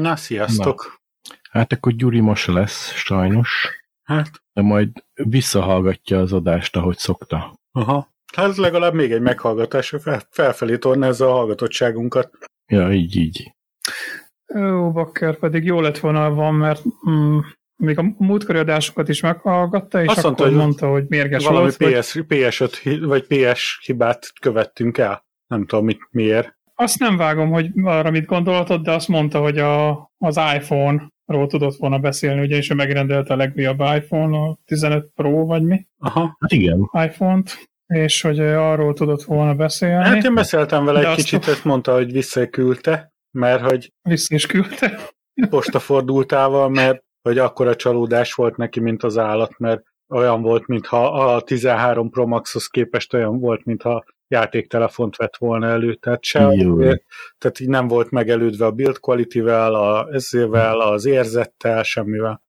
Na, sziasztok! Hát akkor Gyuri most lesz, sajnos. Hát, De majd visszahallgatja az adást, ahogy szokta. aha. Hát legalább még egy meghallgatás, fel, felfelé tornázza a hallgatottságunkat. Ja, így, így. Ó, bakker, pedig jó lett volna van, mert mm, még a múltkori adásokat is meghallgatta, és Azt Azt mondta, akkor hogy mondta, hogy mérges Valami volt. Vagy, PS, PS5 hi- vagy PS hibát követtünk el. Nem tudom, mit, miért. Azt nem vágom, hogy arra mit gondoltad, de azt mondta, hogy a, az iPhone-ról tudott volna beszélni, ugyanis ő megrendelte a legújabb iPhone, a 15 Pro, vagy mi, Aha. Hát igen. iPhone-t, és hogy arról tudott volna beszélni. Hát én beszéltem vele De egy kicsit, ezt mondta, hogy visszaküldte, mert hogy Vissza is küldte. postafordultával, mert hogy akkora csalódás volt neki, mint az állat, mert olyan volt, mintha a 13 Pro Maxhoz képest olyan volt, mintha játéktelefont vett volna elő, tehát se, tehát így nem volt megelődve a build quality-vel, a, ezével, az érzettel, semmivel.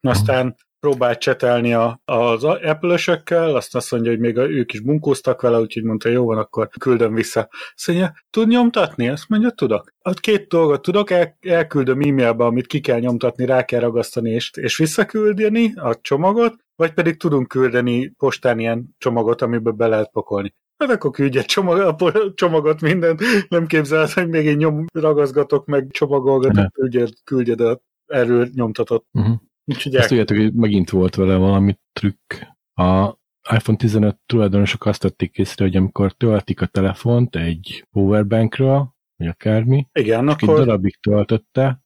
Aztán próbált csetelni a, az Apple-ösökkel, azt azt mondja, hogy még a, ők is bunkóztak vele, úgyhogy mondta, jó van, akkor küldöm vissza. Azt mondja, tud nyomtatni? Azt mondja, tudok. Hát két dolgot tudok, el, elküldöm e-mailbe, amit ki kell nyomtatni, rá kell ragasztani, és, és visszaküldeni a csomagot, vagy pedig tudunk küldeni postán ilyen csomagot, amiben be lehet pakolni. Hát akkor küldj egy csomag, csomagot, mindent, nem képzeled, hogy még én nyom, ragaszgatok, meg csomagolgatok, küldjed, küldjed a erről nyomtatott. Uh-huh. Úgyhogy tudjátok, hogy megint volt vele valami trükk. A iPhone 15 tulajdonosok azt tették észre, hogy amikor töltik a telefont egy powerbankről, vagy akármi, igen, csak egy akkor darabig töltötte,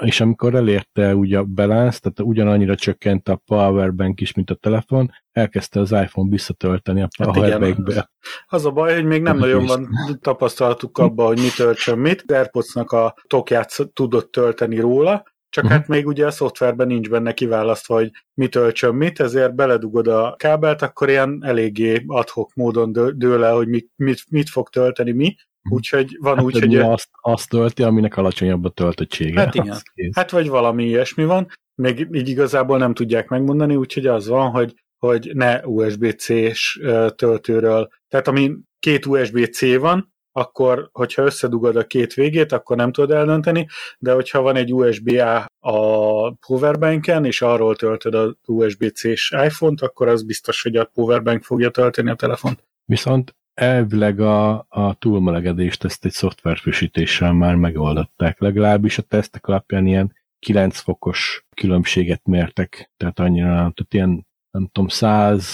és amikor elérte ugye a balance, tehát ugyanannyira csökkent a powerbank is, mint a telefon, elkezdte az iPhone visszatölteni a Hát powerbankbe. Az a baj, hogy még nem Hát nagyon van tapasztalatuk abban, hogy mi töltsön mit. AirPods-nak a tokját tudott tölteni róla, csak Mhm. hát még ugye a szoftverben nincs benne kiválasztva, hogy mi töltsön mit, ezért beledugod a kábelt, akkor ilyen eléggé adhok módon dő- dől el, hogy mit, mit, mit fog tölteni mi. Úgyhogy van Hát úgy, hogy azt, azt tölti, aminek alacsonyabb a töltöttsége. Hát igen. Az. Hát vagy valami ilyesmi van, még így igazából nem tudják megmondani, úgyhogy az van, hogy, hogy ne USB-C-s töltőről, tehát ami két USB-C van, akkor, hogyha összedugod a két végét, akkor nem tudod eldönteni, de hogyha van egy USB-A a powerbanken, és arról töltöd a USB-C-s iPhone-t, akkor az biztos, hogy a powerbank fogja tölteni a telefont. Viszont elvileg a, a túlmelegedést ezt egy szoftverfrissítéssel már megoldották. Legalábbis a tesztek alapján ilyen 9 fokos különbséget mértek, tehát annyira tehát ilyen, nem tudom, 100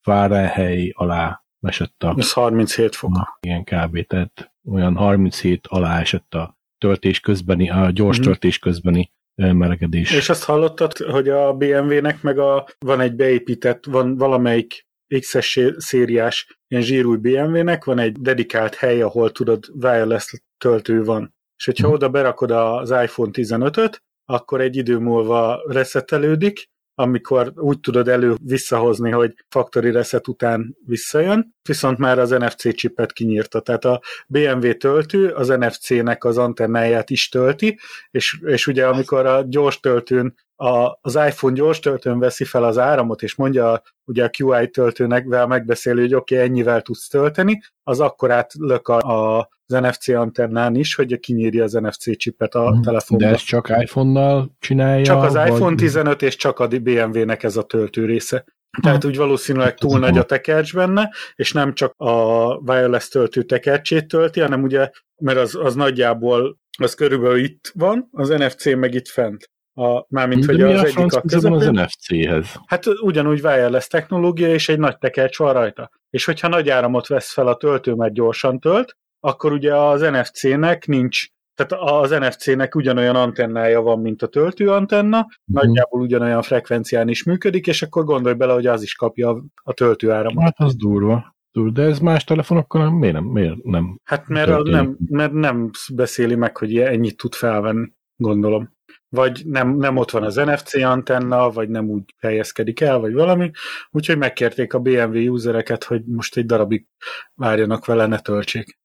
Fahrenheit alá esett a Ez 37 fok. Na, ilyen kb. Tehát olyan 37 alá esett a töltés közbeni, a gyors Mhm. töltés közbeni melegedés. És azt hallottad, hogy a BMW-nek meg a, van egy beépített, van valamelyik X-es szériás ilyen zsírúj BMW-nek, van egy dedikált hely, ahol tudod, wireless töltő van. És hogyha Mhm. oda berakod az iPhone 15-öt, akkor egy idő múlva reszetelődik, amikor úgy tudod elő visszahozni, hogy factory reset után visszajön, viszont már az NFC csipet kinyírta. Tehát a BMW töltő az NFC-nek az antennáját is tölti, és, és ugye amikor a gyors töltőn a, az iPhone gyors töltőn veszi fel az áramot, és mondja ugye a QI töltőnek vel megbeszélő, hogy oké, okay, ennyivel tudsz tölteni, az akkor átlök a, a, az NFC antennán is, hogy kinyírja az NFC csipet a Mhm. telefonba. De ezt csak iPhone-nal csinálja? Csak az vagy- iPhone 15 és csak a BMW-nek ez a töltő része. Tehát úgy valószínűleg túl nagy a tekercs benne, és nem csak a wireless töltő tekercsét tölti, hanem ugye, mert az, az nagyjából, az körülbelül itt van, az NFC meg itt fent. A, mármint, De hogy az a egyik a köze van az közepén. NFC-hez? Hát ugyanúgy wireless technológia, és egy nagy tekercs van rajta. És hogyha nagy áramot vesz fel a töltő, mert gyorsan tölt, akkor ugye az NFC-nek nincs, tehát az NFC-nek ugyanolyan antennája van, mint a töltő antenna, nagyjából ugyanolyan frekvencián is működik, és akkor gondolj bele, hogy az is kapja a, a töltőáramot. Hát az durva. De ez más telefonokkal nem, miért nem? Miért nem? Hát mert, történik. nem, mert nem beszéli meg, hogy ennyit tud felvenni, gondolom. Vagy nem, nem ott van az NFC antenna, vagy nem úgy helyezkedik el, vagy valami. Úgyhogy megkérték a BMW usereket, hogy most egy darabig várjanak vele, ne töltsék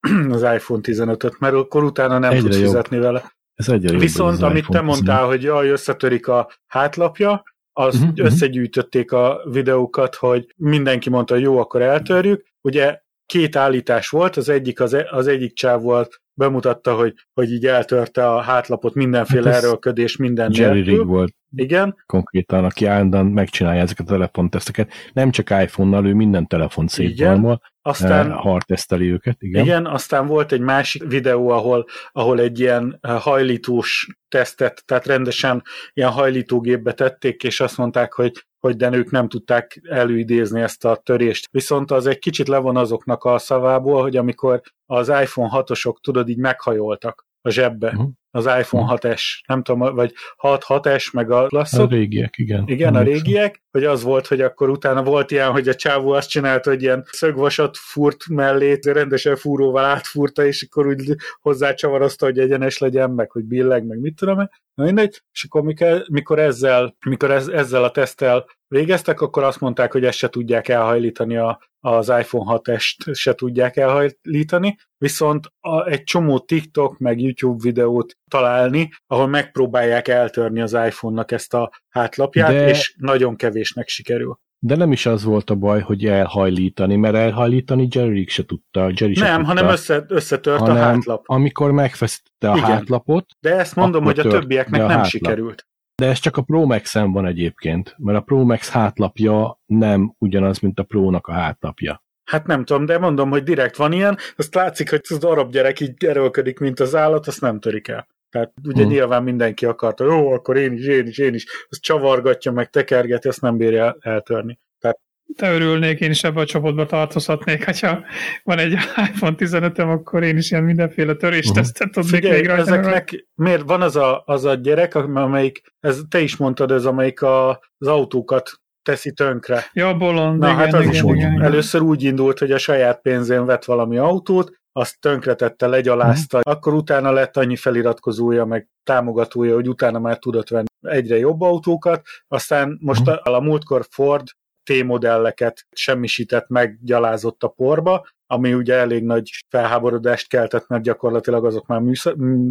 az iPhone 15-öt, mert akkor utána nem Egyre tudsz jobb. fizetni vele. Ez egyre Viszont amit te mondtál, hogy jaj, összetörik a hátlapja, az Mhm, uh-huh, összegyűjtötték a videókat, hogy mindenki mondta, hogy jó, akkor eltörjük. Ugye két állítás volt, az egyik, az, az egyik csáv volt, bemutatta, hogy, hogy így eltörte a hátlapot mindenféle hát erőlködés minden Jerry Rig volt. Igen. Konkrétan, aki állandóan megcsinálja ezeket a telefonteszteket. Nem csak iPhone-nal, ő minden telefon szétvalmol, aztán hardteszteli őket. Igen. igen, aztán volt egy másik videó, ahol, ahol egy ilyen hajlítós tesztet, tehát rendesen ilyen hajlítógépbe tették, és azt mondták, hogy hogy de ők nem tudták előidézni ezt a törést. Viszont az egy kicsit levon azoknak a szavából, hogy amikor az iPhone 6-osok, tudod, így meghajoltak a zsebbe, uh-huh. Az iPhone uh-huh. Mhm. 6S, nem tudom, vagy 6-6S, meg a klasszok. A régiek, igen. Igen, a régiek, hogy az volt, hogy akkor utána volt ilyen, hogy a csávó azt csinálta, hogy ilyen szögvasat furt mellé, rendesen fúróval átfúrta, és akkor úgy hozzácsavarozta, hogy egyenes legyen, meg hogy billeg, meg mit tudom Na mindegy, és akkor mikor, mikor ezzel, mikor ez, ezzel a teszttel végeztek, akkor azt mondták, hogy ezt se tudják elhajlítani, a, az iPhone 6-est se tudják elhajlítani, viszont a, egy csomó TikTok meg YouTube videót találni, ahol megpróbálják eltörni az iPhone-nak ezt a hátlapját, De... és nagyon kevésnek sikerül. De nem is az volt a baj, hogy elhajlítani, mert elhajlítani Jerry se tudta. Jerry se nem, tudta, hanem össze, összetört hanem a hátlap. amikor megfeszítette a Igen. hátlapot. De ezt mondom, hogy a többieknek nem hátlap. sikerült. De ez csak a Pro Max-en van egyébként, mert a Pro Max hátlapja nem ugyanaz, mint a Pro-nak a hátlapja. Hát nem tudom, de mondom, hogy direkt van ilyen, azt látszik, hogy az arab gyerek így erőlködik, mint az állat, azt nem törik el. Tehát ugye hmm. nyilván mindenki akarta, jó, akkor én is, én is, én is. Azt csavargatja, meg tekergeti, azt nem bírja el, eltörni. Tehát te örülnék, én is ebbe a csoportba tartozhatnék, ha van egy iPhone 15-öm, akkor én is ilyen mindenféle töréstesztet uh-huh. tudnék még rajta. Ezeknek, miért van az a, az a gyerek, amelyik, ez, te is mondtad, ez amelyik a, az autókat teszi tönkre. Ja, bolond, Na, igen, hát az igen, is igen, úgy, igen. először úgy indult, hogy a saját pénzén vett valami autót, azt tönkretette, legyalázta, uh-huh. akkor utána lett annyi feliratkozója, meg támogatója, hogy utána már tudott venni egyre jobb autókat, aztán most uh-huh. a, a múltkor Ford T-modelleket semmisített meg, gyalázott a porba, ami ugye elég nagy felháborodást keltett, mert gyakorlatilag azok már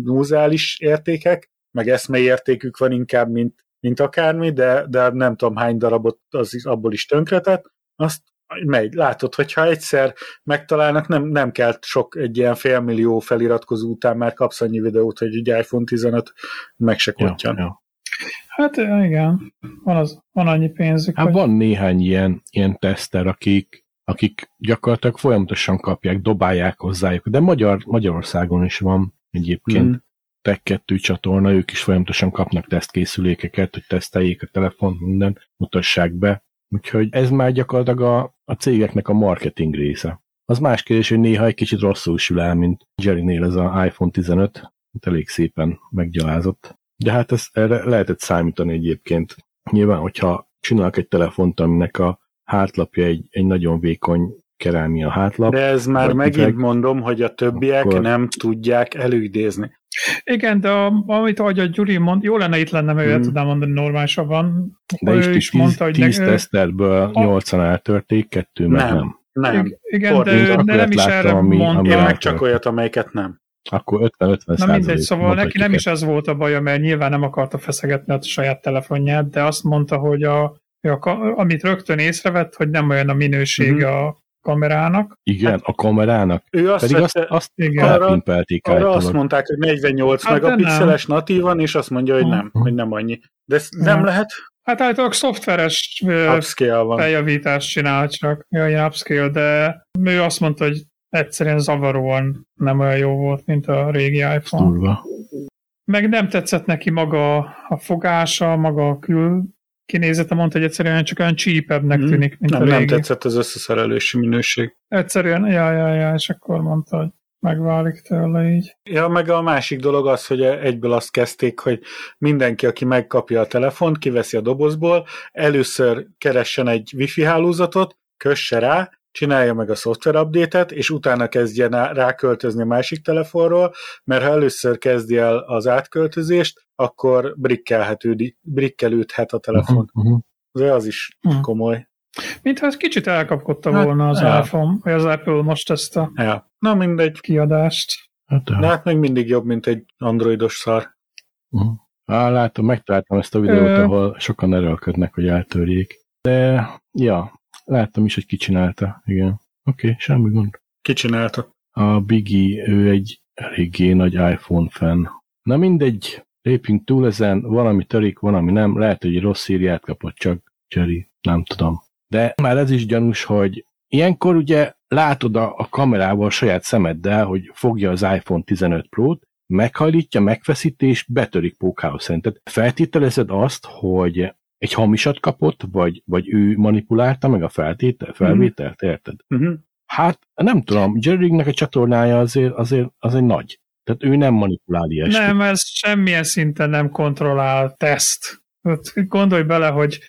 múzeális értékek, meg eszmei értékük van inkább, mint, mint akármi, de, de nem tudom hány darabot az abból is tönkretett. Azt megy. Látod, hogyha egyszer megtalálnak, nem, nem kell sok egy ilyen félmillió feliratkozó után már kapsz annyi videót, hogy egy iPhone 15 meg se kottyan. Ja, ja. Hát igen, van, az, van annyi pénzük. Hát hogy... van néhány ilyen, ilyen teszter, akik, akik gyakorlatilag folyamatosan kapják, dobálják hozzájuk, de Magyar, Magyarországon is van egyébként. Mm. Tech 2 csatorna, ők is folyamatosan kapnak tesztkészülékeket, hogy teszteljék a telefont, minden, mutassák be. Úgyhogy ez már gyakorlatilag a, a cégeknek a marketing része. Az más kérdés, hogy néha egy kicsit rosszul sül el, mint Jerry-nél ez az iPhone 15, elég szépen meggyalázott. De hát ezt erre lehetett számítani egyébként. Nyilván, hogyha csinálok egy telefont, aminek a hátlapja egy, egy nagyon vékony kerámia hátlap. De ez már megint üveg, mondom, hogy a többiek akkor... nem tudják előidézni. Igen, de a, amit ahogy a Gyuri mond, jó lenne itt lenne, mert hmm. tudnám mondani normálisabban. De is, is mondta, hogy 10 teszterből 8-an eltörték, kettő meg nem. Nem. Igen, de, de nem is erre mond. Én meg csak olyat, amelyiket nem. Akkor 50-50 Na mindegy, szóval neki nem is ez volt a baja, mert nyilván nem akarta feszegetni a saját telefonját, de azt mondta, hogy a, a, amit rögtön észrevett, hogy nem olyan a minősége uh-huh. a kamerának. Igen, hát, a kamerának. Ő azt Pedig vette, azt, azt igen. arra, arra azt mondták, hogy 48 hát megapixeles natívan, és azt mondja, hogy nem, uh-huh. hogy nem annyi. De ez uh-huh. nem lehet? Hát általában szoftveres feljavítást csinál csak, ja, upscale, de ő azt mondta, hogy egyszerűen zavaróan nem olyan jó volt, mint a régi iPhone. Durva. Meg nem tetszett neki maga a fogása, maga a kül kinézete, mondta, hogy egyszerűen csak olyan csípebbnek hmm. tűnik, mint nem, a régi. Nem tetszett az összeszerelési minőség. Egyszerűen, ja, ja, ja, és akkor mondta, hogy megválik tőle így. Ja, meg a másik dolog az, hogy egyből azt kezdték, hogy mindenki, aki megkapja a telefont, kiveszi a dobozból, először keressen egy wifi hálózatot, kösse rá, csinálja meg a szoftver update-et, és utána kezdjen ráköltözni a másik telefonról, mert ha először kezdi el az átköltözést, akkor brikkelődhet a telefon. Uh-huh. De az is uh-huh. komoly. Mintha ez kicsit elkapkodta hát, volna az ja. iPhone, vagy az Apple most ezt a ja. Na mindegy. kiadást. Hát, De hát még mindig jobb, mint egy androidos szar. Uh-huh. Á, látom, megtaláltam ezt a videót, Ö... ahol sokan erőlködnek, hogy eltörjék. De, ja, Láttam is, hogy ki csinálta, igen. Oké, okay, semmi gond. csinálta? A Biggie, ő egy eléggé nagy iPhone fan. Na mindegy, lépjünk túl ezen, valami törik, valami nem, lehet, hogy rossz szíriát kapott csak Jerry, nem tudom. De már ez is gyanús, hogy ilyenkor ugye látod a, a kamerával a saját szemeddel, hogy fogja az iPhone 15 Pro-t, meghajlítja, megfeszíti, és betörik pókához szerinted. Feltételezed azt, hogy egy hamisat kapott, vagy, vagy ő manipulálta meg a feltétel, felvételt, érted? Uh-huh. Hát nem tudom, Jerrynek a csatornája azért, azért, azért nagy. Tehát ő nem manipulál ilyesmit. Nem, ez semmilyen szinten nem kontrollál teszt. Gondolj bele, hogy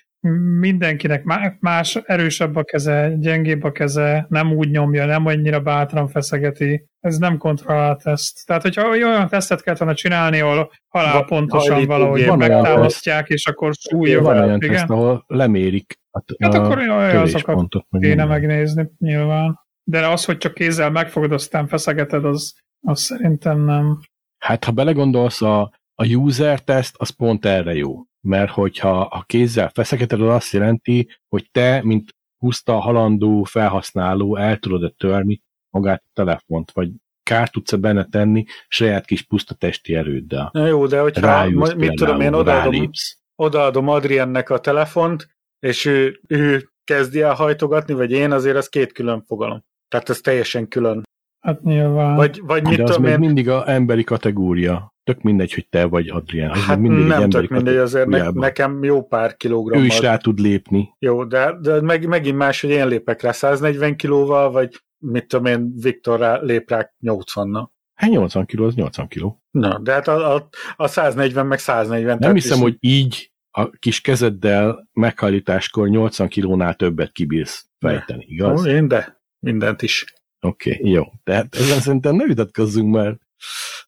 mindenkinek más, erősebb a keze, gyengébb a keze, nem úgy nyomja, nem annyira bátran feszegeti. Ez nem kontrollált teszt. Tehát, hogyha olyan tesztet kellett volna csinálni, ahol halál pontosan valahogy megtámasztják, és akkor súlyog. Van olyan igen? teszt, ahol lemérik a, hát akkor olyan azokat kéne megnézni nyilván. De az, hogy csak kézzel megfogod, aztán feszegeted, az, az szerintem nem. Hát, ha belegondolsz, a, a user test az pont erre jó mert hogyha a kézzel feszegeted, az azt jelenti, hogy te, mint puszta halandó felhasználó el tudod-e törni magát a telefont, vagy kár tudsz-e benne tenni saját kis puszta testi erőddel. Na jó, de hogyha Rájúsz, mit tudom én, odaadom, odaadom Adriennek a telefont, és ő, ő kezdi el hajtogatni, vagy én, azért az két külön fogalom. Tehát ez teljesen külön. Hát nyilván. Vagy, vagy mit De az még én... mindig a emberi kategória tök mindegy, hogy te vagy Adrián. Hát mindig nem tök mindegy, azért ne, nekem jó pár kilogramm. Ő is rá tud lépni. Jó, de, de meg, megint más, hogy én lépek rá 140 kilóval, vagy mit tudom én, Viktor rá, lép rá 80-nal. Hát 80 kiló, az 80 kiló. Na, de hát a, a, a 140 meg 140. Nem hiszem, is... hogy így a kis kezeddel meghajlításkor 80 kilónál többet kibírsz fejteni, igaz? Ó, én de, mindent is. Oké, okay, jó. Tehát ezen szerintem ne vitatkozzunk, mert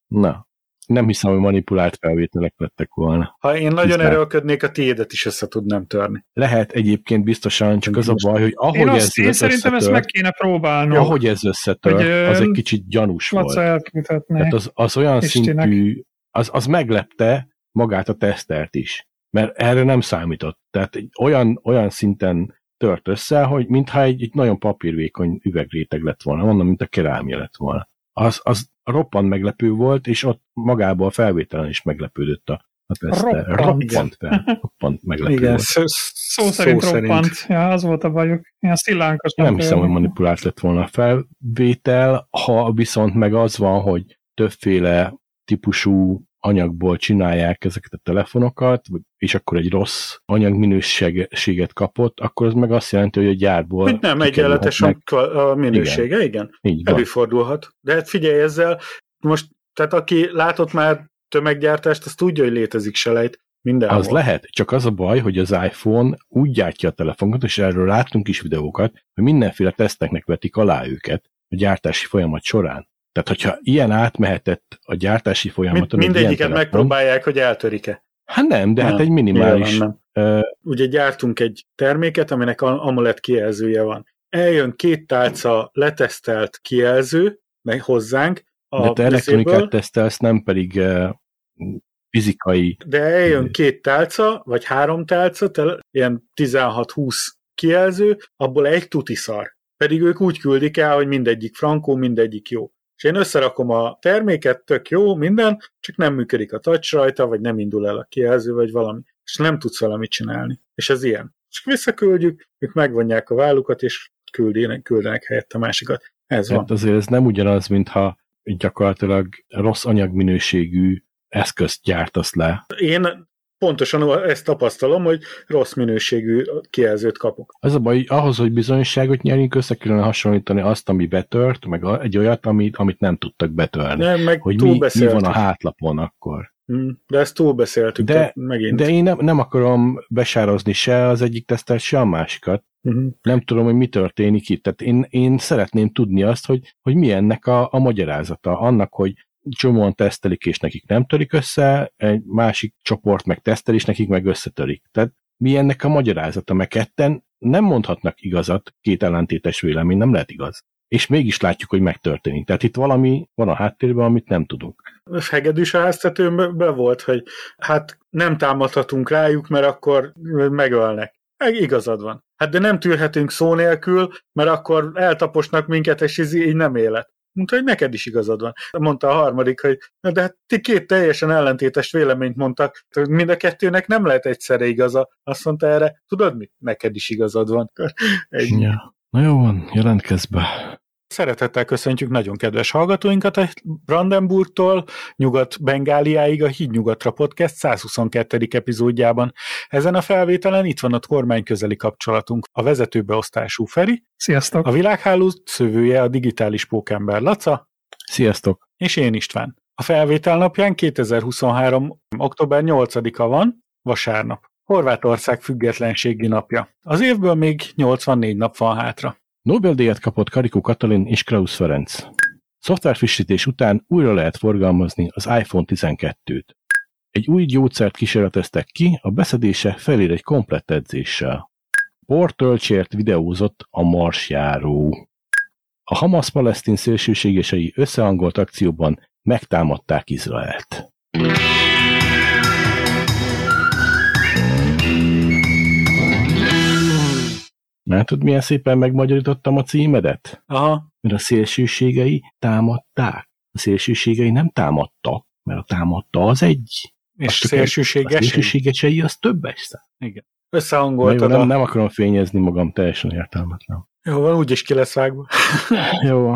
na, nem hiszem, hogy manipulált felvételek lettek volna. Ha én nagyon Hiszen... erőlködnék, a tiédet is össze tudnám törni. Lehet egyébként biztosan, csak az a baj, hogy ahogy én azt, ez Én szerintem ezt meg kéne próbálni. Ahogy ez összetör, az egy kicsit gyanús volt. Tehát az, az olyan Istinek. szintű, az, az meglepte magát a tesztelt is. Mert erre nem számított. Tehát egy olyan, olyan szinten tört össze, hogy mintha egy, egy nagyon papírvékony üvegréteg lett volna, mondom, mint a kerámia lett volna az, az roppant meglepő volt, és ott magában a felvételen is meglepődött a, a tesztel. Roppant. Roppant, fel, roppant meglepő Igen, volt. Szó, szó szerint szó roppant. Szerint. Ja, az volt a bajuk. Ilyen szilánkos. Nem hiszem, hogy manipulált lett volna a felvétel, ha viszont meg az van, hogy többféle típusú anyagból csinálják ezeket a telefonokat, és akkor egy rossz anyagminőséget kapott, akkor az meg azt jelenti, hogy a gyárból... Hogy nem egyenletes a minősége, igen. igen. Így van. Előfordulhat. De hát figyelj ezzel, most, tehát aki látott már tömeggyártást, az tudja, hogy létezik selejt. Mindenhol. Az lehet, csak az a baj, hogy az iPhone úgy gyártja a telefonokat, és erről láttunk is videókat, hogy mindenféle teszteknek vetik alá őket a gyártási folyamat során. Tehát, hogyha ilyen átmehetett a gyártási folyamaton... Mind, mindegyiket megpróbálják, hogy eltörik-e. Hát nem, de hát nem, hát egy minimális... Nem. Uh, Ugye gyártunk egy terméket, aminek AMOLED kijelzője van. Eljön két tálca letesztelt kijelző meg hozzánk. A de te elektronikát tesztelsz, nem pedig uh, fizikai... De eljön két tálca, vagy három tálca, tel, ilyen 16-20 kijelző, abból egy tuti szar. Pedig ők úgy küldik el, hogy mindegyik frankó, mindegyik jó és én összerakom a terméket, tök jó, minden, csak nem működik a touch rajta, vagy nem indul el a kijelző, vagy valami, és nem tudsz valamit csinálni. És ez ilyen. És visszaküldjük, ők megvonják a vállukat, és küldenek, küldenek helyett a másikat. Ez hát van. azért ez nem ugyanaz, mintha gyakorlatilag rossz anyagminőségű eszközt gyártasz le. Én pontosan ezt tapasztalom, hogy rossz minőségű kijelzőt kapok. Az a baj, ahhoz, hogy bizonyosságot nyerjünk, össze kellene hasonlítani azt, ami betört, meg egy olyat, amit, amit nem tudtak betörni. Nem, meg hogy mi, mi van a hátlapon akkor. Hmm, de ezt túlbeszéltük de, megint. De én nem, nem akarom besározni se az egyik tesztet, se a másikat. Uh-huh. Nem tudom, hogy mi történik itt. Tehát én, én szeretném tudni azt, hogy, hogy mi ennek a, a magyarázata. Annak, hogy csomóan tesztelik, és nekik nem törik össze, egy másik csoport meg tesztel, és nekik meg összetörik. Tehát mi ennek a magyarázata, meg ketten nem mondhatnak igazat, két ellentétes vélemény nem lehet igaz. És mégis látjuk, hogy megtörténik. Tehát itt valami van a háttérben, amit nem tudunk. Hegedűs a háztetőben volt, hogy hát nem támadhatunk rájuk, mert akkor megölnek. Igazad van. hát de nem tűrhetünk szó nélkül, mert akkor eltaposnak minket, és ez így nem élet. Mondta, hogy neked is igazad van. Mondta a harmadik, hogy na de hát ti két teljesen ellentétes véleményt mondtak, mind a kettőnek nem lehet egyszerre igaza. Azt mondta erre, tudod mi? Neked is igazad van. Egy... Ja. Na jó van, jelentkezz be. Szeretettel köszöntjük nagyon kedves hallgatóinkat a Brandenburgtól Nyugat-Bengáliáig a Hídnyugatra Podcast 122. epizódjában. Ezen a felvételen itt van a kormány közeli kapcsolatunk, a vezetőbeosztású Feri. Sziasztok! A világháló szövője a digitális pókember Laca. Sziasztok! És én István. A felvétel napján 2023. október 8-a van, vasárnap. Horvátország függetlenségi napja. Az évből még 84 nap van hátra. Nobel-díjat kapott Karikó Katalin és Krausz Ferenc. Szoftverfrissítés után újra lehet forgalmazni az iPhone 12-t. Egy új gyógyszert kísérleteztek ki, a beszedése felér egy komplett edzéssel. Portölcsért videózott a marsjáró. A Hamas-palesztin szélsőségesei összehangolt akcióban megtámadták Izraelt. Látod, milyen szépen megmagyarítottam a címedet? Aha. Mert a szélsőségei támadták. A szélsőségei nem támadtak, mert a támadta az egy. És szélsőségesei? A szélsőségesei az többes szám. Igen. Összehangoltad nem, a... nem akarom fényezni magam, teljesen értelmetlen. Jó, van, úgyis ki lesz vágva. Jó.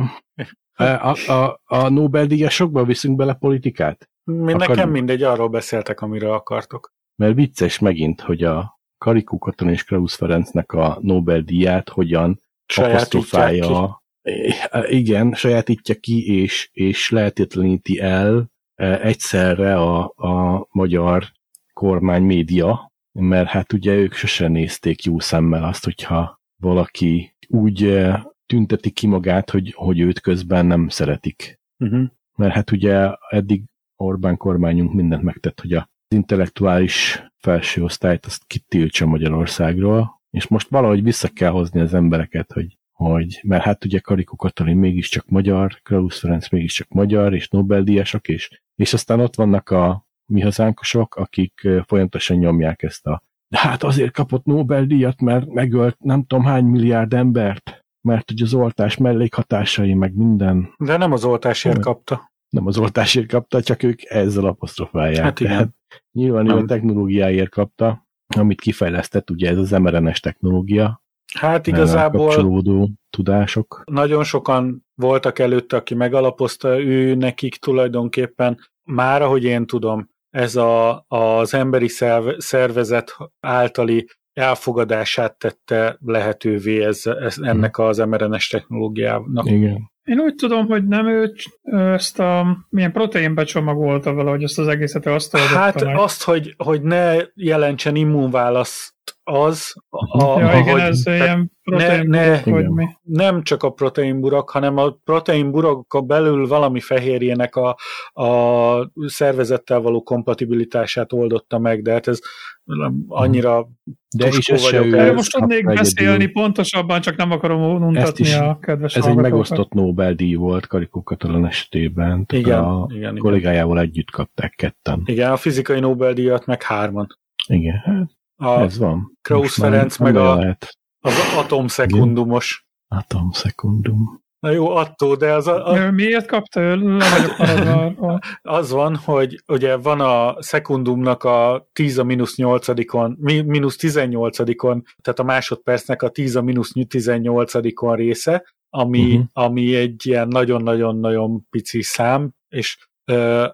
A, a, a Nobel-díjasokba viszünk bele politikát? Mi nekem mindegy, arról beszéltek, amiről akartok. Mert vicces megint, hogy a Karikó Katalin és Krausz Ferencnek a Nobel-díját hogyan apostrofálja. Igen, sajátítja ki, és, és lehetetleníti el e, egyszerre a, a magyar kormány média, mert hát ugye ők sosem nézték jó szemmel azt, hogyha valaki úgy e, tünteti ki magát, hogy, hogy őt közben nem szeretik. Uh-huh. Mert hát ugye eddig Orbán kormányunk mindent megtett, hogy a intellektuális felső osztályt azt kitiltsa Magyarországról, és most valahogy vissza kell hozni az embereket, hogy, hogy mert hát ugye Karikó Katalin mégiscsak magyar, Krausz Ferenc mégiscsak magyar, és Nobel-díjasok, és, és aztán ott vannak a mi hazánkosok, akik folyamatosan nyomják ezt a de hát azért kapott Nobel-díjat, mert megölt nem tudom hány milliárd embert, mert hogy az oltás mellékhatásai, meg minden. De nem az oltásért kapta. Nem az oltásért kapta, csak ők ezzel apostrofálják. Hát igen. Tehát Nyilván a technológiáért kapta, amit kifejlesztett, ugye ez az mRNS technológia. Hát igazából kapcsolódó tudások. Nagyon sokan voltak előtte, aki megalapozta, ő nekik tulajdonképpen már, ahogy én tudom, ez a, az emberi szerv, szervezet általi elfogadását tette lehetővé ez, ez, ennek az mRNS technológiának. Igen. Én úgy tudom, hogy nem ő ezt a milyen proteinbe csomagolta valahogy ezt az egészet, azt Hát meg. azt, hogy, hogy ne jelentsen immunválaszt az, a, ja, igen, ez ilyen ne, ne, hogy mi. Nem csak a proteinburok, hanem a proteinburok belül valami fehérjének a, a szervezettel való kompatibilitását oldotta meg, de hát ez annyira de is ez vagyok. Erről most tudnék beszélni pontosabban, csak nem akarom untatni a kedves Ez egy megosztott Nobel-díj volt Karikó Katalin esetében. Igen, a igen, kollégájával igen. együtt kapták ketten. Igen, a fizikai Nobel-díjat meg hárman. Igen, hát a ez van. Krausz Ferenc meg a, lehet. az atomszekundumos. Atomszekundum. Na jó, attól, de az a... a... Miért kapta ő? Az van, hogy ugye van a szekundumnak a 10 a mínusz 8-on, mínusz 18-on, tehát a másodpercnek a 10 a mínusz 18-on része, ami, uh-huh. ami egy ilyen nagyon-nagyon-nagyon pici szám, és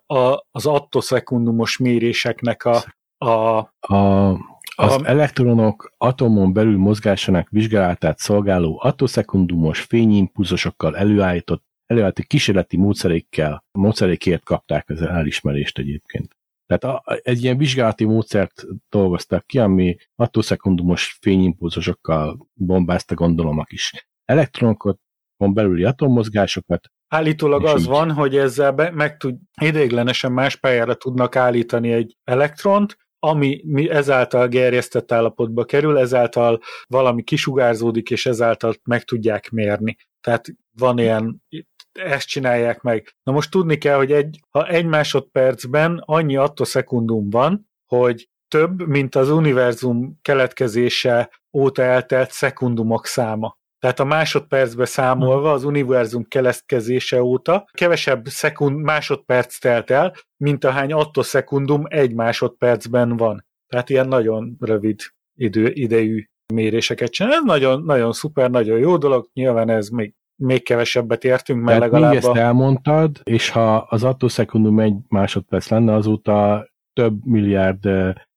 a, az attoszekundumos méréseknek a, a, a az a... elektronok atomon belül mozgásának vizsgálatát szolgáló attoszekundumos fényimpulzusokkal előállított előállított kísérleti módszerékkel, módszerékért kapták az elismerést egyébként. Tehát a, egy ilyen vizsgálati módszert dolgoztak ki, ami attoszekundumos fényimpulzusokkal bombázta gondolom a kis elektronokat, van belüli atommozgásokat. Állítólag az így. van, hogy ezzel be, meg tud, ideiglenesen más pályára tudnak állítani egy elektront, ami ezáltal gerjesztett állapotba kerül, ezáltal valami kisugárzódik, és ezáltal meg tudják mérni. Tehát van ilyen, ezt csinálják meg. Na most tudni kell, hogy egy, ha egy másodpercben annyi attoszekundum van, hogy több, mint az univerzum keletkezése óta eltelt szekundumok száma. Tehát a másodpercbe számolva az univerzum keletkezése óta kevesebb szekund, másodperc telt el, mint ahány attoszekundum egy másodpercben van. Tehát ilyen nagyon rövid idő, idejű méréseket csinál. Ez nagyon, nagyon szuper, nagyon jó dolog. Nyilván ez még, még kevesebbet értünk, mert Tehát legalább... ezt elmondtad, és ha az attoszekundum egy másodperc lenne, azóta több milliárd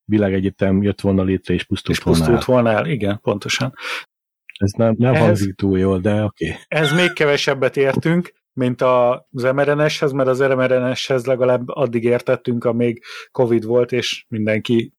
világegyetem jött volna létre, és pusztult, és pusztult volna, el. volna el. Igen, pontosan. Ez nem, nem ez, hangzik túl jól, de oké. Okay. Ez még kevesebbet értünk, mint az mRNS-hez, mert az mRNS-hez legalább addig értettünk, amíg Covid volt, és mindenki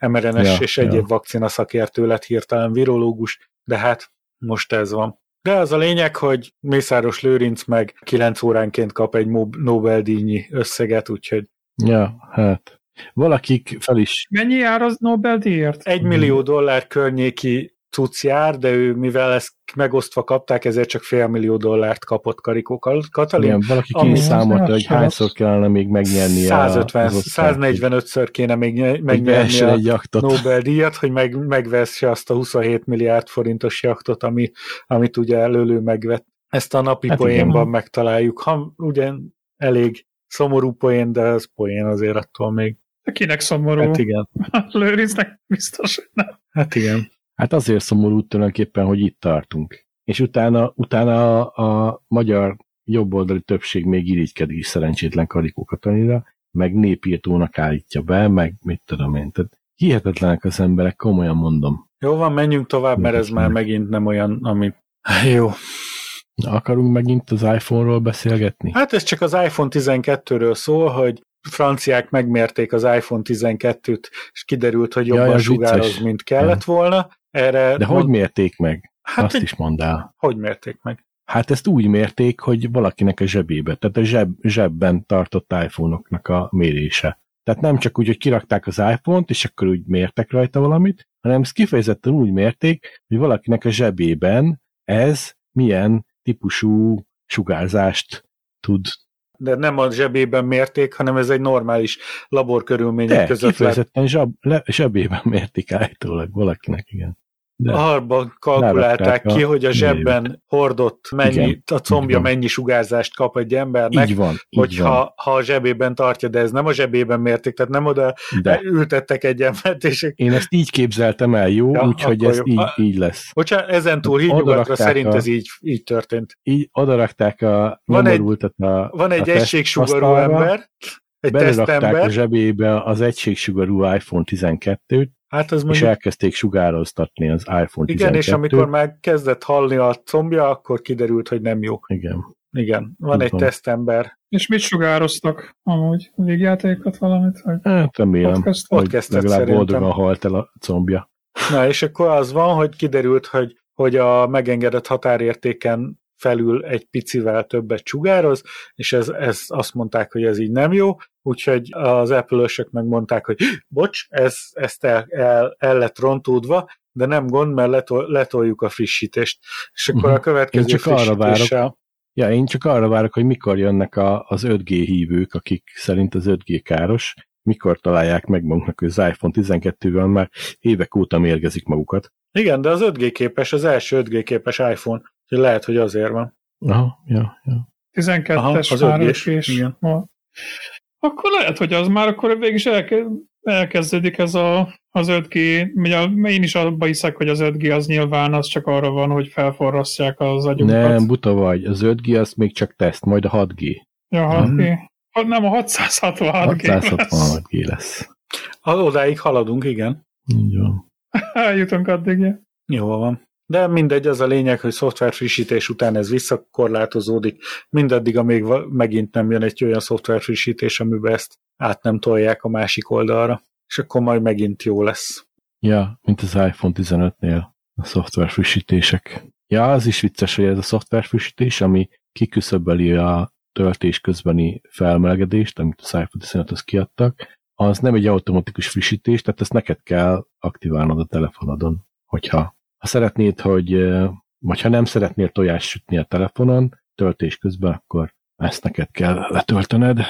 mRNS ja, és egyéb ja. vakcina szakértő lett hirtelen virológus, de hát most ez van. De az a lényeg, hogy Mészáros Lőrinc meg 9 óránként kap egy Nobel-díjnyi összeget, úgyhogy... Ja, hát valakik fel is... Mennyi jár az Nobel-díjért? Egy millió dollár környéki cucc jár, de ő, mivel ezt megosztva kapták, ezért csak fél millió dollárt kapott Karikó Katalin. Igen, valaki ki is számolta, hogy hányszor kellene még megnyerni 150, 145-ször kéne még megnyerni a egy Nobel-díjat, hogy meg, megvesse azt a 27 milliárd forintos jaktot, ami, amit ugye előlő megvett. Ezt a napi hát poénban igen. megtaláljuk. Ha ugye elég szomorú poén, de ez poén azért attól még. Kinek szomorú? Hát igen. Lőrincnek biztos, hogy nem. Hát igen. Hát azért szomorú tulajdonképpen, hogy itt tartunk. És utána, utána a, a magyar jobboldali többség még irigykedik is szerencsétlen Karikó Katalina, meg népírtónak állítja be, meg mit tudom én. Tehát hihetetlenek az emberek, komolyan mondom. Jó van, menjünk tovább, mert ez már megint nem olyan, ami... Jó. Akarunk megint az iPhone-ról beszélgetni? Hát ez csak az iPhone 12-ről szól, hogy franciák megmérték az iPhone 12-t, és kiderült, hogy jobban Jaj, sugároz, mint kellett volna, erre De hogy mérték meg? Hát Azt egy, is mondd el. Hogy mérték meg? Hát ezt úgy mérték, hogy valakinek a zsebébe, tehát a zseb, zsebben tartott iPhone-oknak a mérése. Tehát nem csak úgy, hogy kirakták az iPhone-t, és akkor úgy mértek rajta valamit, hanem ezt kifejezetten úgy mérték, hogy valakinek a zsebében ez milyen típusú sugárzást tud. De nem a zsebében mérték, hanem ez egy normális laborkörülmények De, között. kifejezetten zseb, le, zsebében mérték állítólag valakinek, igen. De Arban kalkulálták ki, a hogy a zsebben mélyét. hordott mennyi, Igen, a combja mennyi sugárzást kap egy embernek, így van, így hogyha van. ha a zsebében tartja, de ez nem a zsebében mérték, tehát nem oda de. ültettek egy embert, és... Én ezt így képzeltem el, jó? Ja, Úgyhogy ez így, így lesz. Bocsánat, ezen túl hídnyugatra szerint a, ez így, így történt. Így odarakták a van egy, a, van egy a egységsugarú ember, egy tesztember. a zsebébe az egységsugarú iPhone 12-t, Hát az mondjuk... És elkezdték sugároztatni az iPhone Igen, 12 és amikor már kezdett hallni a combja, akkor kiderült, hogy nem jó. Igen. Igen, van Tudom. egy tesztember. És mit sugároztak amúgy? Végjátékot valamit? Vagy hát remélem, hogy legalább boldogan halt el a combja. Na, és akkor az van, hogy kiderült, hogy, hogy a megengedett határértéken felül egy picivel többet sugároz, és ez, ez azt mondták, hogy ez így nem jó, úgyhogy az Apple-ösök megmondták, hogy bocs, ez, ezt el, el, el lett rontódva, de nem gond, mert letol, letoljuk a frissítést. És akkor uh-huh. a következő én csak arra várok, Ja, én csak arra várok, hogy mikor jönnek a, az 5G hívők, akik szerint az 5G káros, mikor találják meg maguknak, hogy az iPhone 12-vel már évek óta mérgezik magukat. Igen, de az 5G képes, az első 5G képes iPhone, hogy lehet, hogy azért van. Aha, ja, ja. 12-es Aha, az 5G és igen. Akkor lehet, hogy az már akkor végig is elke, elkezdődik ez a, az 5G. Ugye én is abban hiszek, hogy az 5G az nyilván az csak arra van, hogy felforrasszák az agyunkat. Nem, buta vagy. Az 5G az még csak teszt, majd a 6G. Ja, 6G. Hmm. Nem, a 666G 666G lesz. lesz. Odáig haladunk, igen. Így van. Eljutunk addig, ja. Jó van. De mindegy, az a lényeg, hogy szoftver frissítés után ez visszakorlátozódik, mindaddig, amíg megint nem jön egy olyan szoftver frissítés, amiben ezt át nem tolják a másik oldalra, és akkor majd megint jó lesz. Ja, mint az iPhone 15-nél a szoftver frissítések. Ja, az is vicces, hogy ez a szoftver frissítés, ami kiküszöbeli a töltés közbeni felmelegedést, amit az iPhone 15 hoz kiadtak, az nem egy automatikus frissítés, tehát ezt neked kell aktiválnod a telefonodon, hogyha ha szeretnéd, hogy, vagy ha nem szeretnél tojást sütni a telefonon, töltés közben, akkor ezt neked kell letöltened.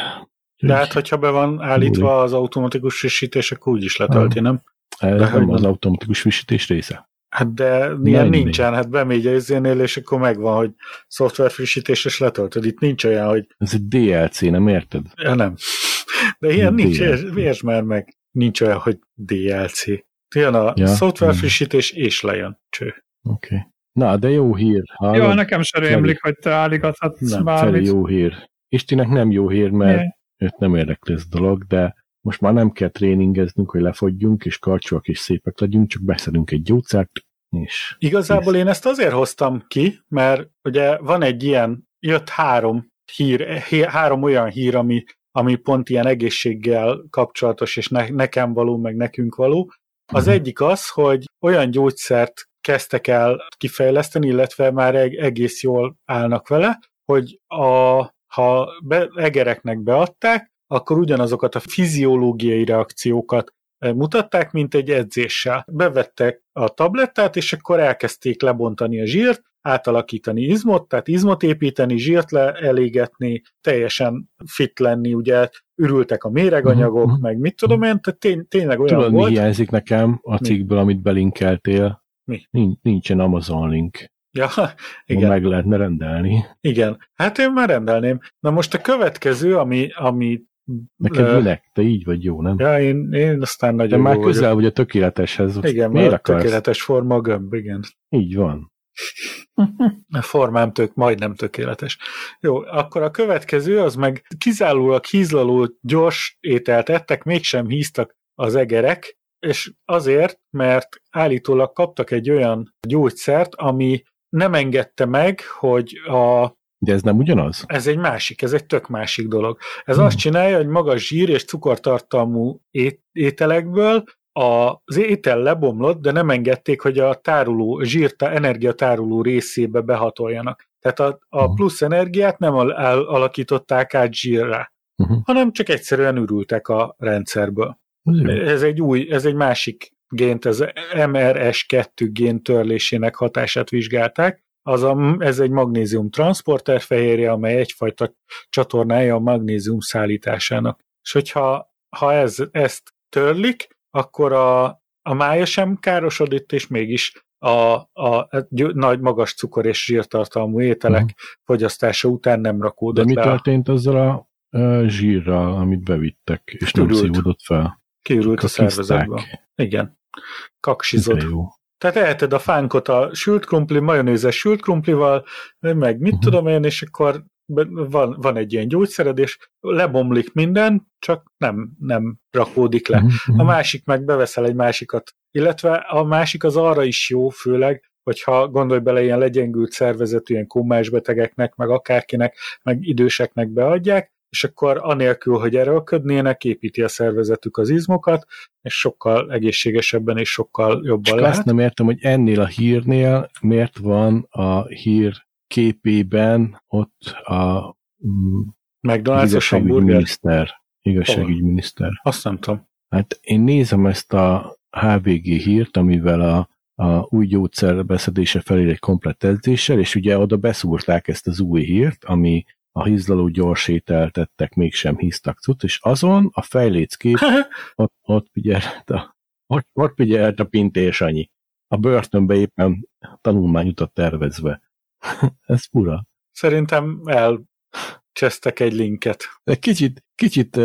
De hát, hogyha be van állítva az automatikus frissítés, akkor úgy is letölti, nem? Ez de nem az automatikus frissítés része? Hát de ilyen nincsen, hát bemegy a izénél, és akkor megvan, hogy szoftver frissítés, és letöltöd. Itt nincs olyan, hogy... Ez egy DLC, nem érted? Ja, nem. De ilyen nincs, értsd már meg. Nincs olyan, hogy DLC. Jön a ja, szoftver frissítés, és lejön. Cső. Oké. Okay. Na, de jó hír. Hallod? Jó, nekem sem rémlik, hogy te állíthatsz nem, bármit. jó hír. Istinek nem jó hír, mert yeah. őt nem érdekli ez dolog, de most már nem kell tréningeznünk, hogy lefogyjunk, és karcsúak és szépek legyünk, csak beszedünk egy gyógyszert, és... Igazából én ezt azért hoztam ki, mert ugye van egy ilyen, jött három hír, három olyan hír, ami, ami pont ilyen egészséggel kapcsolatos, és ne, nekem való, meg nekünk való. Az uh-huh. egyik az, hogy olyan gyógyszert kezdtek el kifejleszteni, illetve már egész jól állnak vele, hogy a, ha be, egereknek beadták, akkor ugyanazokat a fiziológiai reakciókat eh, mutatták, mint egy edzéssel. Bevettek a tablettát, és akkor elkezdték lebontani a zsírt, átalakítani izmot, tehát izmot építeni, zsírt le, elégetni, teljesen fit lenni, ugye ürültek a méreganyagok, uh-huh. meg mit tudom én, tehát tény, tényleg olyan Tudod, volt. mi hiányzik nekem a cikkből, amit belinkeltél? Mi? Nincs, nincsen Amazon link. Ja, igen. Meg lehetne rendelni. Igen, hát én már rendelném. Na most a következő, ami, ami Neked uh, minek? Te így vagy jó, nem? Ja, én, én aztán nagyon De már közel vagyok. vagy a tökéleteshez. Igen, Miért már akarsz? tökéletes forma a gömb, igen. Így van. A formám tök, majdnem tökéletes. Jó, akkor a következő, az meg kizárólag hízlaló gyors ételt ettek, mégsem híztak az egerek, és azért, mert állítólag kaptak egy olyan gyógyszert, ami nem engedte meg, hogy a de ez nem ugyanaz? Ez egy másik, ez egy tök másik dolog. Ez hmm. azt csinálja, hogy magas zsír és cukortartalmú ételekből az étel lebomlott, de nem engedték, hogy a tároló, zsír, energiatároló részébe behatoljanak. Tehát a, a hmm. plusz energiát nem al- alakították át zsírra, uh-huh. hanem csak egyszerűen ürültek a rendszerből. Uh-huh. Ez egy új, ez egy másik gént, ez MRS2 gén törlésének hatását vizsgálták, az a, ez egy magnézium transporter fehérje, amely egyfajta csatornája a magnézium szállításának. És hogyha ha ez, ezt törlik, akkor a, a mája sem károsodik, és mégis a, a, a nagy, magas cukor és zsírtartalmú ételek uh-huh. fogyasztása után nem rakódott De mi le. történt azzal a, a zsírral, amit bevittek, és Kiürült. nem szívódott fel? Kiürült a szervezetbe. Igen. Kaksizott. Tehát eheted a fánkot a sült krumpli, majonézes sült krumplival, meg mit uh-huh. tudom én, és akkor van, van egy ilyen gyógyszered, és lebomlik minden, csak nem, nem rakódik le. Uh-huh. A másik meg beveszel egy másikat. Illetve a másik az arra is jó, főleg, hogyha gondolj bele ilyen legyengült szervezetű, ilyen kómás betegeknek, meg akárkinek, meg időseknek beadják, és akkor anélkül, hogy erőlködnének, építi a szervezetük az izmokat, és sokkal egészségesebben és sokkal jobban Csak lehet. azt nem értem, hogy ennél a hírnél miért van a hír képében ott a mm, McDonald's miniszter, igazságügyminiszter. Azt nem tudom. Hát én nézem ezt a HVG hírt, amivel a, a új gyógyszer beszedése felé egy komplett edzéssel, és ugye oda beszúrták ezt az új hírt, ami a hízlaló gyors ételtettek, mégsem híztak cucc, és azon a fejléckép ott, ott figyelt a, ott, ott figyelt a pintés annyi. A börtönbe éppen tanulmányutat tervezve. Ez fura. Szerintem elcsesztek egy linket. Egy kicsit, kicsit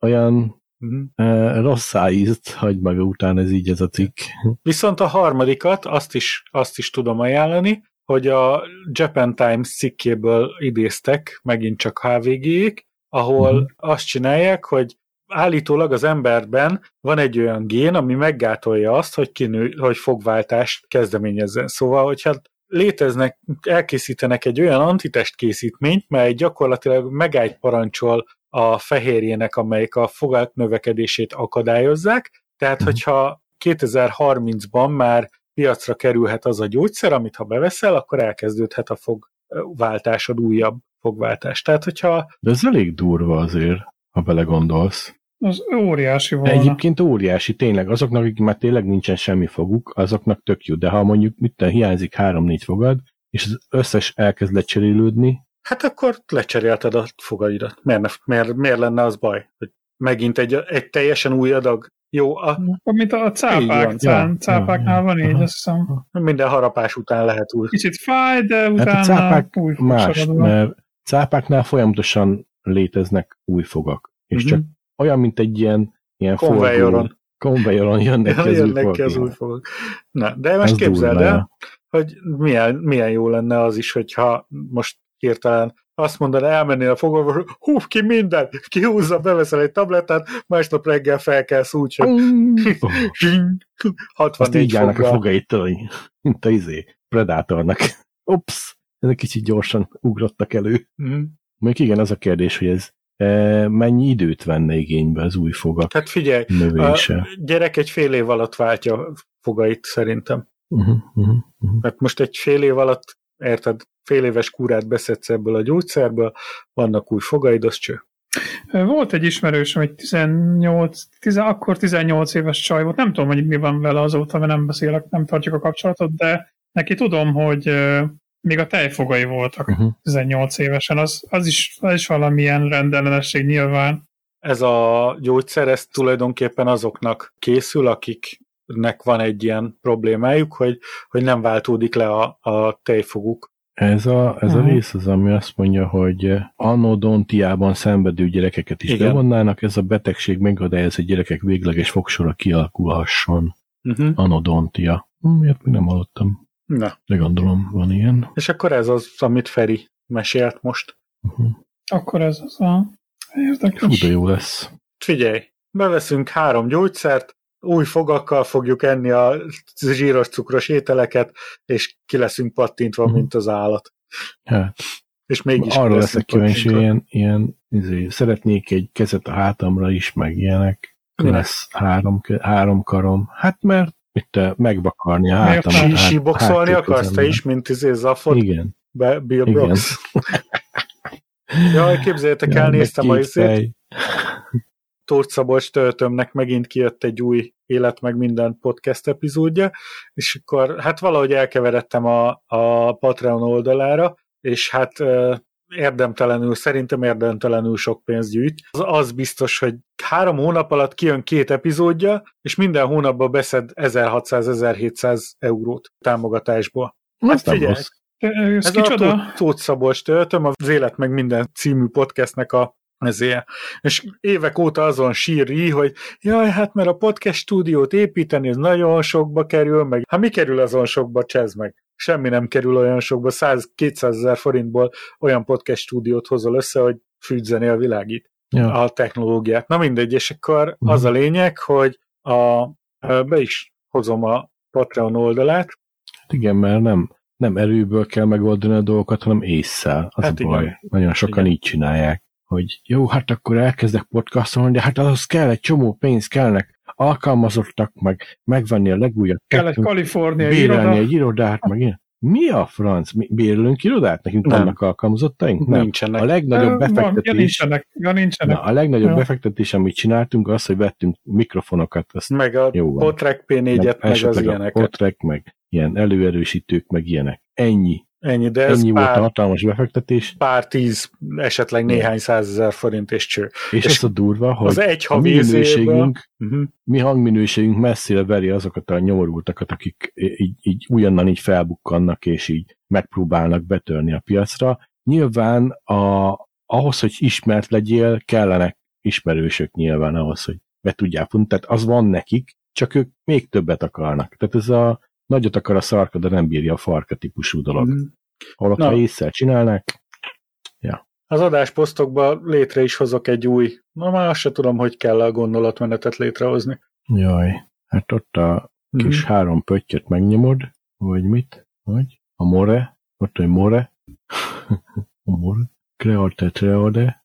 olyan uh-huh. uh, rossz ízt hagy maga után ez így ez a cikk. Viszont a harmadikat, azt is, azt is tudom ajánlani, hogy a Japan Times cikkéből idéztek, megint csak HVG-ék, ahol uh-huh. azt csinálják, hogy állítólag az emberben van egy olyan gén, ami meggátolja azt, hogy, kinő, hogy fogváltást kezdeményezzen. Szóval, hogyha léteznek, elkészítenek egy olyan antitest készítményt, mely gyakorlatilag megállt parancsol a fehérjének, amelyik a fogalt növekedését akadályozzák. Tehát, mhm. hogyha 2030-ban már piacra kerülhet az a gyógyszer, amit ha beveszel, akkor elkezdődhet a fogváltásod, újabb fogváltás. Tehát, hogyha... De ez elég durva azért, ha belegondolsz. Az óriási volna. Egyébként óriási, tényleg. Azoknak, akik már tényleg nincsen semmi foguk, azoknak tök jó. De ha mondjuk mit hiányzik három-négy fogad, és az összes elkezd lecserélődni, Hát akkor lecserélted a fogaidat. Miért, ne, miért, miért lenne az baj? Hogy megint egy, egy teljesen új adag Jó. A... Mint a cápák, cán, cápáknál van így, azt hiszem. Minden harapás után lehet úgy. Kicsit fáj, de utána hát a cápák új más, mert cápáknál folyamatosan léteznek új fogak. És mm-hmm. csak olyan, mint egy ilyen, ilyen konvejoron. Konvejoron jönnek ja, jönnek ki az új fogak. Na, de most képzeld el, hogy milyen, milyen jó lenne az is, hogyha most hirtelen azt mondaná, elmennél a fogorvoshoz, hú, ki minden, kihúzza, beveszel egy tablettát, másnap reggel felkelsz úgy, hogy 64 Azt így állnak a fogait, mint a izé, Predatornak. Ups, ezek kicsit gyorsan ugrottak elő. Mm. Még igen, az a kérdés, hogy ez mennyi időt venne igénybe az új fogak Hát figyelj, növése. a gyerek egy fél év alatt váltja fogait szerintem. Uh-huh, uh-huh, uh-huh. Mert most egy fél év alatt, érted, fél éves kúrát beszedsz ebből a gyógyszerből, vannak új fogaid, az cső. Volt egy ismerősöm, egy 18, 10, akkor 18 éves csaj volt, nem tudom, hogy mi van vele azóta, mert nem beszélek, nem tartjuk a kapcsolatot, de neki tudom, hogy még a tejfogai voltak uh-huh. 18 évesen, az, az, is, az is valamilyen rendellenesség nyilván. Ez a gyógyszer, ez tulajdonképpen azoknak készül, akiknek van egy ilyen problémájuk, hogy, hogy nem váltódik le a, a tejfoguk. Ez a, ez a rész az, ami azt mondja, hogy anodontiában szenvedő gyerekeket is Igen. bevonnának, ez a betegség ez a gyerekek végleges fogsora kialakulhasson. Uh-huh. Anodontia. Miért még nem hallottam? Na. De gondolom, van ilyen. És akkor ez az, amit Feri mesélt most. Uh-huh. Akkor ez az a érdekes. Fú, de jó lesz. Figyelj, beveszünk három gyógyszert, új fogakkal fogjuk enni a zsíros cukros ételeket, és ki leszünk pattintva, uh-huh. mint az állat. Hát. És mégis Arra leszek kíváncsi, ilyen, ilyen izé, szeretnék egy kezet a hátamra is, meg ilyenek. Lesz három, három karom. Hát mert itt megvakarni a hátam. Sí, síboxolni akarsz te is, mint izé Zaffot? Igen. Be, Bill Brooks? Jaj, képzeljétek el, néztem a izét. Tóth Szabolcs töltömnek megint kijött egy új Élet meg minden podcast epizódja, és akkor hát valahogy elkeveredtem a, a Patreon oldalára, és hát érdemtelenül, szerintem érdemtelenül sok pénzt gyűjt. Az, az biztos, hogy három hónap alatt kijön két epizódja, és minden hónapban beszed 1600-1700 eurót támogatásból. Hát figyelj, ez, ez kicsoda? a Tóth Szabolcs töltöm, az Élet meg minden című podcastnek a ezért. És évek óta azon síri, hogy jaj, hát mert a podcast stúdiót építeni, ez nagyon sokba kerül, meg hát mi kerül azon sokba, csezd meg semmi nem kerül olyan sokba, 100-200 ezer forintból olyan podcast stúdiót hozol össze, hogy fűtzenél világít ja. a technológiát. Na mindegy, és akkor uh-huh. az a lényeg, hogy a, be is hozom a Patreon oldalát. Hát igen, mert nem, nem erőből kell megoldani a dolgokat, hanem észszel. Az hát a baj. Igen. Nagyon sokan igen. így csinálják, hogy jó, hát akkor elkezdek podcastolni, de hát ahhoz kell egy csomó pénz, kellnek alkalmazottak, meg megvenni a legújabb Kell egy Kalifornia bérelni iroda. egy irodát, meg ilyen. Mi a franc? Mi bérlünk irodát? Nekünk nem. vannak alkalmazottaink? Nem. Nincsenek. A legnagyobb befektetés... Van, ja, nincsenek. Ja, nincsenek. Na, a legnagyobb ja. befektetés, amit csináltunk, az, hogy vettünk mikrofonokat. Azt meg a Potrek P4-et, meg, meg az ilyeneket. Potrek, meg ilyen előerősítők, meg ilyenek. Ennyi. Ennyi, de ez Ennyi pár, volt a hatalmas befektetés. Pár tíz, esetleg néhány százezer forint és cső. És, és az a durva, hogy az egy a mi minőségünk, uh-huh. mi hangminőségünk messzire veri azokat a nyomorultakat, akik így, így újonnan így felbukkannak, és így megpróbálnak betörni a piacra. Nyilván a, ahhoz, hogy ismert legyél, kellenek ismerősök nyilván ahhoz, hogy be tudják futni. Tehát az van nekik, csak ők még többet akarnak. Tehát ez a Nagyot akar a szarka, de nem bírja a farka típusú dolog. Mm. Holott, ha észre csinálnak, ja. Az adásposztokba létre is hozok egy új, na már azt se tudom, hogy kell a gondolatmenetet létrehozni. Jaj, hát ott a kis mm. három pöttyöt megnyomod, vagy mit? Vagy? A more? Ott egy more? a more? Create, create.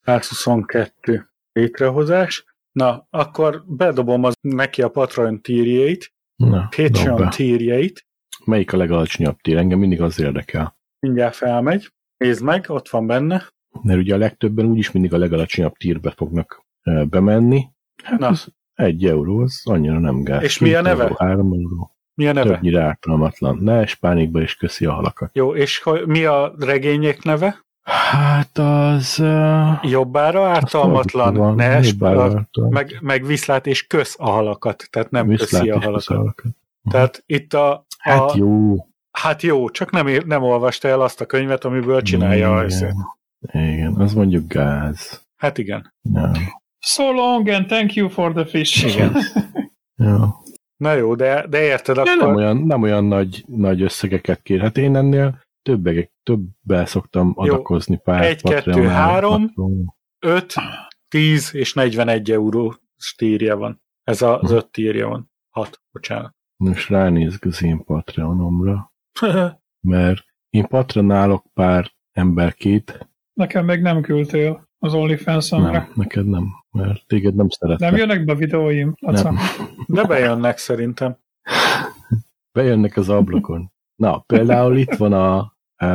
122 létrehozás. Na, akkor bedobom az neki a Patreon tírjét, Na, Patreon tírjeit. Melyik a legalacsonyabb tír? Engem mindig az érdekel. Mindjárt felmegy. Nézd meg, ott van benne. Mert ugye a legtöbben úgyis mindig a legalacsonyabb tírbe fognak bemenni. Hát Na. az egy euró, az annyira nem gáz. És mi a neve? Euró, három euró. Mi a neve? Többnyire ártalmatlan. Ne pánikba is köszi a halakat. Jó, és mi a regények neve? Hát az... Uh, jobbára ártalmatlan, ne meg, meg viszlát és kösz a halakat, tehát nem viszlát köszi a halakat. halakat. Tehát itt a, a... Hát jó. Hát jó, csak nem, nem olvasta el azt a könyvet, amiből csinálja a összet. Igen, az mondjuk gáz. Hát igen. Ja. So long and thank you for the fish. Igen. ja. Na jó, de, de érted ja, akkor... Nem olyan, nem olyan nagy, nagy összegeket kér. Hát én ennél többek, többel szoktam jó. adakozni pár 1, 2, 3, 5, 10 és 41 euró stírja van. Ez az 5 tírja van. 6, bocsánat. Most ránézek az én Patreonomra, mert én patronálok pár emberkét. Nekem még nem küldtél az OnlyFans-omra. Nem, neked nem, mert téged nem szeretek. Nem jönnek be a videóim? Nem. De bejönnek szerintem. Bejönnek az ablakon. Na, például itt van a, e,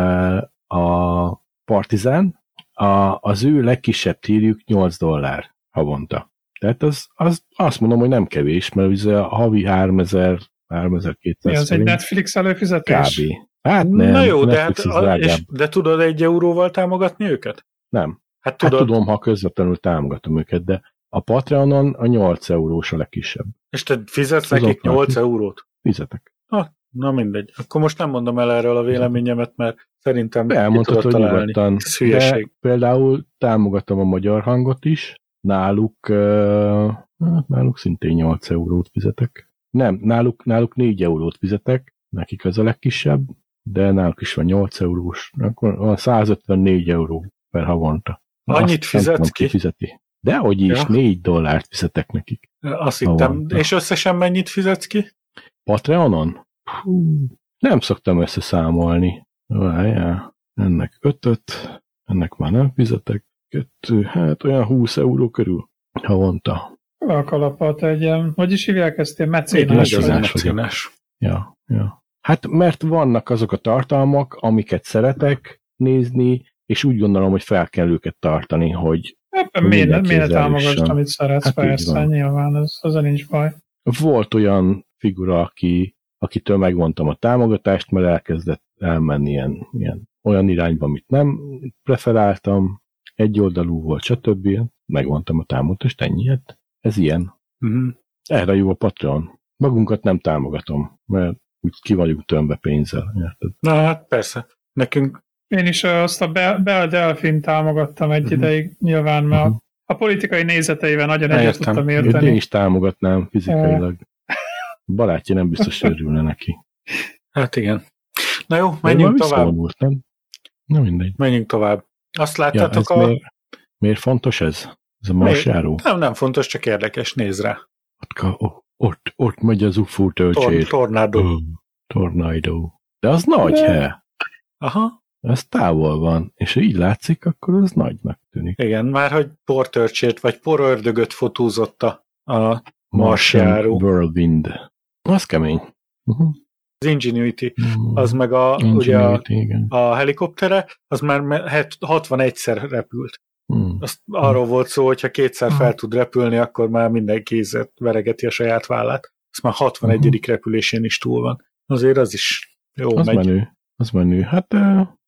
a Partizan, a, az ő legkisebb tírjuk 8 dollár havonta. Tehát az, az, azt mondom, hogy nem kevés, mert ugye a havi 3000 3200 Mi az egy Netflix előfizetés? Kb. Hát nem, Na jó, de, hát, a, és, de tudod egy euróval támogatni őket? Nem. Hát, tudod, hát tudom, ha közvetlenül támogatom őket, de a Patreonon a 8 eurós a legkisebb. És te fizetsz Tudom, nekik 8 eurót? Fizetek. Ha, na mindegy. Akkor most nem mondom el erről a véleményemet, mert szerintem Elmondhatod, hogy nyugodtan. De például támogatom a magyar hangot is, náluk, uh, náluk szintén 8 eurót fizetek. Nem, náluk, náluk 4 eurót fizetek, nekik az a legkisebb, de náluk is van 8 eurós, akkor van 154 euró per havonta. Annyit fizetsz ki? Fizeti. De hogy is, ja. 4 dollárt fizetek nekik. Azt hittem. És összesen mennyit fizetsz ki? Patreonon? Hú, nem szoktam összeszámolni. Várjál, ennek ötöt, ennek már nem fizetek. Kettő, hát olyan 20 euró körül havonta. A kalapot egy, hogy is hívják ezt, ilyen mecénás? mecénás. Ja, ja. Hát mert vannak azok a tartalmak, amiket szeretek nézni, és úgy gondolom, hogy fel kell őket tartani, hogy Ebben miért, miért támogasd, amit szeretsz, hát persze, nyilván, ez, az nincs baj. Volt olyan figura, aki, akitől megvontam a támogatást, mert elkezdett elmenni ilyen, ilyen olyan irányba, amit nem preferáltam, egy oldalú volt, stb. Megvontam a támogatást, ennyi. Hát ez ilyen. Uh-huh. Erre jó a Patreon. Magunkat nem támogatom, mert úgy ki vagyunk tömve pénzzel. Érted? Na hát persze. Nekünk én is azt a Bell Delfin támogattam egy uh-huh. ideig, nyilván, mert uh-huh. a politikai nézeteivel nagyon egyet tudtam érteni. Én is támogatnám fizikailag. Barátja nem biztos örülne neki. Hát igen. Na jó, menjünk tovább. nem? Na mindegy. Menjünk tovább. Azt láttátok ja, a... Miért, miért fontos ez? Ez a marsjáró? Nem, nem fontos, csak érdekes, néz rá. Ott, ott, ott megy az UFO töltsét. Tor- tornádó. Oh, tornádó. De az nagy De... he. Aha az távol van, és ha így látszik, akkor az nagynak tűnik. Igen, már hogy portörcsét vagy porördögöt fotózott a, a marsjáró. Whirlwind. Az kemény. Uh-huh. Az Ingenuity, uh-huh. az meg a, ugye a, a helikoptere, az már 61-szer repült. Hmm. Azt arról volt szó, hogy ha kétszer hmm. fel tud repülni, akkor már minden kézet veregeti a saját vállát. Azt már 61. Uh-huh. repülésén is túl van. Azért az is jó az megy. Menő. Az menő. Hát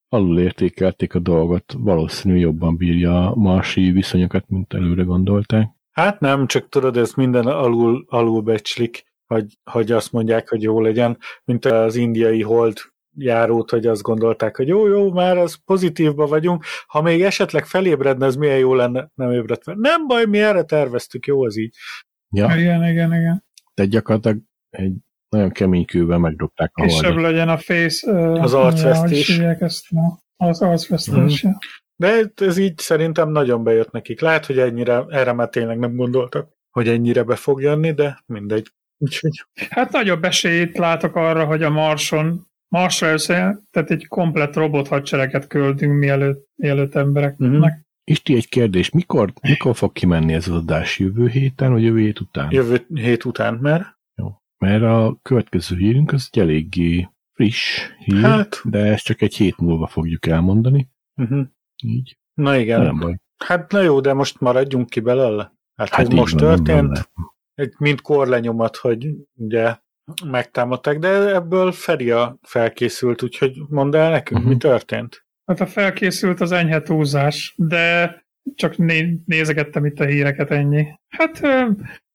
alul értékelték a dolgot, valószínű jobban bírja a marsi viszonyokat, mint előre gondolták. Hát nem, csak tudod, ez minden alul, alul becslik, hogy, hogy azt mondják, hogy jó legyen, mint az indiai hold járót, hogy azt gondolták, hogy jó, jó, már az pozitívba vagyunk, ha még esetleg felébredne, ez milyen jó lenne, nem ébredt fel. Nem baj, mi erre terveztük, jó az így. Ja. Igen, igen, igen. De gyakorlatilag egy nagyon kemény kővel megdobták a Kisebb holdat. legyen a face... Uh, az arcvesztés. Ezt, na, az arcvesztés. Mm. De ez így szerintem nagyon bejött nekik. Lehet, hogy ennyire, erre már tényleg nem gondoltak, hogy ennyire be fog jönni, de mindegy. Úgyhogy... Hát nagyobb esélyt látok arra, hogy a Marson Marsra össze, tehát egy komplet robot hadsereget küldünk mielőtt, mielőtt embereknek. Mm-hmm. Isti, egy kérdés, mikor, mikor fog kimenni ez az adás? Jövő héten, vagy jövő hét után? Jövő hét után, mert mert a következő hírünk az egy eléggé friss hír, hát. de ezt csak egy hét múlva fogjuk elmondani. Uh-huh. Így. Na igen. Nem baj. Hát na jó, de most maradjunk ki belőle. Hát, hát ez most van, történt, egy mint korlenyomat, hogy ugye megtámadták, de ebből Feria felkészült, úgyhogy mondd el nekünk, uh-huh. mi történt? Hát a felkészült az enyhe túlzás, de csak né- nézegettem itt a híreket ennyi. Hát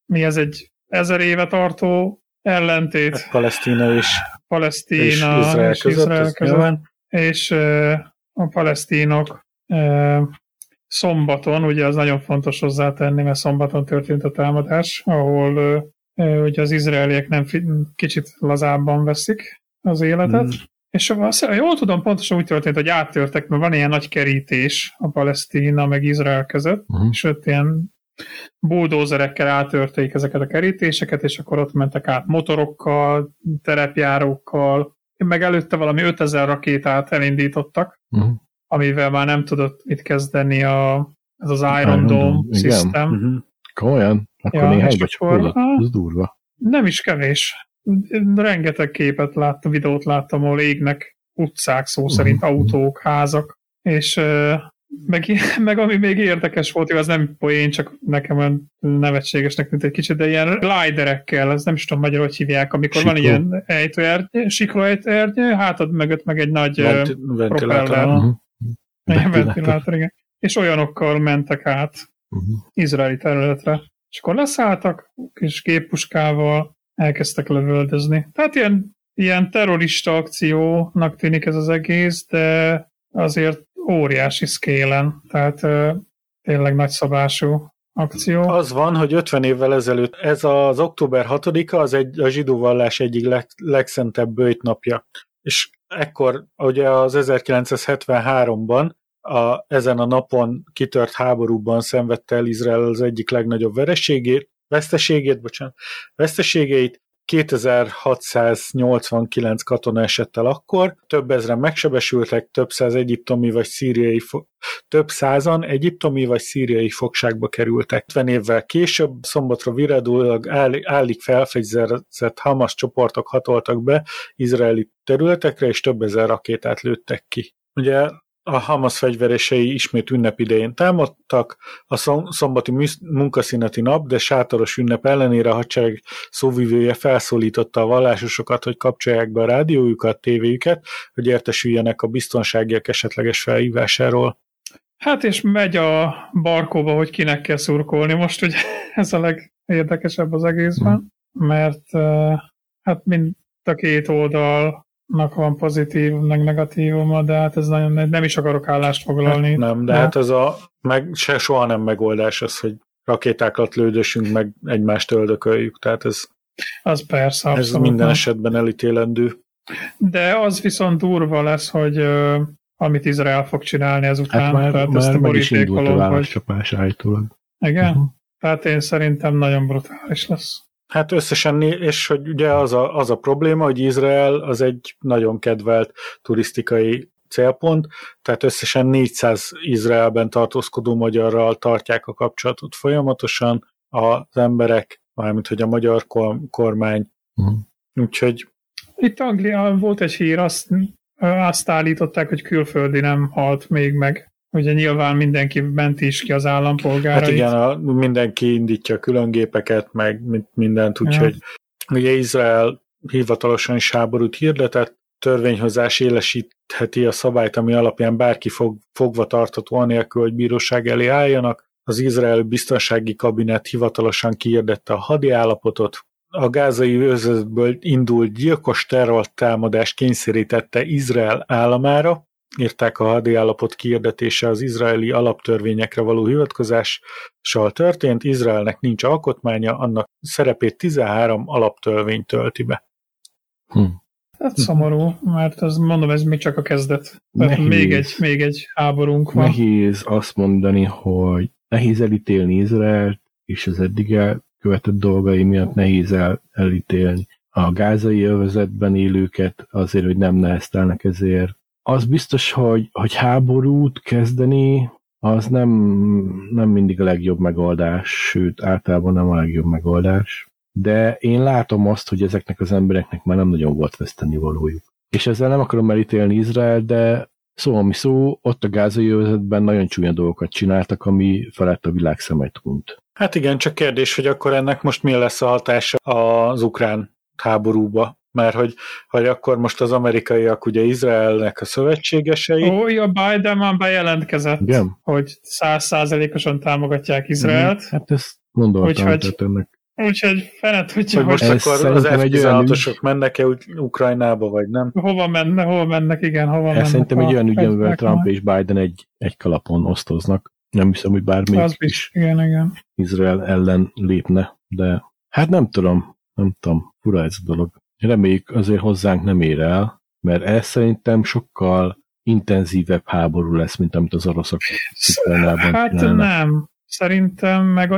mi ez egy ezer éve tartó ellentét. Hát Palesztina és, Palesztina és Izrael és között. Izrael között és a palesztinok szombaton, ugye az nagyon fontos hozzátenni, mert szombaton történt a támadás, ahol ugye az izraeliek nem kicsit lazábban veszik az életet, mm. És azt, jól tudom, pontosan úgy történt, hogy áttörtek, mert van ilyen nagy kerítés a Palesztina meg Izrael között, uh-huh. és ott ilyen buldózerekkel átörték ezeket a kerítéseket, és akkor ott mentek át motorokkal, terepjárókkal, meg előtte valami 5000 rakétát elindítottak, uh-huh. Amivel már nem tudott mit kezdeni a, ez az Iron, Iron Dome, Dome system. Uh-huh. Komolyan? Akkor ja, néhány vagy hullott, ez durva. Nem is kevés rengeteg képet láttam, videót láttam, ahol égnek utcák, szó szerint uh-huh. autók, házak, és meg, meg ami még érdekes volt, az nem poén, csak nekem olyan nevetségesnek tűnt egy kicsit, de ilyen gliderekkel, ez nem is tudom magyarul, hogy hívják, amikor Sikló. van ilyen ejtőernyő, siklóejtőernyő, hátad mögött meg egy nagy Vent, ventilátor. Uh-huh. Ventilátor, igen. És olyanokkal mentek át uh-huh. izraeli területre. És akkor leszálltak, kis géppuskával, elkezdtek lövöldözni. Tehát ilyen, ilyen terrorista akciónak tűnik ez az egész, de azért óriási szkélen, tehát tényleg nagyszabású akció. Az van, hogy 50 évvel ezelőtt ez az október 6-a az egy, a zsidó vallás egyik leg, legszentebb bőjtnapja. És ekkor, ugye az 1973-ban a, ezen a napon kitört háborúban szenvedte el Izrael az egyik legnagyobb vereségét, veszteségét, bocsánat, veszteségeit, 2689 katona esett el akkor, több ezren megsebesültek, több száz egyiptomi vagy szíriai, fo- több százan egyiptomi vagy szíriai fogságba kerültek. 50 évvel később szombatra viradólag állig felfegyverzett Hamas csoportok hatoltak be izraeli területekre, és több ezer rakétát lőttek ki. Ugye a Hamas fegyveresei ismét ünnep idején támadtak, a szombati munkaszíneti nap, de sátoros ünnep ellenére a hadsereg szóvivője felszólította a vallásosokat, hogy kapcsolják be a rádiójukat, tévéjüket, hogy értesüljenek a biztonságiak esetleges felhívásáról. Hát és megy a barkóba, hogy kinek kell szurkolni most, hogy ez a legérdekesebb az egészben, hmm. mert eh, hát mind a két oldal nak van pozitív, meg negatívuma, de hát ez nagyon, nem is akarok állást foglalni. Hát nem, de, de hát ez a, meg se soha nem megoldás az, hogy rakétákat lődösünk, meg egymást öldököljük, tehát ez az persze, abszolút. Ez minden esetben elítélendő. De az viszont durva lesz, hogy uh, amit Izrael fog csinálni ezután. Hát már, tehát már ezt a meg is indult a válaszcsapás állítólag. Igen? Uh-huh. Tehát én szerintem nagyon brutális lesz. Hát összesen, és hogy ugye az a, az a probléma, hogy Izrael az egy nagyon kedvelt turisztikai célpont, tehát összesen 400 Izraelben tartózkodó magyarral tartják a kapcsolatot folyamatosan az emberek, mármint hogy a magyar kormány. Uh-huh. Úgyhogy... Itt Anglia volt egy hír, azt, azt állították, hogy külföldi nem halt még meg. Ugye nyilván mindenki ment is ki az állampolgárait. Hát igen, a, mindenki indítja a különgépeket, meg mindent, úgyhogy ja. ugye Izrael hivatalosan is háborút hirdetett, törvényhozás élesítheti a szabályt, ami alapján bárki fog, fogva tartató anélkül, hogy bíróság elé álljanak. Az izrael biztonsági kabinet hivatalosan kiirdette a hadiállapotot. A gázai őzetből indult gyilkos terrortámadás kényszerítette Izrael államára, írták a hadiállapot kiirdetése az izraeli alaptörvényekre való hivatkozással történt, Izraelnek nincs alkotmánya, annak szerepét 13 alaptörvény tölti be. Hm. Hát szomorú, mert ez, mondom, ez még csak a kezdet. Tehát még egy, még egy háborunk van. Nehéz azt mondani, hogy nehéz elítélni Izraelt, és az eddig elkövetett dolgai miatt nehéz el, elítélni a gázai övezetben élőket, azért, hogy nem neheztelnek ezért az biztos, hogy, hogy háborút kezdeni, az nem, nem mindig a legjobb megoldás, sőt, általában nem a legjobb megoldás. De én látom azt, hogy ezeknek az embereknek már nem nagyon volt veszteni valójuk. És ezzel nem akarom elítélni Izrael, de szó, ami szó, ott a gázai övezetben nagyon csúnya dolgokat csináltak, ami felett a világ szemet hunyt. Hát igen, csak kérdés, hogy akkor ennek most mi lesz a hatása az ukrán háborúba. Mert hogy, hogy akkor most az amerikaiak ugye Izraelnek a szövetségesei. Ó, a Biden már bejelentkezett, Igen? hogy százszázalékosan támogatják Izraelt. Mm, hát ezt gondoltam, úgyhogy, ennek. Úgyhogy fene tudja, hogy most akkor az F-16-osok mennek-e Ukrajnába, vagy nem? Hova mennek, hova mennek, igen, hova mennek. Szerintem egy olyan ügy, amivel Trump és Biden egy, egy kalapon osztoznak. Nem hiszem, hogy bármi az is igen, igen. Izrael ellen lépne, de hát nem tudom, nem tudom, fura ez a dolog. Reméljük azért hozzánk nem ér el, mert ez szerintem sokkal intenzívebb háború lesz, mint amit az oroszok Hát csinálnak. nem. Szerintem meg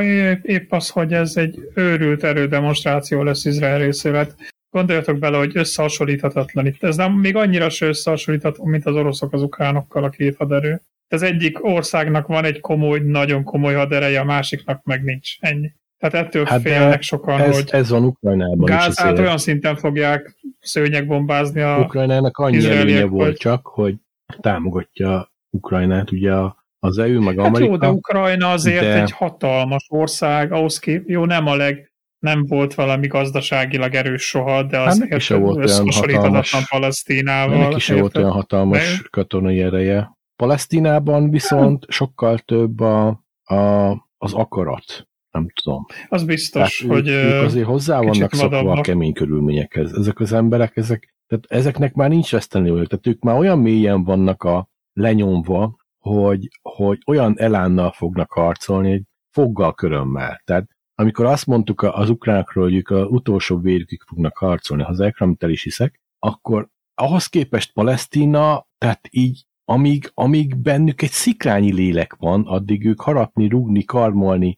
épp az, hogy ez egy őrült erődemonstráció lesz Izrael részéről. Hát gondoljatok bele, hogy összehasonlíthatatlan itt. Ez nem még annyira se összehasonlítható, mint az oroszok az ukránokkal a két haderő. Az egyik országnak van egy komoly, nagyon komoly hadereje, a másiknak meg nincs. Ennyi. Tehát ettől hát félnek sokan, ez, hogy ez van Ukrajnában Gázát olyan szinten fogják szőnyegbombázni a Ukrajnának annyi előnye volt csak, hogy támogatja Ukrajnát, ugye az EU meg hát Amerika. Jó, de Ukrajna azért de... egy hatalmas ország, ahhoz kép, jó, nem a leg, nem volt valami gazdaságilag erős soha, de az hát se volt olyan hatalmas, Palesztinával. Neki se volt olyan hatalmas de... katonai ereje. Palesztinában viszont sokkal több a, a, az akarat nem tudom. Az biztos, tehát hogy ők, ők azért hozzá vannak szokva a kemény körülményekhez. Ezek az emberek, ezek, tehát ezeknek már nincs veszteni tehát ők már olyan mélyen vannak a lenyomva, hogy, hogy olyan elánnal fognak harcolni, hogy foggal körömmel. Tehát amikor azt mondtuk az ukránokról, hogy ők az utolsó vérükig fognak harcolni, ha az el is hiszek, akkor ahhoz képest Palesztina, tehát így amíg, amíg bennük egy szikrányi lélek van, addig ők harapni, rugni, karmolni,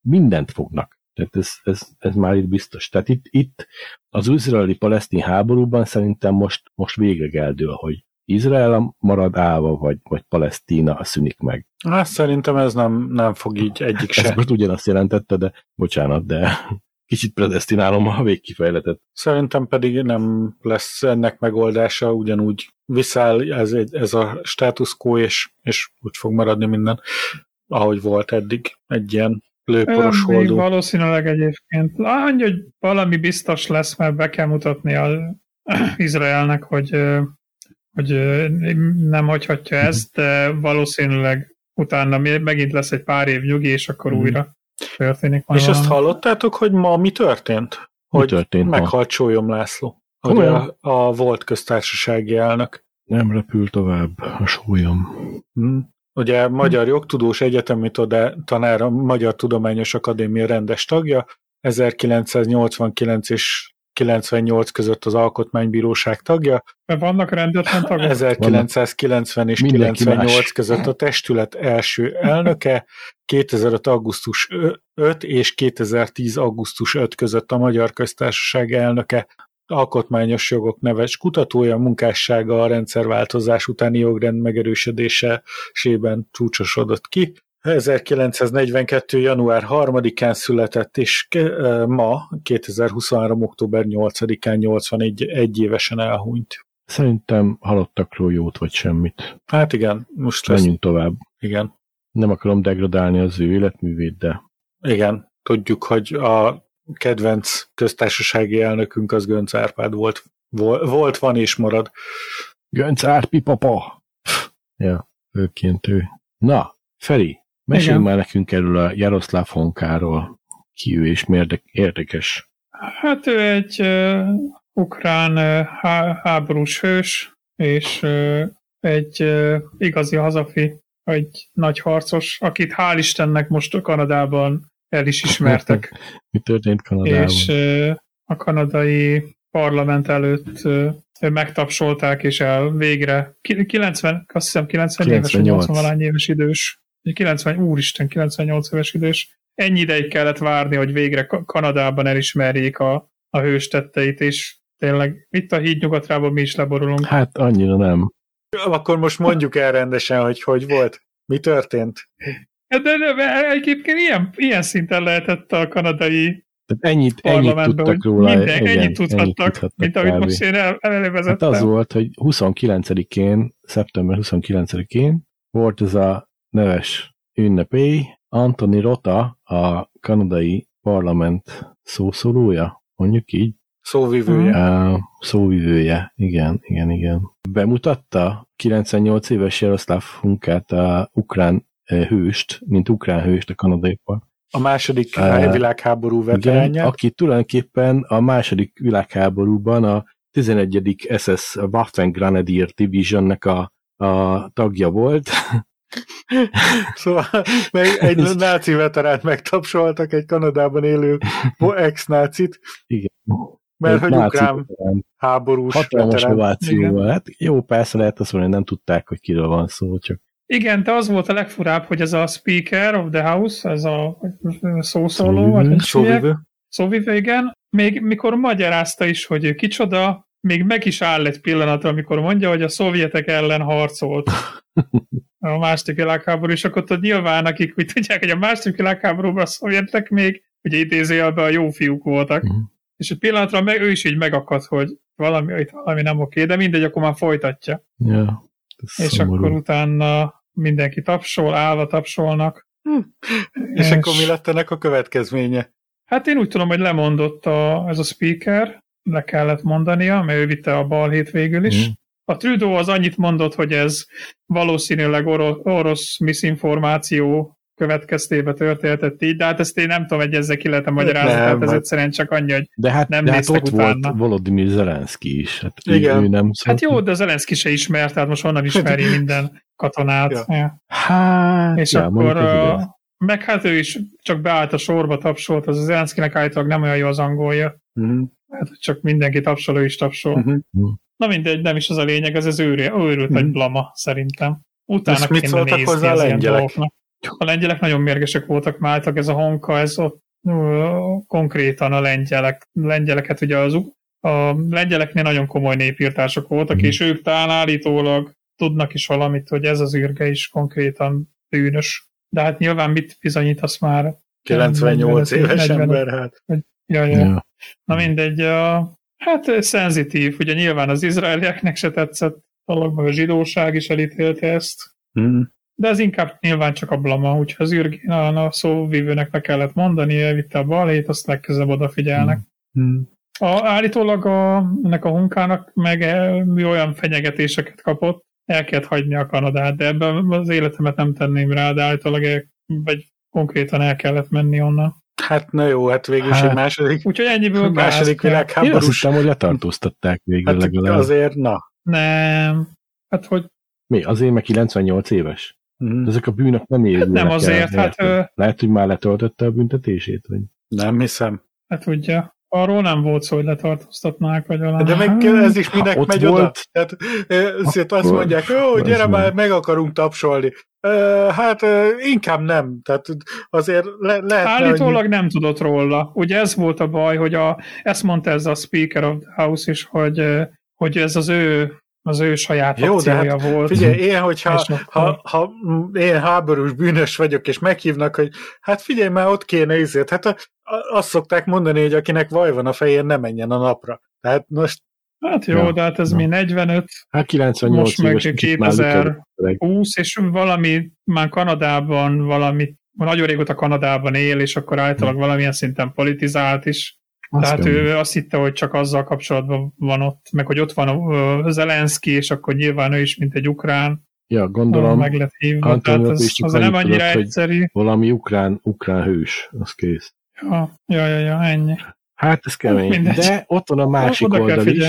mindent fognak. Tehát ez, ez, ez már itt biztos. Tehát itt, itt az izraeli-palesztin háborúban szerintem most, most végre eldől, hogy Izrael marad állva, vagy, vagy Palesztina szűnik meg. Hát szerintem ez nem, nem fog így egyik se. Ez most ugyanazt jelentette, de bocsánat, de kicsit predestinálom a végkifejletet. Szerintem pedig nem lesz ennek megoldása, ugyanúgy visszáll ez, ez a status quo, és, és úgy fog maradni minden, ahogy volt eddig, egy ilyen lőporos holdó. Valószínűleg egyébként. Annyi, hogy valami biztos lesz, mert be kell mutatni a Izraelnek, hogy, hogy nem hagyhatja mhm. ezt, de valószínűleg utána megint lesz egy pár év nyugi, és akkor mm. újra történik. És valami. ezt hallottátok, hogy ma mi történt? Mi hogy történt meghalt Sólyom László, hogy a, a volt köztársasági elnök. Nem repül tovább a sólyom. Mm. Ugye Magyar Jogtudós Egyetemi Tanár, a Magyar Tudományos Akadémia rendes tagja, 1989 és 98 között az Alkotmánybíróság tagja. Mert vannak rendetlen tagok? 1990 és Mindenki 98 más. között a testület első elnöke, 2005. augusztus 5 és 2010. augusztus 5 között a Magyar Köztársaság elnöke, alkotmányos jogok neves kutatója, munkássága a rendszerváltozás utáni jogrend megerősödésében csúcsosodott ki. 1942. január 3-án született, és ma, 2023. október 8-án 81 egy évesen elhunyt. Szerintem halottakról jót vagy semmit. Hát igen, most Menjünk lesz. tovább. Igen. Nem akarom degradálni az ő életművét, de... Igen, tudjuk, hogy a kedvenc köztársasági elnökünk az Gönc Árpád volt. Volt, van és marad. Gönc Árpi papa! Ja, őként ő. Na, Feri, mesélj már nekünk erről a Jaroszláv Honkáról. Ki ő és miért érdekes? Hát ő egy uh, ukrán uh, há- háborús hős, és uh, egy uh, igazi hazafi, egy nagy harcos, akit hál' Istennek most a Kanadában el is ismertek. Mi történt Kanadában? És a kanadai parlament előtt megtapsolták, és el végre 90, azt hiszem 90 éves, 80 valány éves idős. 90, úristen, 98 éves idős. Ennyi ideig kellett várni, hogy végre Kanadában elismerjék a, a hős tetteit, és tényleg itt a híd nyugatrában mi is leborulunk. Hát annyira nem. Akkor most mondjuk el rendesen, hogy hogy volt. Mi történt? De, de, de egyébként ilyen, ilyen szinten lehetett a kanadai tehát ennyit, ennyit tudtak róla. Minden, igen, ennyit tudhattak, ennyit tudhattak mint amit kb. most én el, elővezettem. Hát az volt, hogy 29-én, szeptember 29-én volt ez a neves ünnepély, Anthony Rota, a kanadai parlament szószólója, mondjuk így. Szóvivője. Uh, szóvivője, igen, igen, igen. Bemutatta 98 éves Jaroszláv Hunkát, a ukrán hőst, mint ukrán hőst a kanadaiban. A második uh, világháború veteránja. Aki tulajdonképpen a második világháborúban a 11. SS Waffen Grenadier Divisionnek a, a tagja volt. szóval meg egy náci veteránt megtapsoltak, egy Kanadában élő ex-nácit. Igen. Mert hogy ukrán háborús Hatalmas ovációval. Hát jó, persze lehet azt mondani, hogy nem tudták, hogy kiről van szó, csak igen, de az volt a legfurább, hogy ez a Speaker of the House, ez a szószóló, szóvivő. Szóvivő, igen. Még mikor magyarázta is, hogy ő kicsoda, még meg is áll egy pillanatra, amikor mondja, hogy a szovjetek ellen harcolt a második világháború, és akkor ott nyilván, akik úgy tudják, hogy a második világháborúban a szovjetek még, ugye idézőjelben a jó fiúk voltak. Uh-huh. És egy pillanatra meg, ő is így megakadt, hogy valami, hogy valami nem oké, de mindegy, akkor már folytatja. Yeah, és szomorú. akkor utána mindenki tapsol, állva tapsolnak. Hm. És, és akkor mi lett ennek a következménye? Hát én úgy tudom, hogy lemondott a, ez a speaker, le kellett mondania, mert ő vitte a balhét végül is. Mm. A Trudeau az annyit mondott, hogy ez valószínűleg orosz, orosz misinformáció következtébe történhetett így, de hát ezt én nem tudom, hogy ezzel ki lehet magyarázni, nem, tehát ez hát- egyszerűen csak annyi, hogy de hát, nem de hát ott utána. volt Volodymyr Zelenszky is. Hát Igen. Ő, nem hát jó, de Zelenszky se ismert, tehát most onnan ismeri minden katonát. Ja. Ja. Hát, És ja, akkor a, meg hát ő is csak beállt a sorba, tapsolt, az az Zelenszkinek állítólag nem olyan jó az angolja. Uh-huh. Hát csak mindenki tapsol, ő is tapsol. Uh-huh. Na mindegy, nem is az a lényeg, ez az őrült uh-huh. egy blama, szerintem. Utána mit szóltak hozzá a lengyelek? A lengyelek nagyon mérgesek voltak, már ez a honka, ez ott konkrétan a lengyelek, lengyeleket ugye az a lengyeleknél nagyon komoly népírtások voltak, mm. és ők talán állítólag tudnak is valamit, hogy ez az űrge is konkrétan bűnös. De hát nyilván mit bizonyítasz már? 98 éves 40, ember, hát. Hogy, ja, ja. ja. Na mindegy, a, hát szenzitív, ugye nyilván az izraelieknek se tetszett, dolog, meg a zsidóság is elítélte ezt. Mm de ez inkább nyilván csak a blama, úgyhogy az űrgén a szóvívőnek le kellett mondani, elvitte a balét, azt legközebb odafigyelnek. Mm. A, állítólag a, ennek a hunkának meg el, olyan fenyegetéseket kapott, el kellett hagyni a Kanadát, de ebben az életemet nem tenném rá, de állítólag el, vagy konkrétan el kellett menni onnan. Hát na jó, hát végül is hát, egy második, úgyhogy ennyiből második világháborús. Én azt hittem, hogy letartóztatták végül hát legalább. Azért, na. Nem. Hát hogy... Mi? Azért meg 98 éves? Mm. Ezek a bűnök nem érülnek hát nem azért, el, hát... Ő... Lehet, hogy már letöltötte a büntetését? Vagy? Nem hiszem. Hát ugye, arról nem volt szó, hogy letartóztatnák, vagy valami. De meg ez is minek ha, megy volt, oda. Tehát, ezért azt mondják, jó, gyere már, meg akarunk tapsolni. Hát inkább nem. Tehát azért le, lehet. Állítólag hogy... nem tudott róla. Ugye ez volt a baj, hogy a, ezt mondta ez a Speaker of the House is, hogy, hogy ez az ő az ő saját Jó, de hát, volt. Figyelj, én, hogyha ha, ha, én háborús bűnös vagyok, és meghívnak, hogy hát figyelj, már ott kéne izért. Hát a, a, azt szokták mondani, hogy akinek vaj van a fején, ne menjen a napra. Tehát most Hát jó, ja, de hát ez ja. mi 45, hát 98 most meg 2020, és valami már Kanadában, valami, nagyon régóta Kanadában él, és akkor általában valamilyen szinten politizált is. Azt Tehát ő ő azt hitte, hogy csak azzal kapcsolatban van ott, meg hogy ott van a Zelenszky, és akkor nyilván ő is, mint egy ukrán. Ja, gondolom. Meg lett hívva, tehát ez, az nem annyira tudod, egyszerű. Valami ukrán, ukrán hős, az kész. Ja, ja, ja, ja ennyi. Hát ez kemény. Mindegy. De ott van a másik Oda oldal is.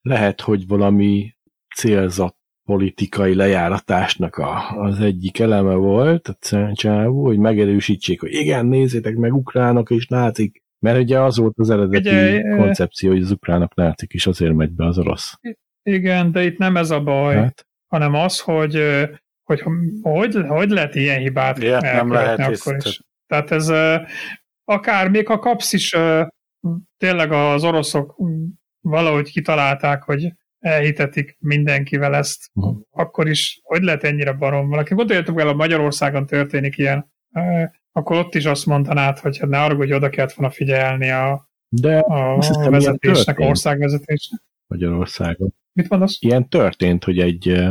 Lehet, hogy valami célzat politikai lejáratásnak a, az egyik eleme volt, a csávó, hogy megerősítsék, hogy igen, nézzétek meg, ukránok és nácik mert ugye az volt az eredeti ugye, koncepció, hogy az ukránok nácik is azért megy be az orosz. Igen, de itt nem ez a baj, hát? hanem az, hogy hogy, hogy, hogy lehet ilyen hibát ja, nem lehet akkor is. Tehát ez akár még ha kapsz is tényleg az oroszok valahogy kitalálták, hogy elhitetik mindenkivel ezt, uh-huh. akkor is hogy lehet ennyire barom valaki. Gondoljatok el, a Magyarországon történik ilyen akkor ott is azt mondanád, hogy hát ne arra, hogy oda kellett volna figyelni a, De a hiszem, vezetésnek, országvezetésnek. Magyarországon. Mit mondasz? Ilyen történt, hogy egy,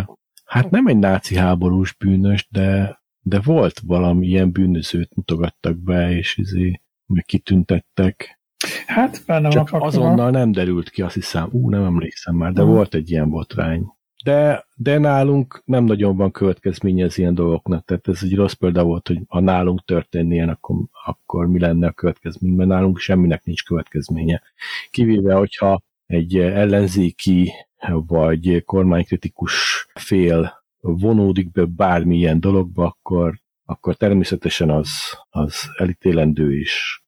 hát nem egy náci háborús bűnös, de, de volt valami ilyen bűnözőt mutogattak be, és izé, meg kitüntettek. Hát benne Csak van azonnal nem derült ki, azt hiszem. Ú, nem emlékszem már, de hmm. volt egy ilyen botrány. De, de nálunk nem nagyon van következménye az ilyen dolgoknak, tehát ez egy rossz példa volt, hogy ha nálunk történjen, akkor, akkor mi lenne a következmény, mert nálunk semminek nincs következménye. Kivéve, hogyha egy ellenzéki vagy kormánykritikus fél vonódik be bármilyen dologba, akkor, akkor természetesen az, az elítélendő és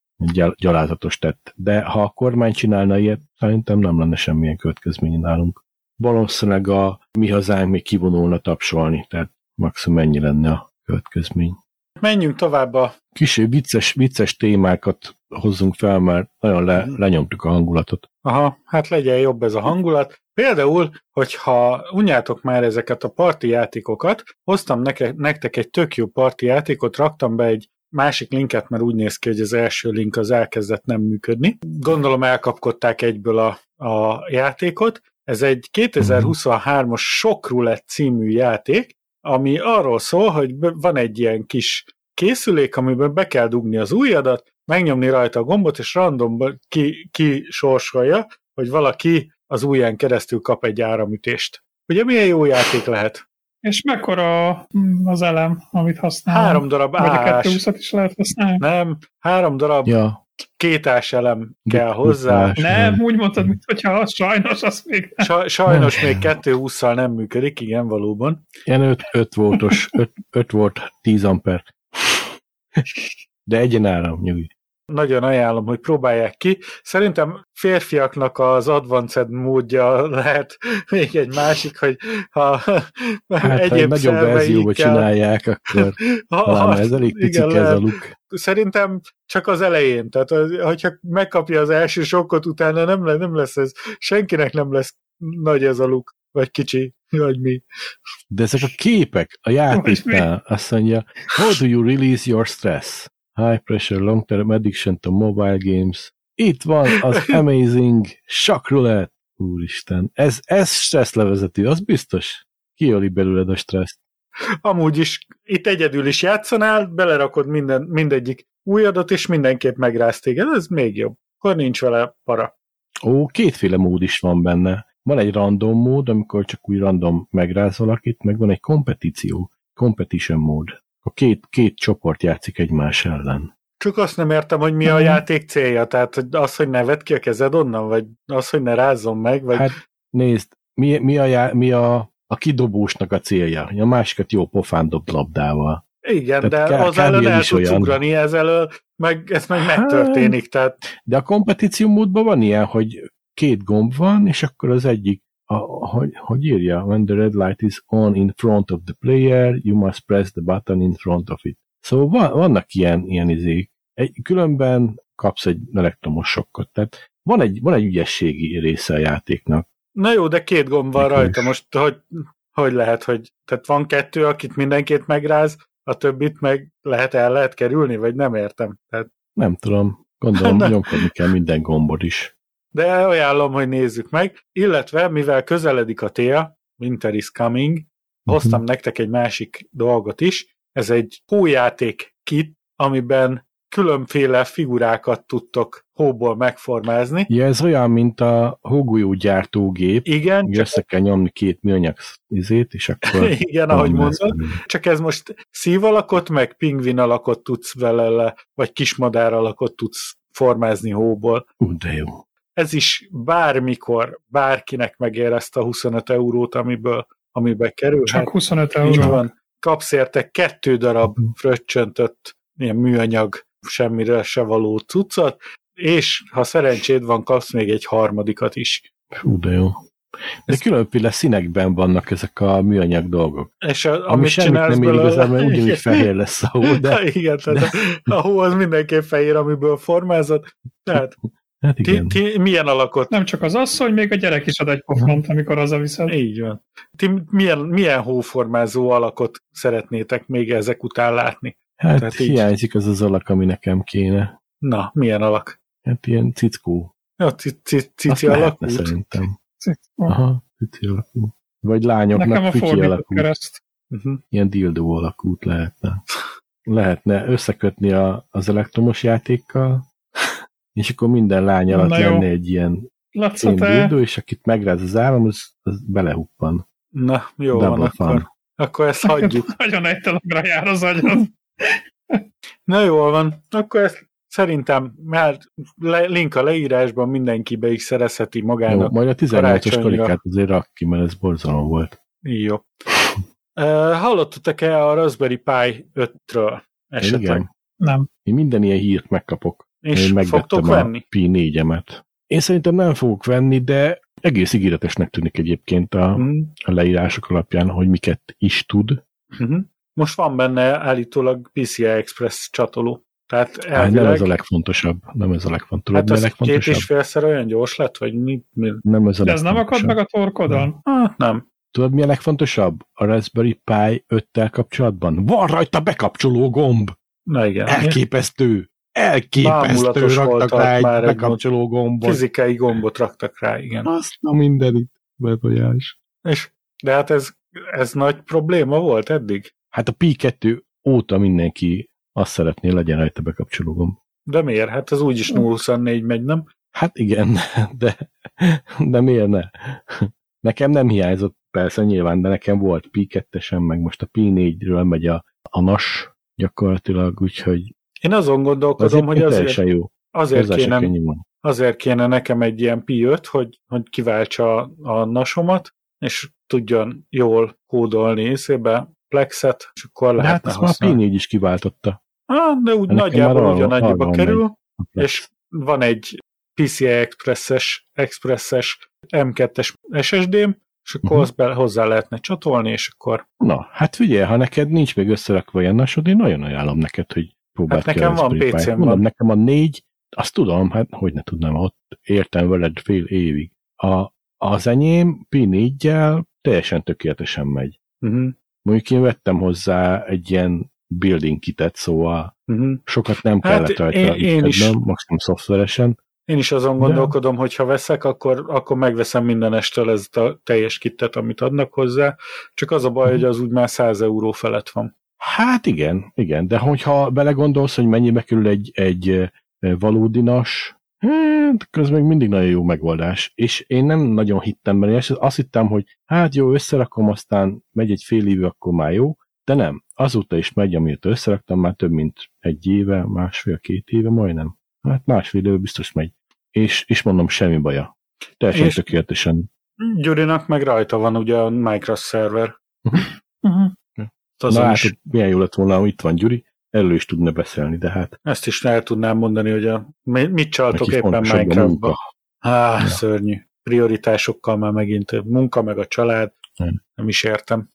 gyalázatos tett. De ha a kormány csinálna ilyet, szerintem nem lenne semmilyen következmény nálunk. Valószínűleg a mi hazánk még kivonulna tapsolni, tehát maximum ennyi lenne a következmény. Menjünk tovább a... Kicsi vicces, vicces témákat hozzunk fel, mert nagyon le, mhm. lenyomtuk a hangulatot. Aha, hát legyen jobb ez a hangulat. Például, hogyha unjátok már ezeket a parti játékokat, hoztam neke, nektek egy tök jó parti játékot, raktam be egy másik linket, mert úgy néz ki, hogy az első link az elkezdett nem működni. Gondolom elkapkodták egyből a, a játékot. Ez egy 2023-as Shock Roulette című játék, ami arról szól, hogy van egy ilyen kis készülék, amiben be kell dugni az ujjadat, megnyomni rajta a gombot, és random ki, ki sorsolja, hogy valaki az ujján keresztül kap egy áramütést. Ugye milyen jó játék lehet? És mekkora az elem, amit használ? Három darab ás. Vagy a 220 is lehet használni? Nem, három darab ja. Kétás elem kell hozzá. Nem, úgy mondtad, mint hogyha sajnos az még nem. Sa- sajnos még 220 nem működik, igen, valóban. Ilyen 5, 5 voltos, 5, 5 volt 10 amper. De egyen áram, nyugi nagyon ajánlom, hogy próbálják ki. Szerintem férfiaknak az advanced módja lehet még egy másik, hogy ha hát, egyéb ha nagyobb verzióba csinálják, akkor ha, ez elég picik ez a luk. Szerintem csak az elején, tehát hogyha megkapja az első sokkot, utána nem, le, nem lesz ez, senkinek nem lesz nagy ez a luk, vagy kicsi, vagy mi. De ezek a képek a játéknál, azt mondja, how do you release your stress? High Pressure Long Term Addiction to Mobile Games. Itt van az Amazing Shock Roulette. Úristen, ez, ez stressz levezető, az biztos. Kiöli belőled a stresszt. Amúgy is itt egyedül is játszanál, belerakod minden, mindegyik új adat, és mindenképp megráz téged, ez még jobb. Akkor nincs vele para. Ó, kétféle mód is van benne. Van egy random mód, amikor csak úgy random megráz valakit, meg van egy kompetíció, competition mód a két, két csoport játszik egymás ellen. Csak azt nem értem, hogy mi a játék célja, tehát hogy az, hogy ne vedd ki a kezed onnan, vagy az, hogy ne rázzon meg, vagy... Hát nézd, mi, mi, a, já, mi a, a kidobósnak a célja? A másikat jó pofán dob labdával. Igen, tehát de az ellen el tudsz olyan... ugrani ez elől, meg ez meg hát, megtörténik. Tehát... De a kompetíció módban van ilyen, hogy két gomb van, és akkor az egyik a, hogy, hogy írja? When the red light is on in front of the player, you must press the button in front of it. Szóval van, vannak ilyen, ilyen izék. Egy, különben kapsz egy elektromos sokkot. Tehát van egy, van egy ügyességi része a játéknak. Na jó, de két gomb van rajta. Most hogy, hogy lehet, hogy tehát van kettő, akit mindenkit megráz, a többit meg lehet el lehet kerülni, vagy nem értem. Tehát... Nem tudom. Gondolom, nyomkodni kell minden gombot is de ajánlom, hogy nézzük meg. Illetve, mivel közeledik a tél, Winter is coming, hoztam uh-huh. nektek egy másik dolgot is. Ez egy hójáték kit, amiben különféle figurákat tudtok hóból megformázni. Ja, ez olyan, mint a hógolyó gyártógép. Igen. Csak... Össze kell nyomni két műanyag izét, és akkor... Igen, ahogy mondod. Csak ez most szív alakot, meg pingvin alakot tudsz vele le, vagy kismadár alakot tudsz formázni hóból. Ú, de jó ez is bármikor bárkinek megér ezt a 25 eurót, amiből, amiben kerül. Csak 25 euró. Így van. Kapsz érte kettő darab mhm. fröccsöntött ilyen műanyag, semmire se való cuccot, és ha szerencséd van, kapsz még egy harmadikat is. Hú, de jó. De Ez különféle színekben vannak ezek a műanyag dolgok. És a, Ami semmit nem ér igazán, mert ugyanúgy fehér lesz a hó, de... Igen, tehát de... a hó az mindenképp fehér, amiből formázott. Tehát Hát igen. Ti, ti milyen alakot? Nem csak az asszony, még a gyerek is ad egy pofont, amikor az a viszed. Így van. Ti milyen, milyen hóformázó alakot szeretnétek még ezek után látni? Hát Tehát hiányzik így... az az alak, ami nekem kéne. Na, milyen alak? Hát ilyen cickó. Ja, cici alakú? szerintem. Aha, cici alakú. Vagy lányoknak Nekem a fütyi alakú. Kereszt. Uh-huh. Ilyen dildó alakút lehetne. Lehetne összekötni a, az elektromos játékkal, és akkor minden lány alatt Na lenne egy ilyen dildo, és akit megráz az állam, az, az belehuppan. Na, jó Double van, fun. akkor, akkor ezt hagyjuk. Nagyon egy telegra jár az agyam. Na jól van, akkor ezt szerintem, mert le, link a leírásban mindenki be is szerezheti magának. Jó, majd a 18-os karikát azért rak ki, mert ez borzalom volt. Jó. Uh, hallottatok-e a Raspberry Pi 5-ről esetleg? Igen. Nem. Én minden ilyen hírt megkapok. És Én fogtok venni? a Pi 4-emet. Én szerintem nem fogok venni, de egész ígéretesnek tűnik egyébként a, mm. a leírások alapján, hogy miket is tud. Mm-hmm. Most van benne állítólag PCI Express csatoló. Tehát elvileg... Nem ez a legfontosabb. Nem ez a legfontosabb. Hát ez legfontosabb? két és félszer olyan gyors lett, vagy mi? mi? Nem ez a De ez nem akad meg a torkodon? Nem. Ah, nem. Tudod, mi a legfontosabb? A Raspberry Pi 5-tel kapcsolatban? Van rajta bekapcsoló gomb! Na igen. Elképesztő! Elképesztő, raktak rá egy bekapcsoló gombot. Fizikai gombot raktak rá, igen. Azt a mindenit, befolyás. És, de hát ez, ez nagy probléma volt eddig? Hát a Pi 2 óta mindenki azt szeretné, legyen rajta bekapcsoló gomb. De miért? Hát ez úgyis 024 megy, nem? Hát igen, de, de miért ne? Nekem nem hiányzott persze nyilván, de nekem volt Pi 2 meg most a Pi 4-ről megy a, a NAS gyakorlatilag, úgyhogy én azon gondolkodom, hogy azért, jó. azért, kéne, azért kéne nekem egy ilyen Pi 5, hogy, hogy kiváltsa a, a nasomat, és tudjon jól kódolni észébe Plexet, és akkor de lehetne hát ezt már Pi4 is kiváltotta. Ah, de úgy de nagyjából ugyanannyiba kerül, és van egy PCI Express-es, Express-es M2-es SSD-m, és akkor uh-huh. azt be, hozzá lehetne csatolni, és akkor... Na, hát figyelj, ha neked nincs még összerakva ilyen nasod, én nagyon ajánlom neked, hogy próbált hát nekem van PC-m Mondom, nekem a négy, azt tudom, hát hogy ne tudnám, ott értem veled fél évig. A, az enyém P4-gyel teljesen tökéletesen megy. Uh-huh. Mondjuk én vettem hozzá egy ilyen building kitet, szóval uh-huh. sokat nem hát kellett rajta én, én is, maximum szoftveresen. Én is azon gondolkodom, hogy ha veszek, akkor, akkor megveszem minden estől ezt a teljes kittet, amit adnak hozzá, csak az a baj, uh-huh. hogy az úgy már 100 euró felett van. Hát igen, igen, de hogyha belegondolsz, hogy mennyibe kerül egy, egy valódi nas, hát közben még mindig nagyon jó megoldás. És én nem nagyon hittem benne, és azt hittem, hogy hát jó, összerakom, aztán megy egy fél évű, akkor már jó, de nem. Azóta is megy, amit összeraktam, már több mint egy éve, másfél-két éve, majdnem. Hát másfél éve biztos megy. És, és mondom, semmi baja. Teljesen és tökéletesen. Gyurinak meg rajta van ugye a Minecraft szerver. Uh-huh. Na hát, is... milyen jó lett volna, hogy itt van Gyuri, erről is tudna beszélni, de hát... Ezt is el tudnám mondani, hogy a, mit csaltok éppen Minecraftba. Á, ja. szörnyű. Prioritásokkal már megint munka, meg a család. Nem, nem is értem.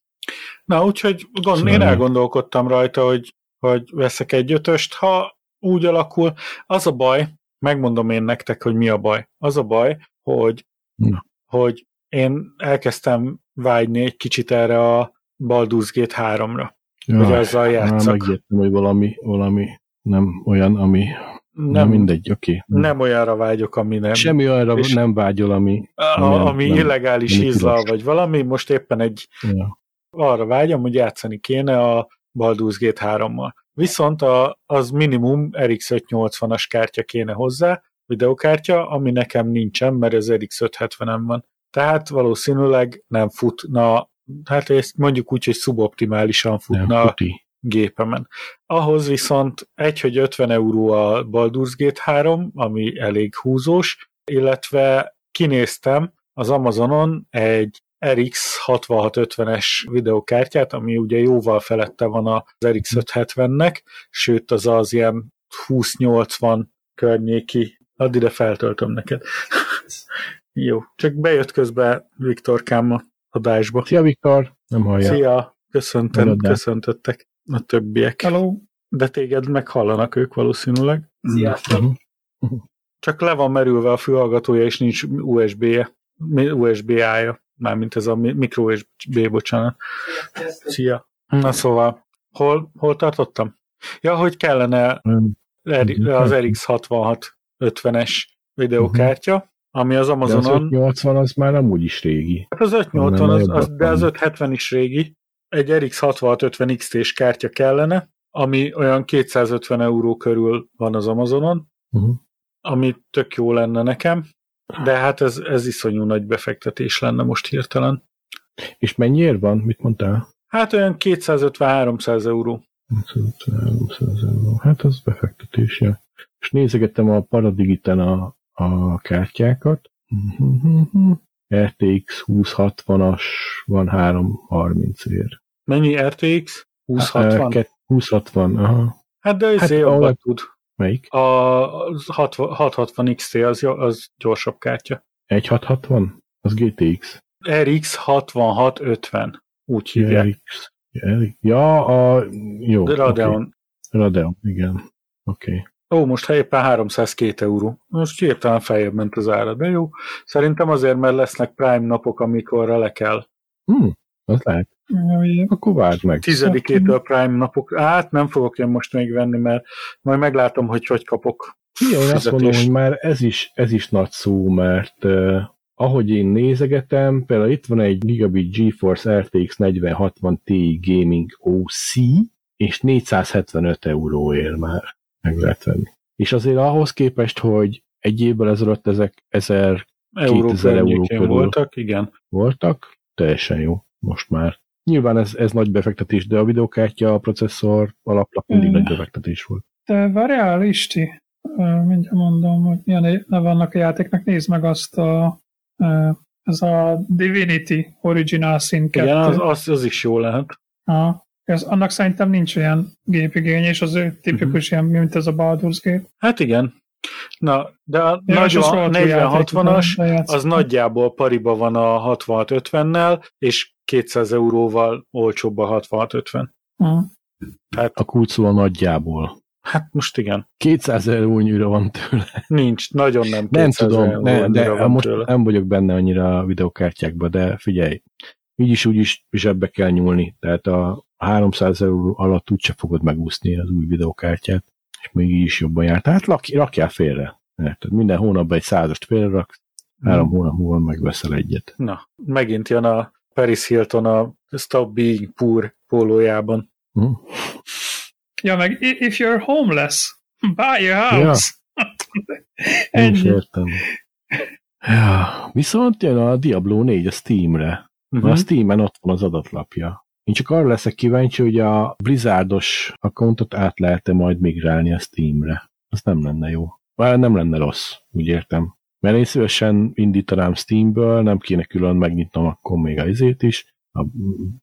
Na, úgyhogy gond, szóval én elgondolkodtam rajta, hogy, hogy veszek egy ötöst, ha úgy alakul. Az a baj, megmondom én nektek, hogy mi a baj. Az a baj, hogy, Na. hogy én elkezdtem vágyni egy kicsit erre a Baldur's Gate 3-ra. Ja, hogy azzal játszak. Megértem, hogy valami, valami nem olyan, ami nem, nem mindegy, oké. Okay. Nem olyanra vágyok, ami nem. Semmi olyanra és nem vágyol, ami... A, ami, ami nem, illegális hízla, vagy valami. Most éppen egy ja. arra vágyom, hogy játszani kéne a Baldur's Gate 3-mal. Viszont a, az minimum RX 580-as kártya kéne hozzá, videokártya, ami nekem nincsen, mert az RX 570-en van. Tehát valószínűleg nem futna hát ezt mondjuk úgy, hogy szuboptimálisan futna a gépemen. Ahhoz viszont egy, hogy 50 euró a Baldur's Gate 3, ami elég húzós, illetve kinéztem az Amazonon egy RX 6650-es videokártyát, ami ugye jóval felette van az RX 570-nek, sőt az az ilyen 2080 környéki, add ide feltöltöm neked. Jó, csak bejött közben Viktorkám adásba. Szia, Viktor! Nem hallja. Szia! Köszöntöm, köszöntöttek a többiek. Hello! De téged meghallanak ők valószínűleg. Sziasztok! Csak le van merülve a fülhallgatója, és nincs USB-je. USB-ája. Mármint ez a mikro USB, bocsánat. Szia! Na szóval, hol, hol tartottam? Ja, hogy kellene az RX 66 50-es videokártya, ami az Amazonon... De az 580 az már nem úgy is régi. Hát az 580, az, az, de az 570 is régi. Egy RX 6650 XT-s kártya kellene, ami olyan 250 euró körül van az Amazonon, uh-huh. ami tök jó lenne nekem, de hát ez, ez iszonyú nagy befektetés lenne most hirtelen. És mennyiért van? Mit mondtál? Hát olyan 250-300 euró. 250-300 euró. Hát az befektetés, ja. És nézegettem a Paradigiten a, a kártyákat. RTX 2060-as van 330 ér. Mennyi RTX? 2060? 2060, aha. Hát de ez hát, jobban tud. Melyik? A 660 XT az, az gyorsabb kártya. 1660? Az GTX. RX 6650. Úgy hívják. RX. Ja, a... Jó. Radeon. Okay. Radeon, igen. Oké. Okay. Ó, most éppen 302 euró. Most hirtelen feljebb ment az ára, de jó. Szerintem azért, mert lesznek Prime napok, amikor le kell. Hmm, az lehet. Akkor várd meg. Tizedikétől Prime napok. Hát nem fogok én most még venni, mert majd meglátom, hogy hogy kapok Igen, én azt mondom, hogy már ez is, ez is nagy szó, mert uh, ahogy én nézegetem, például itt van egy Gigabit GeForce RTX 4060 Ti Gaming OC, és 475 euróért már meg lehet venni. És azért ahhoz képest, hogy egy évvel ezelőtt ezek 1000 euró 2000 euró körül voltak, igen. Voltak, teljesen jó most már. Nyilván ez, ez nagy befektetés, de a videokártya, a processzor alaplap mindig mm. nagy befektetés volt. De várjál, Isti, mindjárt mondom, hogy milyen neve vannak a játéknak, nézd meg azt a ez a Divinity Original Sin 2. Igen, az, az, az is jó lehet. Ha. Ez, annak szerintem nincs olyan gépigény, és az ő tipikus uh-huh. ilyen, mint ez a Baldur's Gate. Hát igen. Na, de a ja, nagy 40-60-as az nagyjából pariba van a 66-50-nel, és 200 euróval olcsóbb a 66-50. Uh-huh. Tehát, a kulcs a nagyjából. Hát most igen. 200 eurónyira van tőle. Nincs, nagyon nem. Nem tudom, ne, de most tőle. nem vagyok benne annyira a videokártyákba, de figyelj, így is úgy is zsebbe kell nyúlni, tehát a 300 euró alatt úgyse fogod megúszni az új videokártyát, és még így is jobban jár. Tehát rak, rakjál félre. Tehát minden hónapban egy százast félreraksz, három hmm. hónap múlva megveszel egyet. Na, megint jön a Paris Hilton a Stop Being Poor pólójában. Hmm. Ja, meg if you're homeless, buy a house. Ja. Ennyi. értem. Ja, viszont jön a Diablo 4 a Steamre. Uh-huh. A Steamen ott van az adatlapja. Én csak arra leszek kíváncsi, hogy a Blizzardos accountot át lehet-e majd migrálni a Steamre. Az nem lenne jó. Már nem lenne rossz, úgy értem. Mert én szívesen indítanám Steamből, nem kéne külön megnyitnom akkor még a izét is, a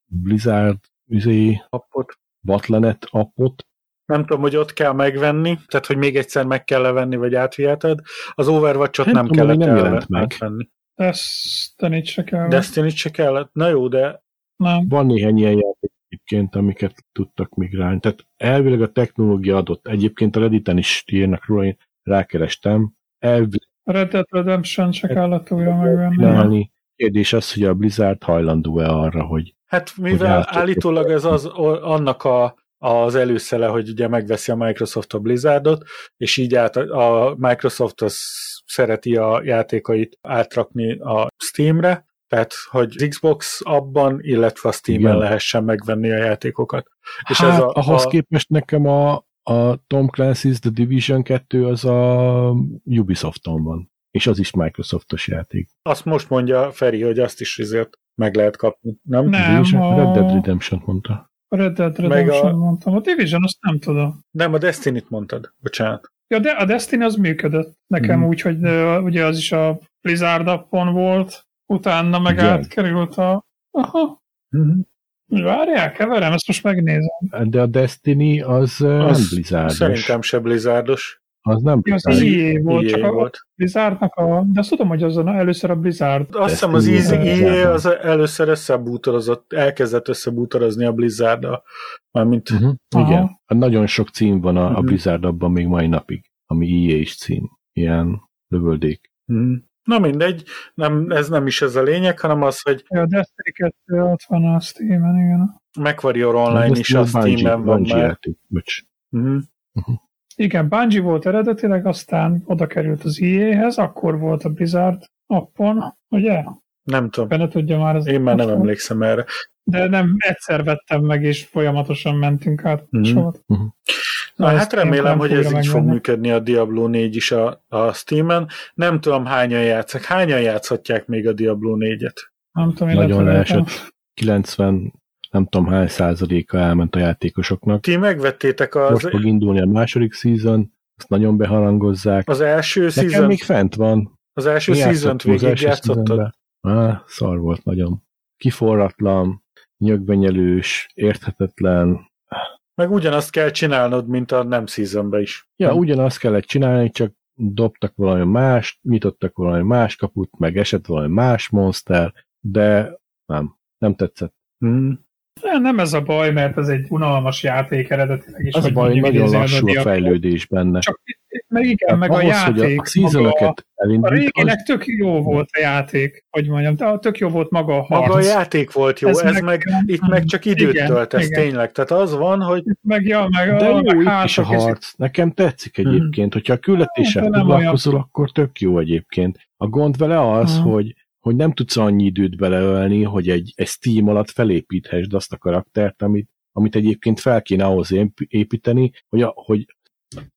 Blizzard izé, appot. Battle.net appot. Nem tudom, hogy ott kell megvenni, tehát hogy még egyszer meg kell levenni, vagy átviheted. Az Overwatch-ot nem, nem kellett nem jelent meg. átvenni. Destiny se kellett. Destiny se kellett. Na jó, de... Nem. Van néhány ilyen játék egyébként, amiket tudtak migrálni. Tehát elvileg a technológia adott. Egyébként a Redditen is írnak róla, én rákerestem. Elvileg... A Red Dead Redemption se kellett újra megvenni. Kérdés az, hogy a Blizzard hajlandó-e arra, hogy Hát mivel hogy állítólag ez az, annak a, az előszele, hogy ugye megveszi a Microsoft a Blizzardot, és így át a Microsoft az szereti a játékait átrakni a Steamre, tehát hogy Xbox abban, illetve a Steam-en Igen. lehessen megvenni a játékokat. Hát, és ez a, ahhoz a... képest nekem a, a Tom Clancy's The Division 2 az a Ubisofton van, és az is Microsoftos játék. Azt most mondja Feri, hogy azt is azért meg lehet kapni, nem? Nem, Division, a... Red Dead Redemption mondta. A Red Dead Redemption a... mondtam. A Division azt nem tudom. Nem, a Destiny-t mondtad. Bocsánat. Ja, de a Destiny az működött nekem mm. úgy, hogy ugye az is a Blizzard appon volt, utána meg Igen. átkerült a... Aha. Mm-hmm. Várjál, keverem, ezt most megnézem. De a Destiny az, az nem Blizzardos. Szerintem se Blizzardos. Az nem Blizzard. Az EA volt, EA csak volt. a Blizzardnak a... De azt tudom, hogy azon először a Blizzard. Azt hiszem az EA az először összebútorozott, elkezdett összebútorozni a Blizzard-a. Mármint... Uh-huh. Igen. Hát nagyon sok cím van a, uh-huh. a mhm. Blizzard abban még mai napig, ami EA is cím. Ilyen lövöldék. Uh-huh. Na mindegy, nem, ez nem is ez a lényeg, hanem az, hogy... Ja, a Destiny 2 ott van a Steam-en, igen. MechWarrior Online is a Steam-en van már. Játék, uh-huh. Uh-huh. Igen, Bungie volt eredetileg, aztán oda került az EA-hez, akkor volt a Blizzard appon, ugye? Nem tudom. Benne tudja már az Én már nem emlékszem erre. De nem, egyszer vettem meg, és folyamatosan mentünk át. Mm-hmm. Na hát remélem, hogy ez így fog működni a Diablo 4 is a, a Steam-en. Nem tudom hányan játszak. Hányan játszhatják még a Diablo 4-et? Nem tudom, Nagyon leesett. 90 nem tudom hány százaléka elment a játékosoknak. Ti megvettétek az... Most fog indulni a második season, azt nagyon beharangozzák. Az első Nekem season... még fent van. Az első season-t végig játszottad? Ah, szar volt nagyon. Kiforratlan, nyögbenyelős, érthetetlen. Meg ugyanazt kell csinálnod, mint a nem seasonbe is. Ja, nem? ugyanazt kellett csinálni, csak dobtak valami más, nyitottak valami más kaput, meg esett valami más monster, de nem, nem tetszett. Hmm. Nem ez a baj, mert ez egy unalmas játék eredetileg is. Az a baj, hogy nagyon lassú a fejlődés benne. Csak meg igen, meg ahhoz, a játék. Hogy a, a, a réginek tök jó volt a játék, hogy mondjam, de tök jó volt maga a harc. Maga a játék volt jó, ez, ez meg, meg, itt meg csak időt igen, tölt, ez igen. tényleg. Tehát az van, hogy... Meg, ja, meg, de a, jó, meg itt is a harc. Nekem tetszik hmm. egyébként, hogyha a küldetéssel foglalkozol, akkor tök jó egyébként. A gond vele az, hmm. hogy hogy nem tudsz annyi időt beleölni, hogy egy, egy Steam alatt felépíthessd azt a karaktert, amit, amit egyébként fel kéne ahhoz építeni, hogy, a, hogy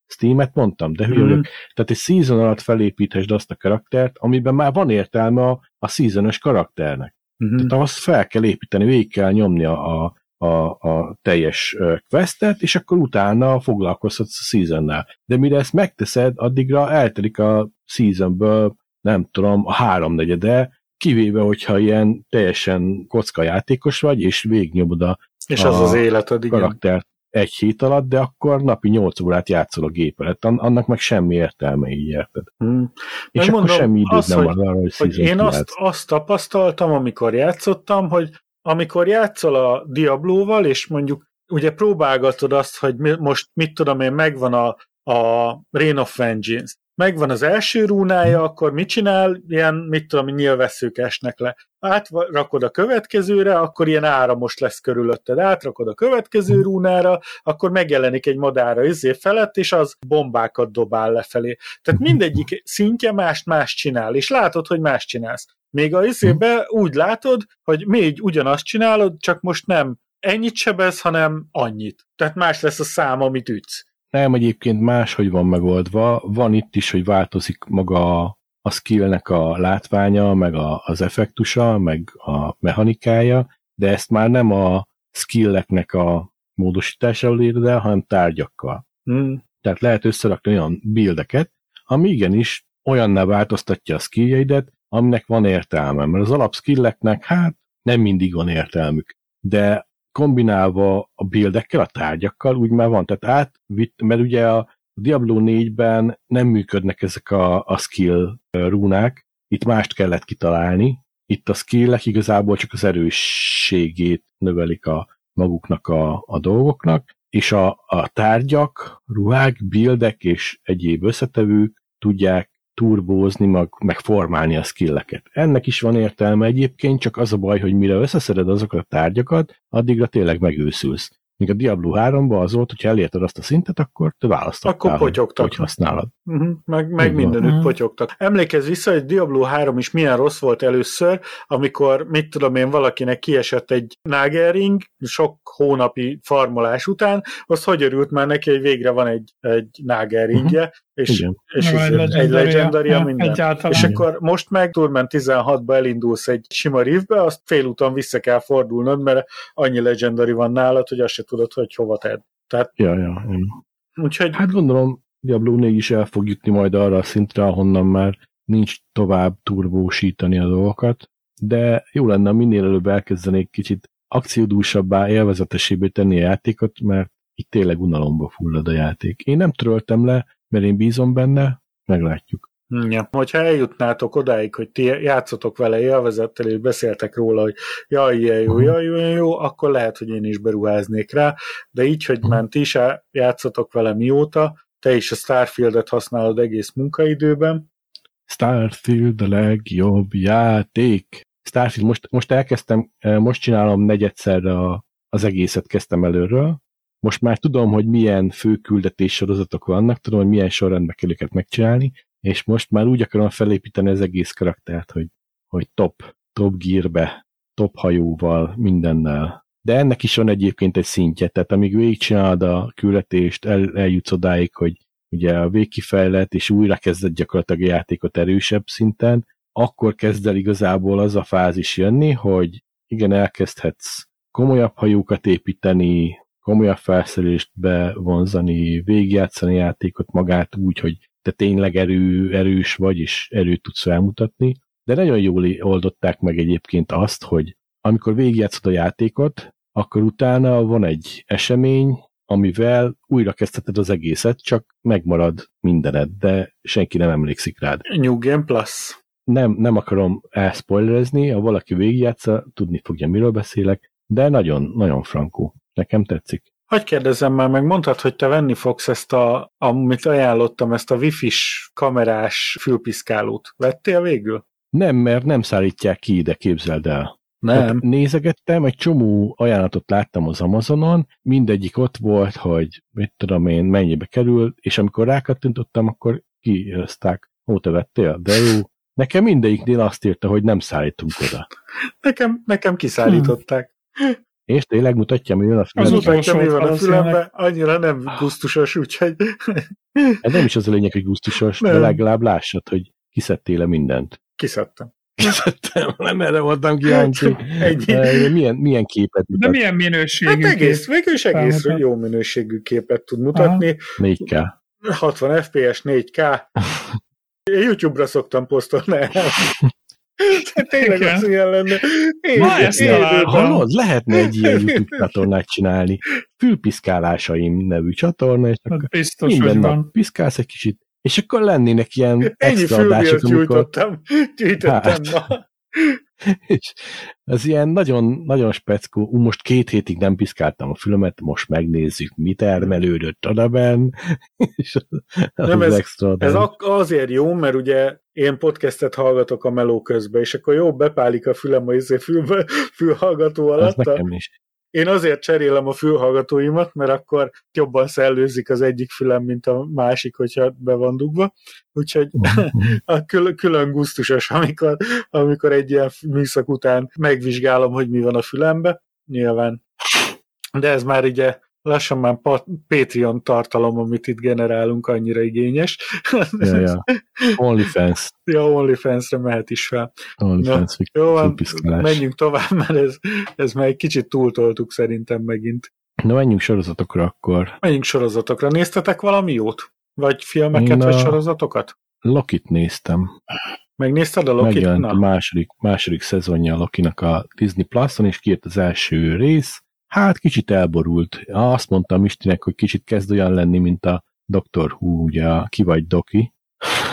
Steam-et mondtam, de hülye mm. Tehát egy season alatt felépíthessd azt a karaktert, amiben már van értelme a, a season karakternek. Mm-hmm. Tehát azt fel kell építeni, végig kell nyomni a, a, a, a teljes questet, és akkor utána foglalkozhatsz a seasonnál. De mire ezt megteszed, addigra eltelik a seasonből, nem tudom, a háromnegyede, kivéve, hogyha ilyen teljesen kocka játékos vagy, és végnyomod a, és az az életed, igen. karaktert egy hét alatt, de akkor napi 8 órát játszol a gép előtt. Annak meg semmi értelme, így érted. Hmm. És akkor mondom, semmi időd nem van arra, hogy, hogy én azt, azt tapasztaltam, amikor játszottam, hogy amikor játszol a Diablóval, és mondjuk ugye próbálgatod azt, hogy most mit tudom én, megvan a, a Rain of Vengeance, megvan az első rúnája, hm. akkor mit csinál? Ilyen, mit tudom, nyilvesszők esnek le. Átrakod a következőre, akkor ilyen áramos lesz körülötted. Átrakod a következő hm. rúnára, akkor megjelenik egy madára izé felett, és az bombákat dobál lefelé. Tehát hm. mindegyik szintje mást-más csinál, és látod, hogy más csinálsz. Még a izébe úgy látod, hogy még ugyanazt csinálod, csak most nem ennyit sebez, hanem annyit. Tehát más lesz a szám, amit ütsz. Nem, egyébként máshogy van megoldva. Van itt is, hogy változik maga a skillnek a látványa, meg a, az effektusa, meg a mechanikája, de ezt már nem a skilleknek a módosításával éred el, hanem tárgyakkal. Mm. Tehát lehet összerakni olyan bildeket, ami igenis olyanná változtatja a skilljeidet, aminek van értelme. Mert az alapskilleknek hát nem mindig van értelmük. De kombinálva a bildekkel, a tárgyakkal, úgy már van. Tehát átvitt, mert ugye a Diablo 4-ben nem működnek ezek a, a skill rúnák, itt mást kellett kitalálni, itt a skillek igazából csak az erősségét növelik a maguknak a, a dolgoknak, és a, a tárgyak, ruhák, bildek és egyéb összetevők tudják turbózni, meg, meg formálni a skilleket. Ennek is van értelme egyébként, csak az a baj, hogy mire összeszeded azokat a tárgyakat, addigra tényleg megőszülsz. Míg a Diablo 3-ban az volt, hogyha elérted azt a szintet, akkor te választottál, akkor potyogtak. hogy használod. Uh-huh. Meg, meg mindenütt uh-huh. potyogtak. Emlékezz vissza, hogy Diablo 3 is milyen rossz volt először, amikor, mit tudom én, valakinek kiesett egy Nagelring, sok hónapi farmolás után, az hogy örült már neki, hogy végre van egy, egy Nagelringje, uh-huh. És, Igen. és egy, egy legendaria, ja, minden. Egyáltalán. És akkor most meg Turman 16-ba elindulsz egy sima rivbe, azt félúton vissza kell fordulnod, mert annyi legendary van nálad, hogy azt se tudod, hogy hova tedd. Tehát, ja, ja, ja. Úgyhogy... Hát gondolom, Diablo 4 is el fog jutni majd arra a szintre, ahonnan már nincs tovább turbósítani a dolgokat, de jó lenne, minél előbb elkezdenék kicsit akciódúsabbá, élvezetesébbé tenni a játékot, mert itt tényleg unalomba fullad a játék. Én nem töröltem le, mert én bízom benne, meglátjuk. Ja. Hogyha eljutnátok odáig, hogy ti játszotok vele élvezettel, és beszéltek róla, hogy jaj, ilyen jó, jaj, ilyen jó, akkor lehet, hogy én is beruháznék rá, de így, hogy már ti is játszotok vele mióta, te is a Starfield-et használod egész munkaidőben. Starfield a legjobb játék. Starfield, most, most elkezdtem, eh, most csinálom negyedszerre a, az egészet kezdtem előről. Most már tudom, hogy milyen főküldetés sorozatok vannak, tudom, hogy milyen sorrendben kell őket megcsinálni, és most már úgy akarom felépíteni az egész karaktert, hogy, hogy top, top gearbe, top hajóval, mindennel. De ennek is van egyébként egy szintje, tehát amíg végigcsinálod a küldetést, el, eljutsz odáig, hogy ugye a végkifejlet, és újra kezdett gyakorlatilag a játékot erősebb szinten, akkor kezd el igazából az a fázis jönni, hogy igen, elkezdhetsz komolyabb hajókat építeni, komolyabb felszerelést bevonzani, végigjátszani játékot magát úgy, hogy te tényleg erő, erős vagy, és erőt tudsz felmutatni, de nagyon jól oldották meg egyébként azt, hogy amikor végigjátszod a játékot, akkor utána van egy esemény, amivel újra kezdheted az egészet, csak megmarad mindened, de senki nem emlékszik rád. New Game Plus. Nem, nem akarom elspoilerezni, ha valaki végigjátsza, tudni fogja, miről beszélek, de nagyon, nagyon frankó. Nekem tetszik. Hogy kérdezem már, meg mondtad, hogy te venni fogsz ezt a, amit ajánlottam, ezt a wifi-s kamerás fülpiszkálót. Vettél végül? Nem, mert nem szállítják ki ide, képzeld el. Nem. Tehát nézegettem, egy csomó ajánlatot láttam az Amazonon, mindegyik ott volt, hogy mit tudom én, mennyibe kerül, és amikor rákattintottam, akkor kiírozták, ó, te vettél, de jó. Nekem mindegyiknél azt írta, hogy nem szállítunk oda. Nekem, nekem kiszállították. Hmm. És tényleg mutatja, mi van a fülembe? Az mutatja, mi van a fülembe, annyira nem gusztusos, úgyhogy... Ez nem is az a lényeg, hogy gusztusos, nem. de legalább lássad, hogy kiszedtél-e mindent. Kiszedtem. Kiszedtem, nem erre voltam kíváncsi. Milyen, milyen képet mutat? De milyen minőségű Hát egész, végül is egész jó minőségű képet tud mutatni. Aha. 4K. 60 FPS, 4K. YouTube-ra szoktam posztolni Tényleg az ilyen lenne. Én, Ma ezt hallod? Lehetne egy ilyen YouTube csatornát csinálni. Fülpiszkálásaim nevű csatorna, és akkor Biztos, minden nap van. piszkálsz egy kicsit, és akkor lennének ilyen extra Ennyi adások, amikor... gyújtottam, gyűjtöttem hát. ma. és az ilyen nagyon, nagyon speckó, most két hétig nem piszkáltam a fülemet, most megnézzük, mi termelődött odaben, és az nem, ez, extra ez azért jó, mert ugye én podcastet hallgatok a meló közben, és akkor jó, bepálik a fülem a izé fül, fülhallgató alatt. Az nekem is. Én azért cserélem a fülhallgatóimat, mert akkor jobban szellőzik az egyik fülem, mint a másik, hogyha be van dugva. Úgyhogy a kül- külön gusztusos, amikor, amikor egy ilyen műszak után megvizsgálom, hogy mi van a fülembe. Nyilván. De ez már ugye lassan már Patreon tartalom, amit itt generálunk, annyira igényes. Ja, ja. OnlyFans. Ja, OnlyFans-re mehet is fel. OnlyFans Na, jó van, menjünk tovább, mert ez, ez már egy kicsit túltoltuk szerintem megint. Na, menjünk sorozatokra akkor. Menjünk sorozatokra. Néztetek valami jót? Vagy filmeket, Na, vagy sorozatokat? Lokit néztem. Megnézted a Lokit? Megjelent Na. a második, második szezonja a Lokinak a Disney Plus-on, és kijött az első rész Hát kicsit elborult. Azt mondtam Istinek, hogy kicsit kezd olyan lenni, mint a Dr. Who, ugye a Ki vagy Doki.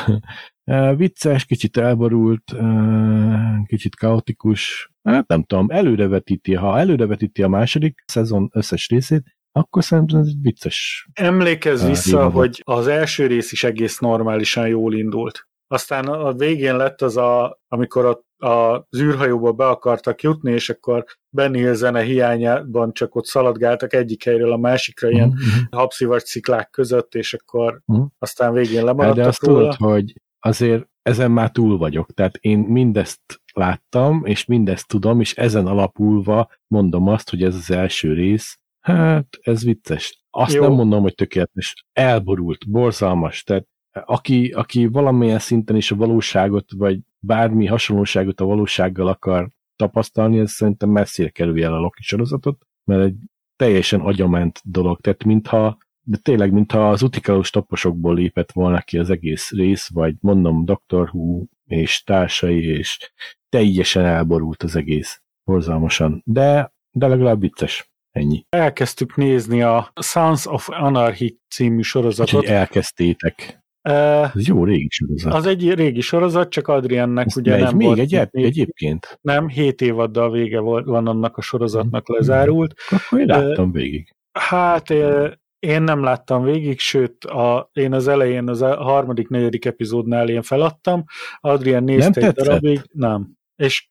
Vicces, kicsit elborult, kicsit kaotikus. Hát nem tudom, előrevetíti, ha előrevetíti a második szezon összes részét, akkor szerintem ez egy vicces. Emlékezz vissza, révadó. hogy az első rész is egész normálisan jól indult. Aztán a végén lett az a, amikor a a űrhajóba be akartak jutni, és akkor Benny zene hiányában csak ott szaladgáltak egyik helyről a másikra, ilyen mm-hmm. habszivacs sziklák között, és akkor mm. aztán végén lemaradtak De azt róla. tudod, hogy azért ezen már túl vagyok, tehát én mindezt láttam, és mindezt tudom, és ezen alapulva mondom azt, hogy ez az első rész, hát ez vicces. Azt Jó. nem mondom, hogy tökéletes, elborult, borzalmas, tehát aki, aki valamilyen szinten is a valóságot, vagy bármi hasonlóságot a valósággal akar tapasztalni, ez szerintem messzire kerülje el a Loki sorozatot, mert egy teljesen agyament dolog, tehát mintha de tényleg, mintha az utikalós taposokból lépett volna ki az egész rész, vagy mondom Dr. Who és társai, és teljesen elborult az egész. Borzalmasan. De, de legalább vicces. Ennyi. Elkezdtük nézni a Sons of Anarchy című sorozatot. Úgyhogy elkezdtétek. Ez jó régi sorozat. Az egy régi sorozat, csak Adriennek Ezt ugye nem még volt. Egy, egy, egyébként? Nem, 7 évaddal vége van annak a sorozatnak lezárult. Akkor én láttam végig. Hát én nem láttam végig, sőt, a, én az elején, az a harmadik, negyedik epizódnál én feladtam, Adrien nézte nem egy darabig, nem. És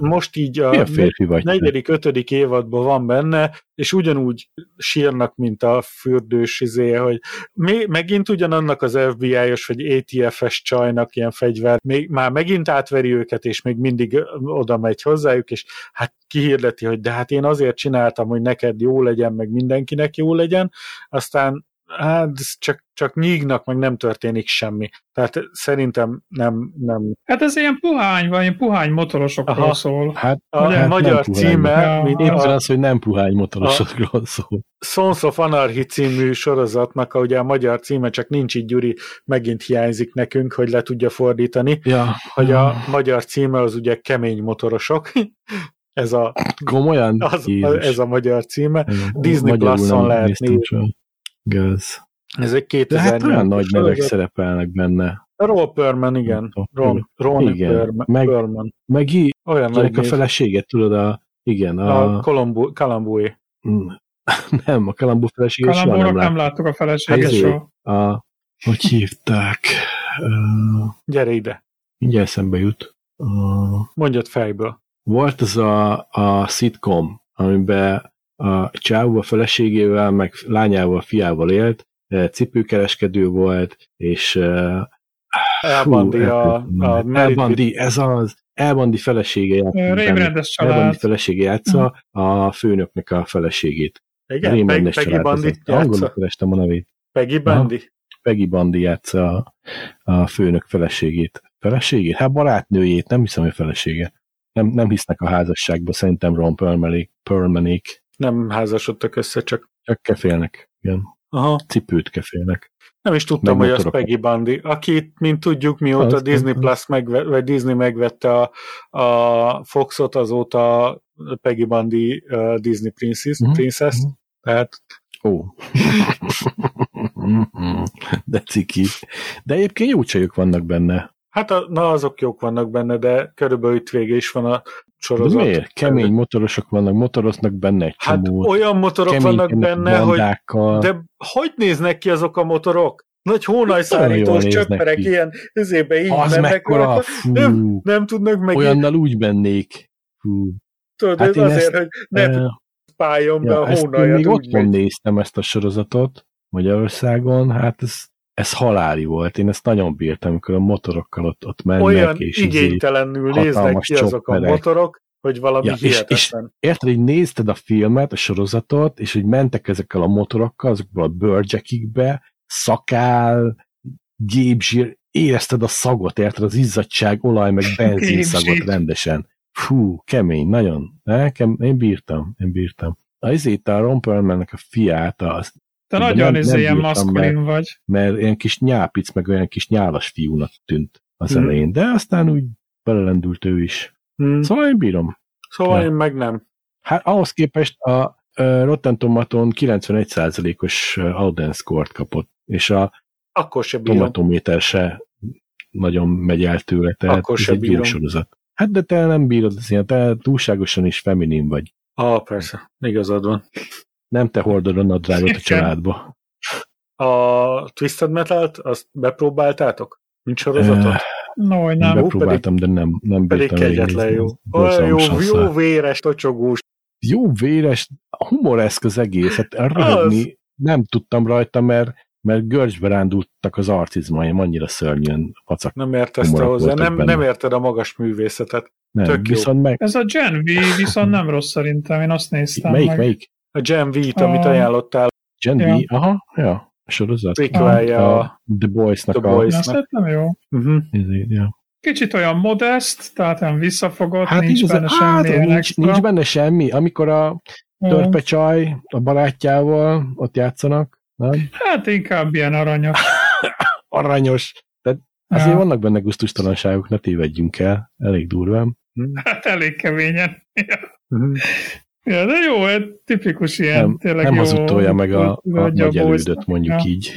Most így a férfi vagy negyedik, ötödik évadban van benne, és ugyanúgy sírnak, mint a fürdős izé, hogy mi, megint ugyanannak az FBI-os vagy ATF-es csajnak ilyen fegyver, még, már megint átveri őket, és még mindig oda megy hozzájuk, és hát kihirdeti, hogy de hát én azért csináltam, hogy neked jó legyen, meg mindenkinek jó legyen, aztán hát csak, csak nyígnak, meg nem történik semmi. Tehát szerintem nem... nem... Hát ez ilyen puhány, vagy ilyen puhány motorosokról Aha. szól. Hát a hát magyar címe... Ja. Mint Éppen a, az, hogy nem puhány motorosokról szól. Sons of Anarchy című sorozatnak, ugye a magyar címe, csak nincs így Gyuri, megint hiányzik nekünk, hogy le tudja fordítani, ja. hogy a magyar címe az ugye kemény motorosok, ez a... Komolyan? Az, ez a magyar címe. Disney Plus-on lehet nézni. Gáz. Ez egy 2000 De hát olyan nagy nevek szerepelnek benne. Ron Perman, igen. Ron, Ron igen. Perman. Meg, Perman. meg í, olyan nagy a feleséget, tudod, a, igen. A, a Colombo, Kalambói. Mm. nem, a Kalambó feleséget soha nem, nem láttuk a feleséget soha. A, hogy hívták? Uh, Gyere ide. Mindjárt eszembe jut. Uh, Mondjad fejből. Volt az a, a sitcom, amiben a csávó a feleségével, meg lányával, fiával élt, eh, cipőkereskedő volt, és Elbandi a, a Elbandi, ez az, Elbandi felesége játsza. Elbandi felesége játsza a főnöknek a feleségét. Igen, Peggy, Peggy Bandi játsza. kerestem a nevét. Peggy Bandi? Peggy Bandi játsza a, a főnök feleségét. Feleségét? Hát barátnőjét, nem hiszem, hogy felesége. Nem, nem hisznek a házasságba, szerintem Ron Perlmanék. Nem házasodtak össze, csak... Csak kefélnek, igen. Aha. Cipőt kefélnek. Nem is tudtam, Meg hogy az Peggy Bundy, akit, mint tudjuk, mióta az Disney Plus megve, vagy Disney megvette a, a Foxot, azóta Peggy Bundy uh, Disney Princess, uh-huh. Princess uh-huh. tehát Ó. de ciki. De egyébként jó csajok vannak benne. Hát a, na azok jók vannak benne, de körülbelül itt vége is van a sorozat. De miért? Kemény motorosok vannak, motoroznak benne egy hát csomó. Hát olyan motorok kemény, vannak benne, hogy de hogy néznek ki azok a motorok? Nagy hónajszárítós csöpperek ilyen üzébe így Az mennek. Mekkora, fú, nem, nem tudnak meg. Olyannal úgy mennék. Fú. Tudod, hát ez azért, ezt, hogy ne uh, páljon ja, be a hónajat. Még otthon néztem ezt a sorozatot Magyarországon, hát ez ez haláli volt. Én ezt nagyon bírtam, amikor a motorokkal ott, ott mennek. Olyan és izé igénytelenül néznek ki azok a motorok, hogy valami ja, és, és érted, hogy nézted a filmet, a sorozatot, és hogy mentek ezekkel a motorokkal, azokból a bőrcsekikbe, szakál, gépzsír, érezted a szagot, érted, az izzadság, olaj, meg benzinszagot rendesen. Fú, kemény, nagyon. Nekem, én bírtam, én bírtam. A izét a Ron a fiát, az te nagyon nem, nem ilyen maszkulin mert, vagy. Mert ilyen kis nyápic, meg olyan kis nyálas fiúnak tűnt az hmm. elején, de aztán úgy belelendült ő is. Hmm. Szóval én bírom. Szóval ja. én meg nem. Hát ahhoz képest a uh, Rotten Tomaton 91%-os Auden score kapott, és a Akkor se tomatométer se nagyon megy el tőle, tehát Akkor ez egy bírom. jó sorozat. Hát de te nem bírod, te túlságosan is feminin vagy. Ah, persze, igazad van. Nem te hordod a nadrágot a családba. A Twisted Metal-t, azt bepróbáltátok? Nincs sorozatot? No, nem. Bepróbáltam, de nem, nem Pedig kegyetlen jó. Olyan jó, jó véres, tocsogós. Jó véres, humoreszk az egész. Hát röhögni nem tudtam rajta, mert, mert görcsbe rándultak az arcizmaim, annyira szörnyűen vacak. Nem értesz hozzá, nem, nem érted a magas művészetet. Nem, Tök viszont meg... Ez a Gen V viszont nem rossz szerintem, én azt néztem Melyik, meg. melyik? A Gen V-t, amit ajánlottál. Gen ja. V? Aha, ja. A sorozat. Prequelja a The Boys-nak. The Boys-nak. A... jó. Uh-huh. ja. Kicsit olyan modest, tehát nem visszafogott, hát nincs benne semmi. Hát, nincs, nincs benne semmi. Amikor a törpecsaj a barátjával ott játszanak, nem? Hát inkább ilyen aranyos. aranyos. Tehát azért ja. vannak benne guztustalanságok, ne tévedjünk el. Elég durván. Hát elég keményen. Ja. De jó, egy tipikus ilyen, nem, tényleg nem jó. az utolja meg a, a, a nagy elődöt, mondjuk ja. így.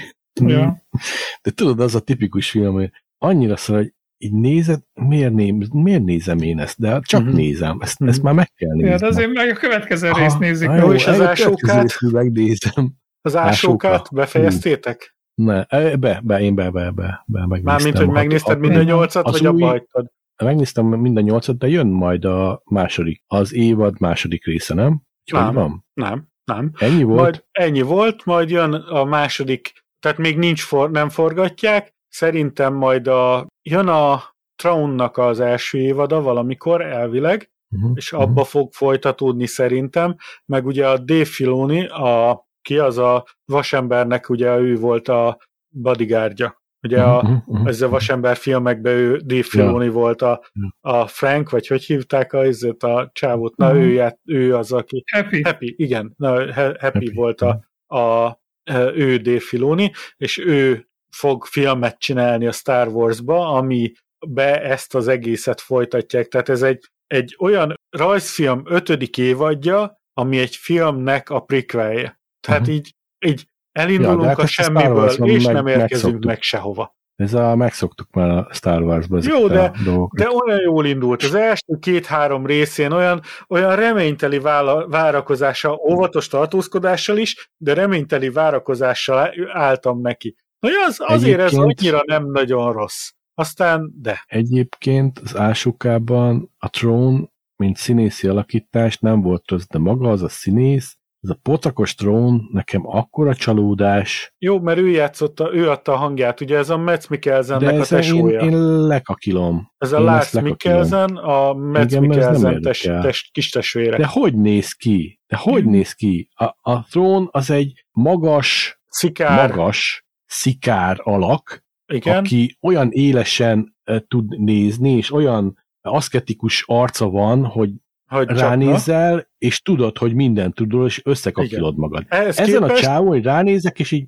Ja. De tudod, az a tipikus film, hogy annyira szól, hogy így nézed, miért, né, miért nézem én ezt? De csak uh-huh. nézem, ezt, uh-huh. ezt már meg kell nézni. Ja, de azért meg a következő részt nézik. Jó, és az ásókát? Megnézem. Az ásókát befejeztétek? Ne, be, be, én be, be, be, be megnéztem. Mármint, hogy megnézted mind a nyolcat, vagy abba hagytad? Megnéztem mind a nyolcat, de jön majd a második, az évad második része, nem? nem, van? nem, nem. Ennyi volt? Majd ennyi volt, majd jön a második, tehát még nincs for, nem forgatják, szerintem majd a, jön a Traunnak az első évada valamikor elvileg, uh-huh, és abba uh-huh. fog folytatódni szerintem, meg ugye a Dave Filoni, a, ki az a vasembernek, ugye ő volt a bodyguardja. Ugye a, uh-huh, uh-huh. ez a vasember filmekben ő Dave Filoni yeah. volt a, a Frank, vagy hogy hívták a, a csávót, na ő, ő az, aki... Happy. Happy, igen, na, Happy, Happy volt a, a, ő Dave Filoni, és ő fog filmet csinálni a Star Wars-ba, ami be ezt az egészet folytatják. Tehát ez egy, egy olyan rajzfilm ötödik évadja, ami egy filmnek a prequelje. Tehát uh-huh. így, így elindulunk ja, a hát semmiből, és meg, nem érkezünk megszoktuk. meg sehova. Ez a, megszoktuk már a Star Wars-ba Jó, de, de olyan jól indult. Az első két-három részén olyan, olyan reményteli vála, várakozással, óvatos tartózkodással is, de reményteli várakozással álltam neki. Na, az, azért ez annyira nem nagyon rossz. Aztán, de. Egyébként az ásukában a trón, mint színészi alakítás nem volt rossz, de maga az a színész, ez a pocakos trón nekem akkora csalódás. Jó, mert ő játszotta, ő adta a hangját, ugye ez a Metz Mikkelsennek a tesója. Én, én lekakilom. Ez a Lars Mikkelsen, a Metz Mikkelsen tes, tes, kis testvére. De hogy néz ki? De hogy hmm. néz ki? A, a trón az egy magas, szikár. magas, szikár alak, Igen. aki olyan élesen uh, tud nézni, és olyan aszketikus arca van, hogy hogy ránézel, na. és tudod, hogy mindent tudod, és összekapcsolod magad. Ez Ezen képest... a csávó, hogy ránézek, és így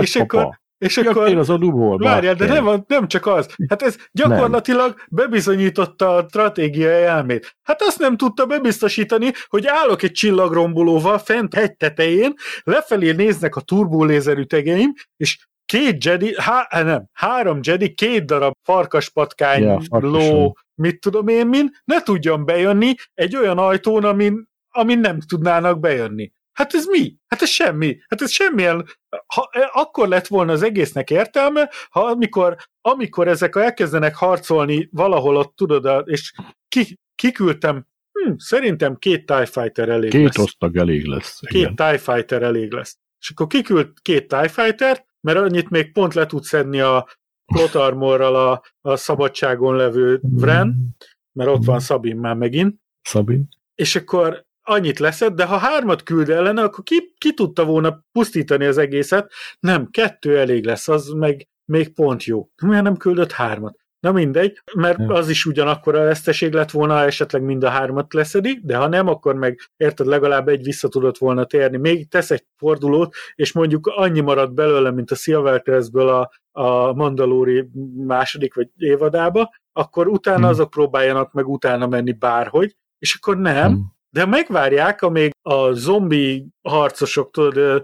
és akkor, és akkor én az a dubóba. Várjál, de nem, nem csak az. Hát ez gyakorlatilag nem. bebizonyította a stratégiai elmét. Hát azt nem tudta bebiztosítani, hogy állok egy csillagrombolóval fent hegy tetején, lefelé néznek a turbolézerű tegeim, és két Jedi, há, nem, három Jedi, két darab farkaspatkány, ja, ló, mit tudom én min, ne tudjon bejönni egy olyan ajtón, amin, amin nem tudnának bejönni. Hát ez mi? Hát ez semmi. Hát ez semmilyen... Ha, e, akkor lett volna az egésznek értelme, ha amikor, amikor ezek elkezdenek harcolni valahol ott, tudod, és ki, kiküldtem, hm, szerintem két TIE Fighter elég két lesz. Két osztag elég lesz. Két igen. TIE Fighter elég lesz. És akkor kiküld két TIE Fighter-t, mert annyit még pont le tud szedni a Plotarmorral a, a szabadságon levő Vren, mert ott van Szabin már megint. Szabin. És akkor annyit leszed, de ha hármat küld ellene, akkor ki, ki tudta volna pusztítani az egészet? Nem, kettő elég lesz, az meg még pont jó. Miért nem küldött hármat? Na mindegy, mert az is ugyanakkor a veszteség lett volna, ha esetleg mind a hármat leszedik, de ha nem, akkor meg érted, legalább egy vissza tudott volna térni. Még tesz egy fordulót, és mondjuk annyi marad belőle, mint a Silver Crestből a, a Mandalori második vagy évadába, akkor utána hmm. azok próbáljanak meg utána menni bárhogy, és akkor nem, hmm de megvárják, amíg a zombi harcosok, tudod,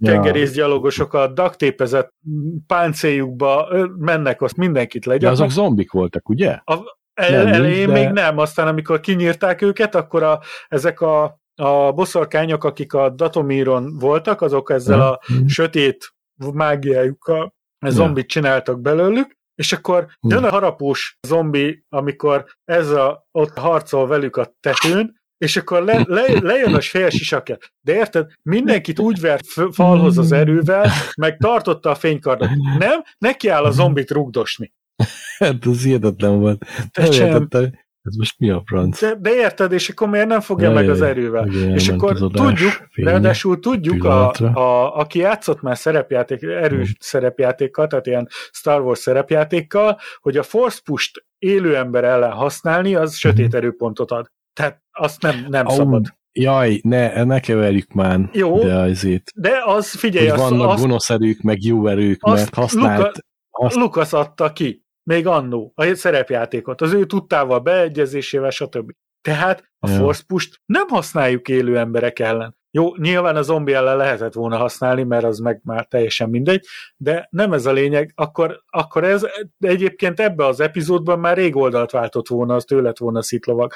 tengerészgyalogosok a daktépezett páncéljukba mennek, azt mindenkit legyen. azok zombik voltak, ugye? A, el, nem, elején de... még nem, aztán amikor kinyírták őket, akkor a, ezek a, a boszorkányok, akik a Datomíron voltak, azok ezzel a hmm. sötét mágiájukkal zombit csináltak belőlük, és akkor jön a harapós zombi, amikor ez a, ott harcol velük a tetőn, és akkor le, le, lejön a fél sisakja. De érted, mindenkit úgy vert falhoz az erővel, meg tartotta a fénykardot. Nem, neki áll a zombit rugdosni. Hát az hihetetlen volt. Nem értettem, ez most mi a franc? De, de érted, és akkor miért nem fogja meg az erővel? Igen, és akkor tudjuk, fénye, ráadásul tudjuk, a, a, aki játszott már szerepjáték, erős hmm. szerepjátékkal, tehát ilyen Star Wars szerepjátékkal, hogy a Force Push-t élő ember ellen használni, az sötét hmm. erőpontot ad. Tehát azt nem, nem oh, szabad. Jaj, ne, ne keverjük már. Jó, de, azért, de az, figyelj, az, vannak az, gonosz erők, meg jó erők, mert használt... Luka, azt... Lukasz adta ki, még annó, a szerepjátékot, az ő tudtával, beegyezésével, stb. Tehát a ja. Force push nem használjuk élő emberek ellen. Jó, nyilván a zombi ellen lehetett volna használni, mert az meg már teljesen mindegy, de nem ez a lényeg, akkor, akkor ez egyébként ebbe az epizódban már rég oldalt váltott volna, az tőlet volna szitlovag.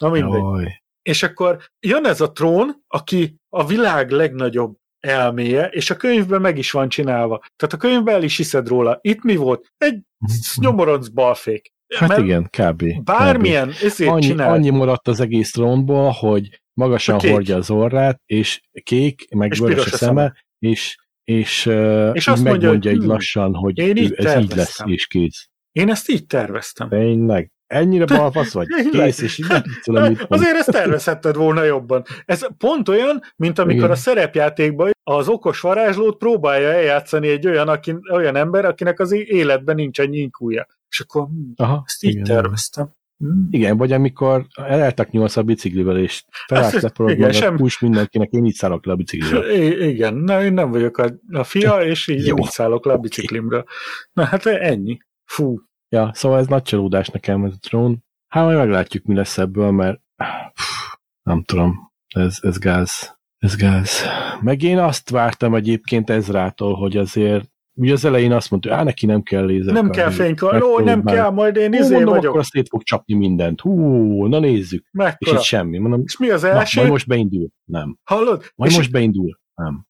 Na mindegy. Jaj. És akkor jön ez a trón, aki a világ legnagyobb elméje, és a könyvben meg is van csinálva. Tehát a könyvben el is hiszed róla. Itt mi volt? Egy nyomoronc balfék. Hát Mert igen, kb. Bármilyen kb. ezért annyi, csinál. annyi maradt az egész trónból, hogy magasan hordja az orrát, és kék, meg és vörös a szeme, és, és, és azt megmondja mondja így hm, lassan, hogy én így ez így lesz, és kész. Én ezt így terveztem. Tényleg. Ennyire balfasz vagy? Kész, és így nem tudom, mit Azért ezt tervezhetted volna jobban. Ez pont olyan, mint amikor Igen. a szerepjátékban az okos varázslót próbálja eljátszani egy olyan, aki, olyan ember, akinek az életben nincs egy nyínkúja. És akkor hm, Aha, ezt így igen, terveztem. Hmm. Igen, vagy amikor eleltek nyolc a biciklivel, és felállt leporod magad, sem... push mindenkinek, én így szállok le a biciklivel. I- igen, na, én nem vagyok a, a fia, és így, így szállok le a biciklimről. Na hát ennyi. Fú. Ja, szóval ez nagy csalódás nekem ez a trón. Hát majd meglátjuk, mi lesz ebből, mert pff, nem tudom, ez, ez gáz. Ez gáz. Meg én azt vártam egyébként Ezrától, hogy azért Ugye az elején azt mondta, hogy neki nem kell lézer. Nem kell fénykar, ó, nem kell, majd én izé mondom, vagyok. akkor azt szét fog csapni mindent. Hú, na nézzük. Mekkora? És itt semmi. Mondom, és mi az első? Na, majd most beindul. Nem. Hallod? Majd és most beindul. Nem.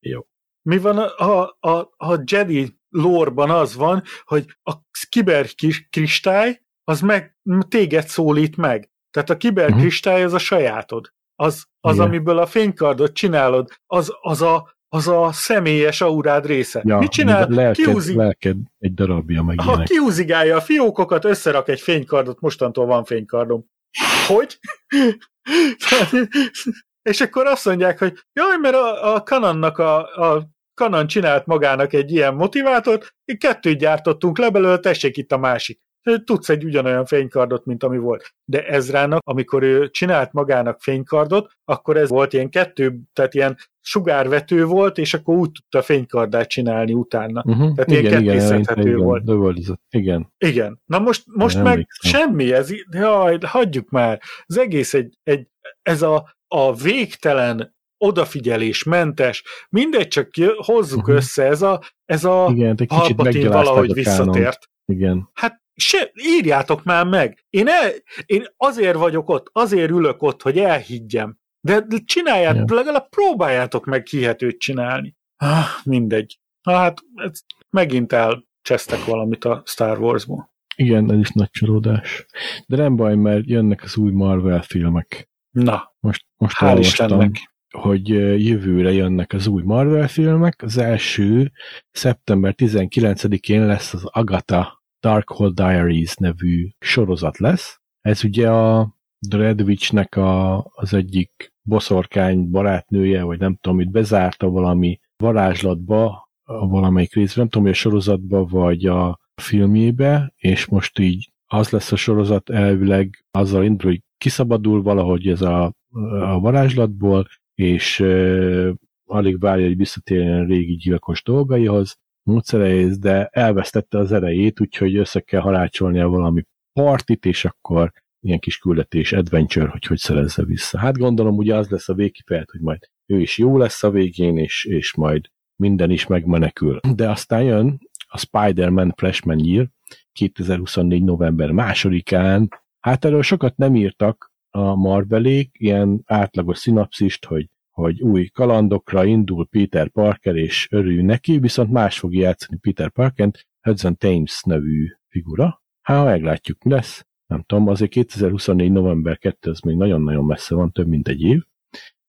Jó. Mi van a, a, a, a Jedi lórban az van, hogy a kiber kristály az meg téged szólít meg. Tehát a kiber uh-huh. kristály az a sajátod. Az, az amiből a fénykardot csinálod, az, az a az a személyes aurád része. Ja, Mit csinál? Lelked, Kiúzik... lelked egy darabja meg Ha ilyenek. kiúzigálja a fiókokat, összerak egy fénykardot, mostantól van fénykardom. Hogy? és akkor azt mondják, hogy jaj, mert a, a Kanannak a, a Kanan csinált magának egy ilyen motivátort, kettőt gyártottunk le belőle, tessék itt a másik tudsz egy ugyanolyan fénykardot, mint ami volt. De Ezrának, amikor ő csinált magának fénykardot, akkor ez volt ilyen kettő, tehát ilyen sugárvető volt, és akkor úgy tudta fénykardát csinálni utána. Uh-huh. Tehát igen, ilyen kettészedhető volt. Igen, igen. Igen. Na most, most meg emlékszem. semmi, ez, jaj, hagyjuk már. Az egész egy, egy ez a, a végtelen odafigyelés mentes, mindegy, csak hozzuk uh-huh. össze, ez a, ez a Igen, kicsit valahogy visszatért. Igen. Hát se, írjátok már meg. Én, el, én azért vagyok ott, azért ülök ott, hogy elhiggyem. De csináljátok, ja. legalább próbáljátok meg hihetőt csinálni. Ah, mindegy. Hát ez megint elcsesztek valamit a Star Wars-ból. Igen, ez is nagy csalódás. De nem baj, mert jönnek az új Marvel filmek. Na, most, most hál' Istennek. hogy jövőre jönnek az új Marvel filmek. Az első szeptember 19-én lesz az Agatha Darkhold Diaries nevű sorozat lesz. Ez ugye a Red Witch-nek a, az egyik boszorkány barátnője, vagy nem tudom, itt bezárta valami varázslatba, a valamelyik részben, nem tudom, hogy a sorozatba, vagy a filmjébe, és most így az lesz a sorozat elvileg, azzal indul, hogy kiszabadul valahogy ez a, a varázslatból, és e, alig várja, hogy visszatérjen a régi gyilkos dolgaihoz, módszereihez, de elvesztette az erejét, úgyhogy össze kell harácsolnia valami partit, és akkor ilyen kis küldetés, adventure, hogy hogy szerezze vissza. Hát gondolom, ugye az lesz a végkifejlet, hogy majd ő is jó lesz a végén, és, és majd minden is megmenekül. De aztán jön a Spider-Man Freshman Year 2024. november másodikán. Hát erről sokat nem írtak a Marvelék, ilyen átlagos szinapszist, hogy hogy új kalandokra indul Peter Parker, és örül neki, viszont más fog játszani Peter Parker, Hudson Thames nevű figura. Hát, meglátjuk, mi lesz. Nem tudom, azért 2024. november 2 az még nagyon-nagyon messze van, több mint egy év.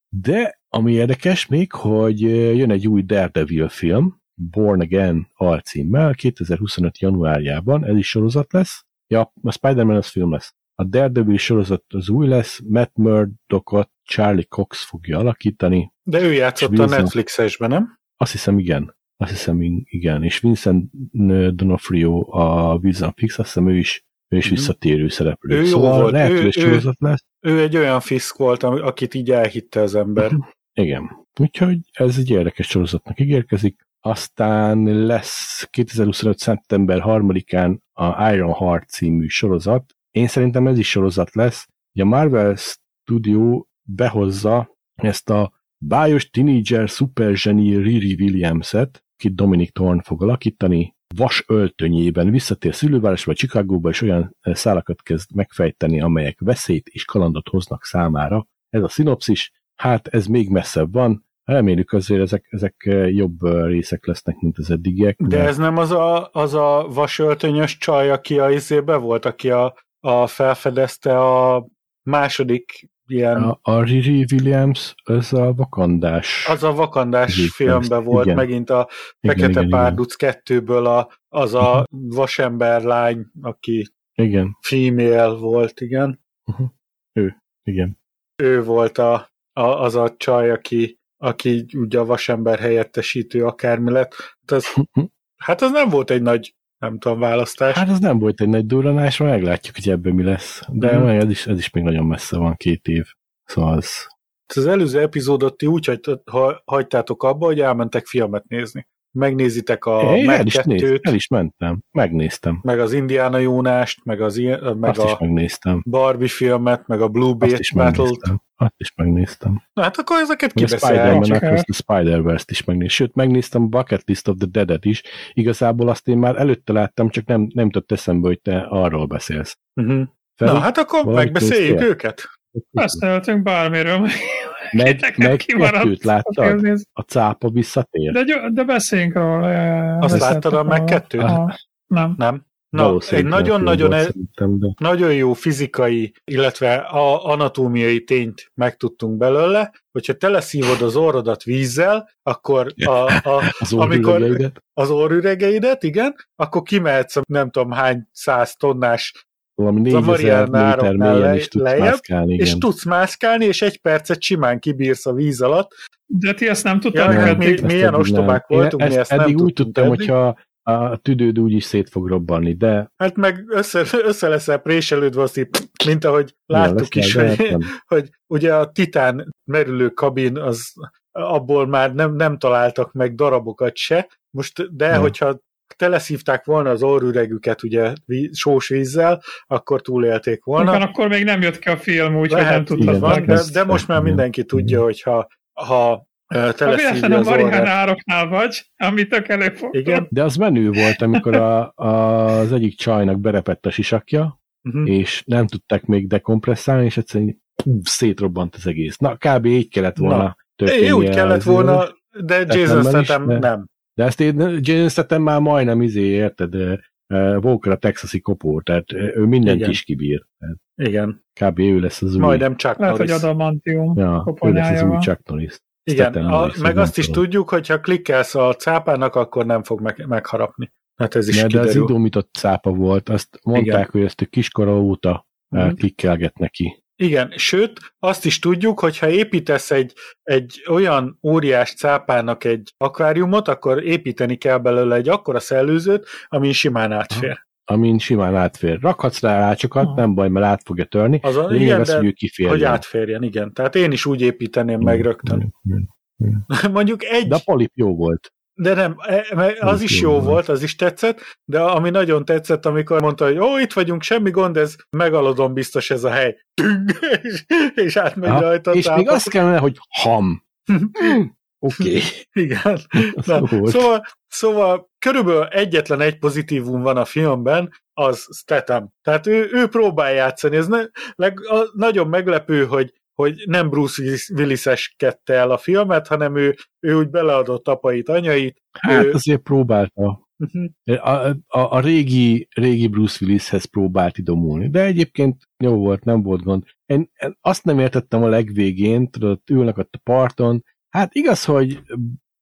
De ami érdekes még, hogy jön egy új Daredevil film, Born Again alcímmel, 2025. januárjában, ez is sorozat lesz. Ja, a Spider-Man az film lesz. A Daredevil sorozat az új lesz, Matt Murdockot Charlie Cox fogja alakítani. De ő játszott Vincent, a Netflix-esben, nem? Azt hiszem, igen. Azt hiszem, igen. És Vincent D'Onofrio a Vision Fix, azt hiszem ő is, ő is mhm. visszatérő szereplő. Ő szóval jó volt. lehet, ő, hogy ő, lesz. Ő egy olyan fisk volt, akit így elhitte az ember. Mhm. Igen. Úgyhogy ez egy érdekes sorozatnak ígérkezik. Aztán lesz 2025. szeptember 3-án a Iron Heart című sorozat, én szerintem ez is sorozat lesz. Ugye a Marvel Studio behozza ezt a bájos teenager szuperzseni Riri Williams-et, akit Dominic Thorne fog alakítani, vas öltönyében visszatér szülővárosba, Chicagóba, és olyan eh, szálakat kezd megfejteni, amelyek veszélyt és kalandot hoznak számára. Ez a szinopszis, hát ez még messzebb van, Reméljük azért ezek, ezek jobb részek lesznek, mint az eddigiek. De, de ez nem az a, az a vasöltönyös csaj, aki a izébe volt, aki a, a felfedezte a második ilyen... A, a Riri Williams, az a vakandás. Az a vakandás filmben volt, igen. megint a Fekete Párduc kettőből a, az a uh-huh. vasember lány, aki igen. female volt, igen. Uh-huh. Ő, igen. Ő volt a, a, az a csaj, aki, aki ugye a vasember helyettesítő akármi lett. Hát az, hát az nem volt egy nagy nem tudom, választás. Hát ez nem volt egy nagy durranás, meglátjuk, hogy ebben mi lesz. De mm. ez, is, ez is még nagyon messze van, két év. Szóval az... Az előző epizódot ti úgy hagytátok abba, hogy elmentek filmet nézni megnézitek a é, meg el is, néz, el is mentem, megnéztem. Meg az Indiana Jónást, meg, az, meg Azt a is megnéztem. Barbie filmet, meg a Blue Beat Battle-t. Azt is megnéztem. Na hát akkor ezeket kibeszéljük. A Spider-Verse-t is megnéztem. Sőt, megnéztem a Bucket List of the Dead-et is. Igazából azt én már előtte láttam, csak nem, nem tudott eszembe, hogy te arról beszélsz. Uh-huh. Na hát akkor megbeszéljük őket. Beszéltünk bármiről. Meg, meg kettőt láttad? A cápa visszatér? De, de beszéljünk róla. Ja, ja, ja. Azt láttad a meg kettőt? Nem. Nem? Na, egy nagyon-nagyon e- de... nagyon jó fizikai, illetve a anatómiai tényt megtudtunk belőle, hogyha teleszívod az orrodat vízzel, akkor a, a, az amikor az orrüregeidet, igen, akkor kimehetsz a nem tudom hány száz tonnás valami 4000 méter mélyen is tudsz lejjebb, mászkálni. Igen. És tudsz mászkálni, és egy percet simán kibírsz a víz alatt. De ti ezt nem tudtad? Ja, hát mi, milyen ostobák voltunk, Én mi ezt eddig nem úgy tudtam, hogyha a tüdőd úgy is szét fog robbanni, de... Hát meg össze, össze leszel préselődve, azt mint ahogy láttuk ja, is, hogy, hogy ugye a titán merülő kabin, az abból már nem, nem találtak meg darabokat se, most de ja. hogyha teleszívták volna az orrüregüket ugye sós vízzel, akkor túlélték volna. Igen, akkor még nem jött ki a film, úgyhogy nem tudtad van, de, de most már mindenki tudja, hogy ha, ha teleszívja az a ároknál vagy, amit tök előfordul. Igen. De az menő volt, amikor a, a, az egyik csajnak berepett a sisakja, uh-huh. és nem tudták még dekompresszálni, és egyszerűen szétrobbant az egész. Na, kb. így kellett volna Na, történnie. Úgy kellett volna, de Jason Statham nem. De ezt én Jason Statham már majdnem izé, érted, Walker a texasi kopó, tehát ő mindent Igen. is kibír. Tehát Igen. Kb. ő lesz az új. Majdnem Chuck Lehet, hogy adamantium ja, ő lesz az új Chuck Norris. Igen, a, meg azt is tudom. tudjuk, hogy ha klikkelsz a cápának, akkor nem fog meg, megharapni. Hát ez is de, kiderül. de az idomított cápa volt, azt mondták, Igen. hogy ezt a kiskora óta mm. klikkelget neki. Igen, sőt, azt is tudjuk, hogy ha építesz egy, egy olyan óriás cápának egy akváriumot, akkor építeni kell belőle egy akkora szellőzőt, amin simán átfér. Amin simán átfér. Rakhatsz rá rácsokat, nem baj, mert át fogja törni. Az a, igen, az, hogy, hogy átférjen, igen. Tehát én is úgy építeném meg rögtön. Mondjuk egy... De a polip jó volt. De nem, e, az is jó volt, az is tetszett, de ami nagyon tetszett, amikor mondta, hogy ó, itt vagyunk, semmi gond, ez megalodom biztos ez a hely. és, és átmegy ha, rajta. És még azt kellene, hogy ham. Oké. Okay. Igen. Na, szóval, szóval körülbelül egyetlen egy pozitívum van a filmben, az Statham. Tehát ő, ő próbál játszani. Ez ne, leg, a, nagyon meglepő, hogy hogy nem Bruce Willis-eskedte el a filmet, hanem ő, ő úgy beleadott apait, anyait. Hát ő... azért próbálta. Uh-huh. A, a, a régi, régi Bruce Willishez próbált idomulni, de egyébként jó volt, nem volt gond. Én, én azt nem értettem a legvégén, tudod, ülnek ott a parton, hát igaz, hogy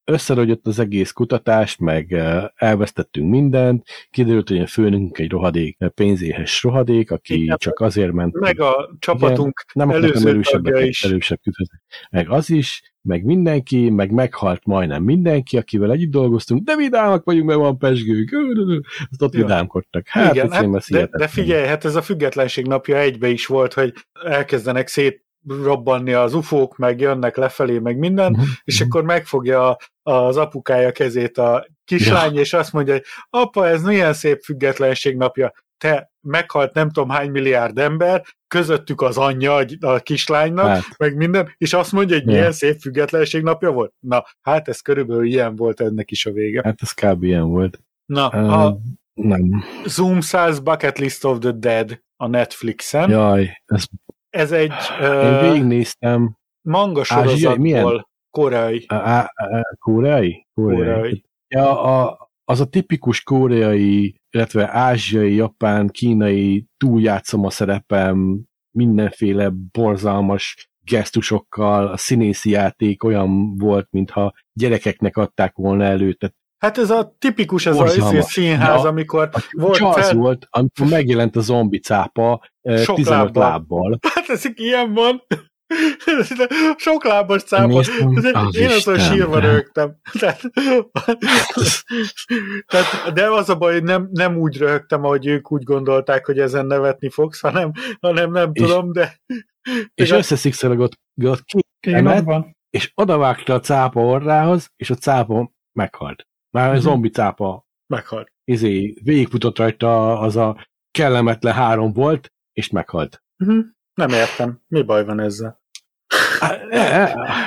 összerogyott az egész kutatás, meg elvesztettünk mindent, kiderült, hogy a főnünk egy rohadék, pénzéhes rohadék, aki Igen, csak azért ment. Meg a csapatunk Igen, nem előző erősebbek, is. erősebb Meg az is, meg mindenki, meg meghalt majdnem mindenki, akivel együtt dolgoztunk, de vidámak vagyunk, mert van pesgők. Azt ott vidámkodtak. Hát, Igen, hát, de, de figyelj, hát ez a függetlenség napja egybe is volt, hogy elkezdenek szét robbanni az ufók, meg jönnek lefelé, meg minden, uh-huh. és akkor megfogja az apukája kezét a kislány, ja. és azt mondja, hogy apa, ez milyen szép függetlenség napja, te meghalt nem tudom hány milliárd ember, közöttük az anyja a kislánynak, hát. meg minden, és azt mondja, hogy milyen ja. szép függetlenség napja volt. Na, hát ez körülbelül ilyen volt ennek is a vége. Hát ez kb. ilyen volt. Na, uh, a nem. Zoom 100 Bucket List of the Dead a Netflixen. Jaj, ez ez egy... Én végignéztem. Manga sorozatból Koreai. A, a, a, koreai? Koreai. koreai. Ja, a, az a tipikus koreai, illetve ázsiai, japán, kínai túljátszom a szerepem, mindenféle borzalmas gesztusokkal, a színészi játék olyan volt, mintha gyerekeknek adták volna elő, tehát Hát ez a tipikus, ez a színház, ja, amikor a volt... Az fel... volt, amikor megjelent a zombi cápa Sok 15 lábbal. lábbal. Hát ez ilyen van. Sok lábas cápa. Az Én azon sírva rögtem. Tehát, tehát, de az a baj, hogy nem, nem úgy rögtem, ahogy ők úgy gondolták, hogy ezen nevetni fogsz, hanem, hanem nem és, tudom, de... És a... összeszikszorogott két és odavágta a cápa orrához, és a cápa meghalt. Már uh-huh. zombi cápa meghalt. Izé, végigfutott rajta az a kellemetlen három volt, és meghalt. Uh-huh. Nem értem. Mi baj van ezzel?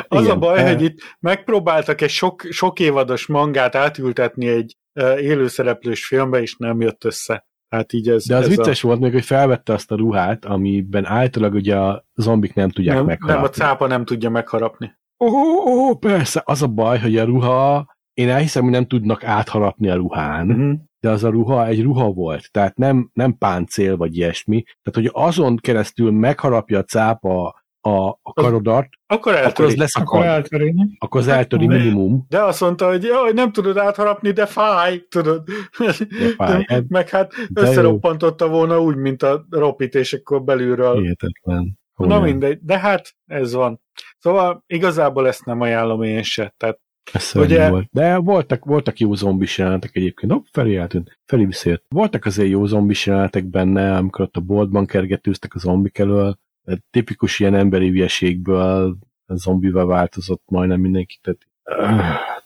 Az Igen. a baj, hogy itt megpróbáltak egy sok, sok évados mangát átültetni egy élőszereplős filmbe, és nem jött össze. Hát így ez, De az ez vicces a... volt még, hogy felvette azt a ruhát, amiben általában ugye a zombik nem tudják nem, megharapni. Nem, a cápa nem tudja megharapni. Ó, oh, oh, oh, persze, az a baj, hogy a ruha, én elhiszem, hogy nem tudnak átharapni a ruhán, uh-huh. de az a ruha egy ruha volt, tehát nem, nem páncél vagy ilyesmi. Tehát, hogy azon keresztül megharapja a cápa a, a karodat, akkor, akkor az lesz akkor, eltöri. akkor az eltöri minimum. De azt mondta, hogy jaj, nem tudod átharapni, de fáj, tudod. De fáj. De, meg hát összeroppantotta volna úgy, mint a ropit, és akkor belülről. Hihetetlen. Na mindegy, de hát ez van. Szóval igazából ezt nem ajánlom én se. Tehát, ugye... volt. De voltak, voltak jó zombis jelenetek egyébként. Hopp, Feri eltűnt. Feri visszajött. Voltak azért jó zombis jelenetek benne, amikor ott a boltban kergetőztek a zombik elől tipikus ilyen emberi hülyeségből zombival változott majdnem mindenki. Tehát,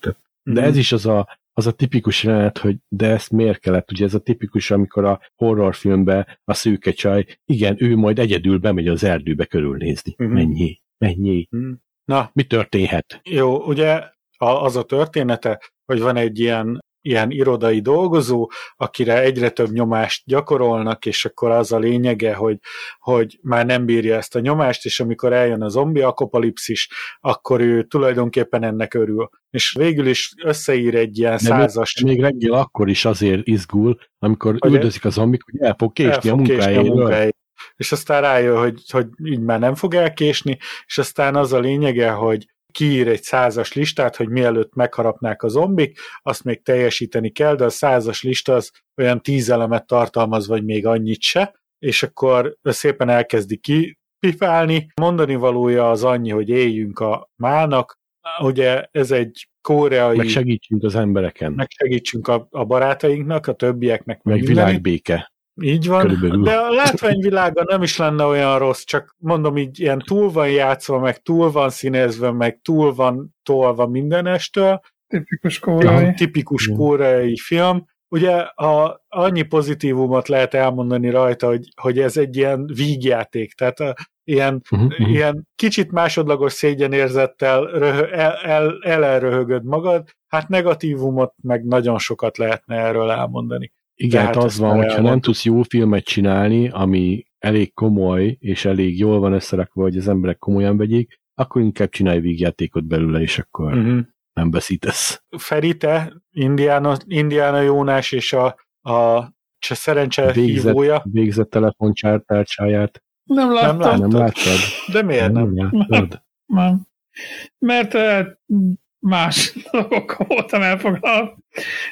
tehát, de mhm. ez is az a, az a tipikus jelenet, hogy de ezt miért kellett? Ugye ez a tipikus, amikor a horrorfilmbe a szőke csaj, igen, ő majd egyedül bemegy az erdőbe körülnézni. Uh-huh. Mennyi? Mennyi? Uh-huh. Na. Mi történhet? Jó, ugye az a története, hogy van egy ilyen ilyen irodai dolgozó, akire egyre több nyomást gyakorolnak, és akkor az a lényege, hogy, hogy már nem bírja ezt a nyomást, és amikor eljön a zombi apokalipszis, akkor ő tulajdonképpen ennek örül. És végül is összeír egy ilyen De százas... Még, reggel akkor is azért izgul, amikor hogy üldözik a zombik, hogy el fog késni el fog a munkájáról és aztán rájön, hogy, hogy így már nem fog elkésni, és aztán az a lényege, hogy kiír egy százas listát, hogy mielőtt megharapnák a zombik, azt még teljesíteni kell, de a százas lista az olyan tíz elemet tartalmaz, vagy még annyit se, és akkor szépen elkezdi kipifálni. Mondani valója az annyi, hogy éljünk a mának, ugye ez egy koreai... Meg segítsünk az embereken. Meg segítsünk a, a barátainknak, a többieknek. Meg, meg világbéke. Így van, Körülbelül. de a látványvilága nem is lenne olyan rossz, csak mondom így, ilyen túl van játszva, meg túl van színezve, meg túl van tolva mindenestől. Tipikus koreai. Tipikus koreai film. Ugye a, annyi pozitívumot lehet elmondani rajta, hogy, hogy ez egy ilyen vígjáték, tehát a, ilyen, uh-huh. ilyen kicsit másodlagos szégyenérzettel röhö, el, el, el elröhögöd magad, hát negatívumot meg nagyon sokat lehetne erről elmondani. Igen, hát az van, hogyha nem tudsz jó filmet csinálni, ami elég komoly, és elég jól van összerakva, hogy az emberek komolyan vegyék, akkor inkább csinálj végjátékot belőle, és akkor uh-huh. nem veszítesz. Feri, te, Indiana, Indiana Jónás és a, a szerencse végzett, hívója. Végzett telefoncsártárcsáját. Nem láttam. Nem, nem láttad? De miért nem? Nem láttad? Nem. Mert más dolgokkal voltam elfoglalva,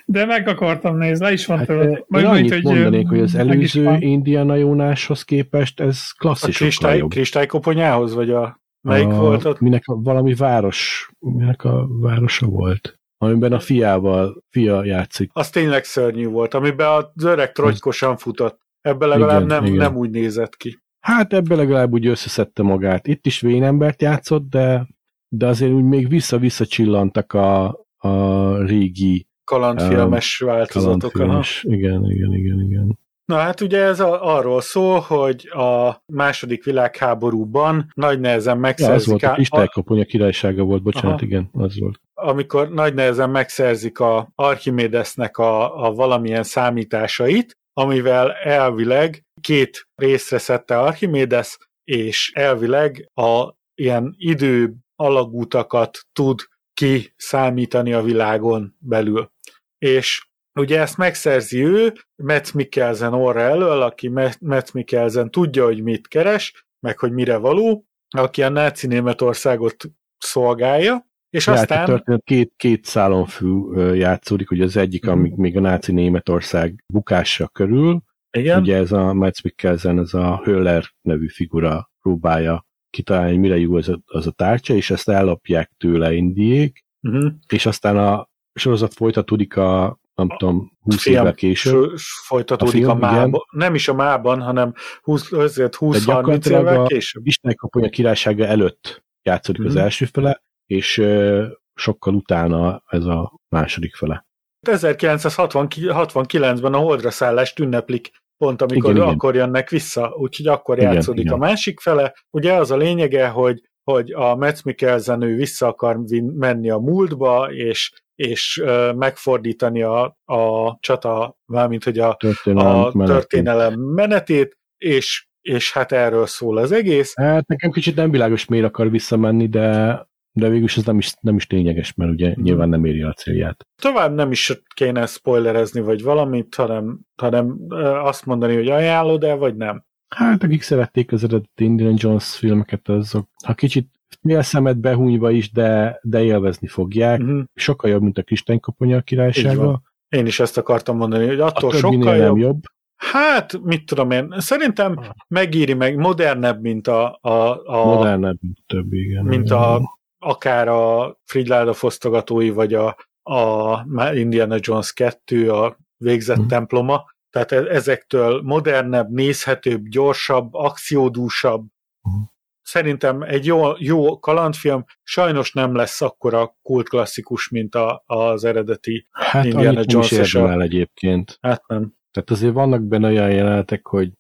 de meg akartam nézni, le is van hát, tőle. Majd én annyit hogy mondanék, hogy az előző Indiana Jónáshoz képest ez klasszikus. A kristály, jobb. kristálykoponyához, vagy a melyik a, volt ott? Minek a, valami város, minek a városa volt? amiben a fiával, fia játszik. Az tényleg szörnyű volt, amiben az öreg trojtkosan futott. Ebben legalább igen, nem, igen. nem úgy nézett ki. Hát ebben legalább úgy összeszedte magát. Itt is vénembert játszott, de de azért úgy még vissza-vissza csillantak a, a régi kalandfilmes um, változatok. Kalandfilmes. Igen, igen, igen, igen. Na hát ugye ez a, arról szól, hogy a második világháborúban nagy nehezen megszerzik... Ja, az volt, a kristálykopony a királysága volt, bocsánat, Aha. igen, az volt. Amikor nagy nehezen megszerzik a Archimédesnek a, a valamilyen számításait, amivel elvileg két részre szedte Archimédes, és elvileg a ilyen idő alagútakat tud kiszámítani a világon belül. És ugye ezt megszerzi ő, Metz Mikkelsen orra elől, aki Metz Mikkelsen tudja, hogy mit keres, meg hogy mire való, aki a náci Németországot szolgálja, és Játék aztán... Történet két, két szálon fű játszódik, ugye az egyik, mm. amíg még a náci Németország bukása körül, Igen. ugye ez a Metz Mikkelsen, ez a Höller nevű figura próbálja kitalálni, mire jó az a, az a tárcsa, és ezt ellopják tőle indiék, uh-huh. és aztán a sorozat folytatódik a nem tudom, 20 évvel később. Folytatódik a, film, a mában. Nem is a mában, hanem 20-30 évvel később. Isten kaponya királysága előtt játszódik uh-huh. az első fele, és uh, sokkal utána ez a második fele. 1969-ben a holdra szállást ünneplik pont amikor igen, akkor igen. jönnek vissza, úgyhogy akkor igen, játszódik igen. a másik fele. Ugye az a lényege, hogy, hogy a Metz Mikkelsen ő vissza akar menni a múltba, és, és uh, megfordítani a, a csata, mármint hogy a történelem, a menetét. történelem menetét, és, és hát erről szól az egész. Hát nekem kicsit nem világos, miért akar visszamenni, de de végülis ez nem is, nem is lényeges, mert ugye hmm. nyilván nem éri a célját. Tovább nem is kéne spoilerezni, vagy valamit, hanem, hanem azt mondani, hogy ajánlod el, vagy nem. Hát akik szerették az eredeti Indiana Jones filmeket, azok, ha kicsit fél szemet behúnyva is, de, de élvezni fogják. Uh-huh. Sokkal jobb, mint a Kristálykoponya királysága. Én is ezt akartam mondani, hogy attól sokkal jobb. jobb. Hát, mit tudom én, szerintem ah. megíri meg, modernebb, mint a... a, a modernebb, mint több, igen. Mint a akár a Fridláda fosztogatói, vagy a, a Indiana Jones 2, a végzett hmm. temploma, tehát e-, ezektől modernebb, nézhetőbb, gyorsabb, akciódúsabb. Hmm. Szerintem egy jó, jó kalandfilm sajnos nem lesz akkora kultklasszikus, mint a, az eredeti hát Indiana Jones. Hát a... egyébként. Hát nem. Tehát azért vannak benne olyan jelenetek, hogy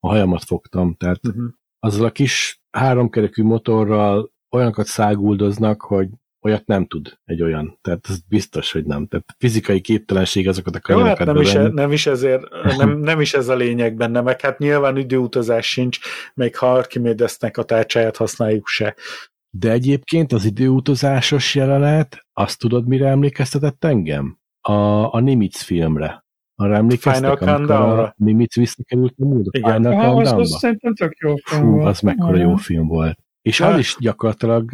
a hajamat fogtam, tehát uh-huh. azzal a kis háromkerekű motorral olyanokat száguldoznak, hogy olyat nem tud egy olyan. Tehát ez biztos, hogy nem. Tehát fizikai képtelenség azokat a kanyarokat hát nem is, e, nem is ezért, nem, nem is ez a lényeg benne, meg hát nyilván időutazás sincs, még ha Archimedesnek a tárcsáját használjuk se. De egyébként az időutazásos jelenet, azt tudod, mire emlékeztetett engem? A, a Nimitz filmre. Arra emlékeztek, Final amikor a Nimitz visszakerült a múlva? Igen. Final Countdown-ba? Az, az szerintem tök jó film Fú, volt. az mekkora jó film volt. És az is gyakorlatilag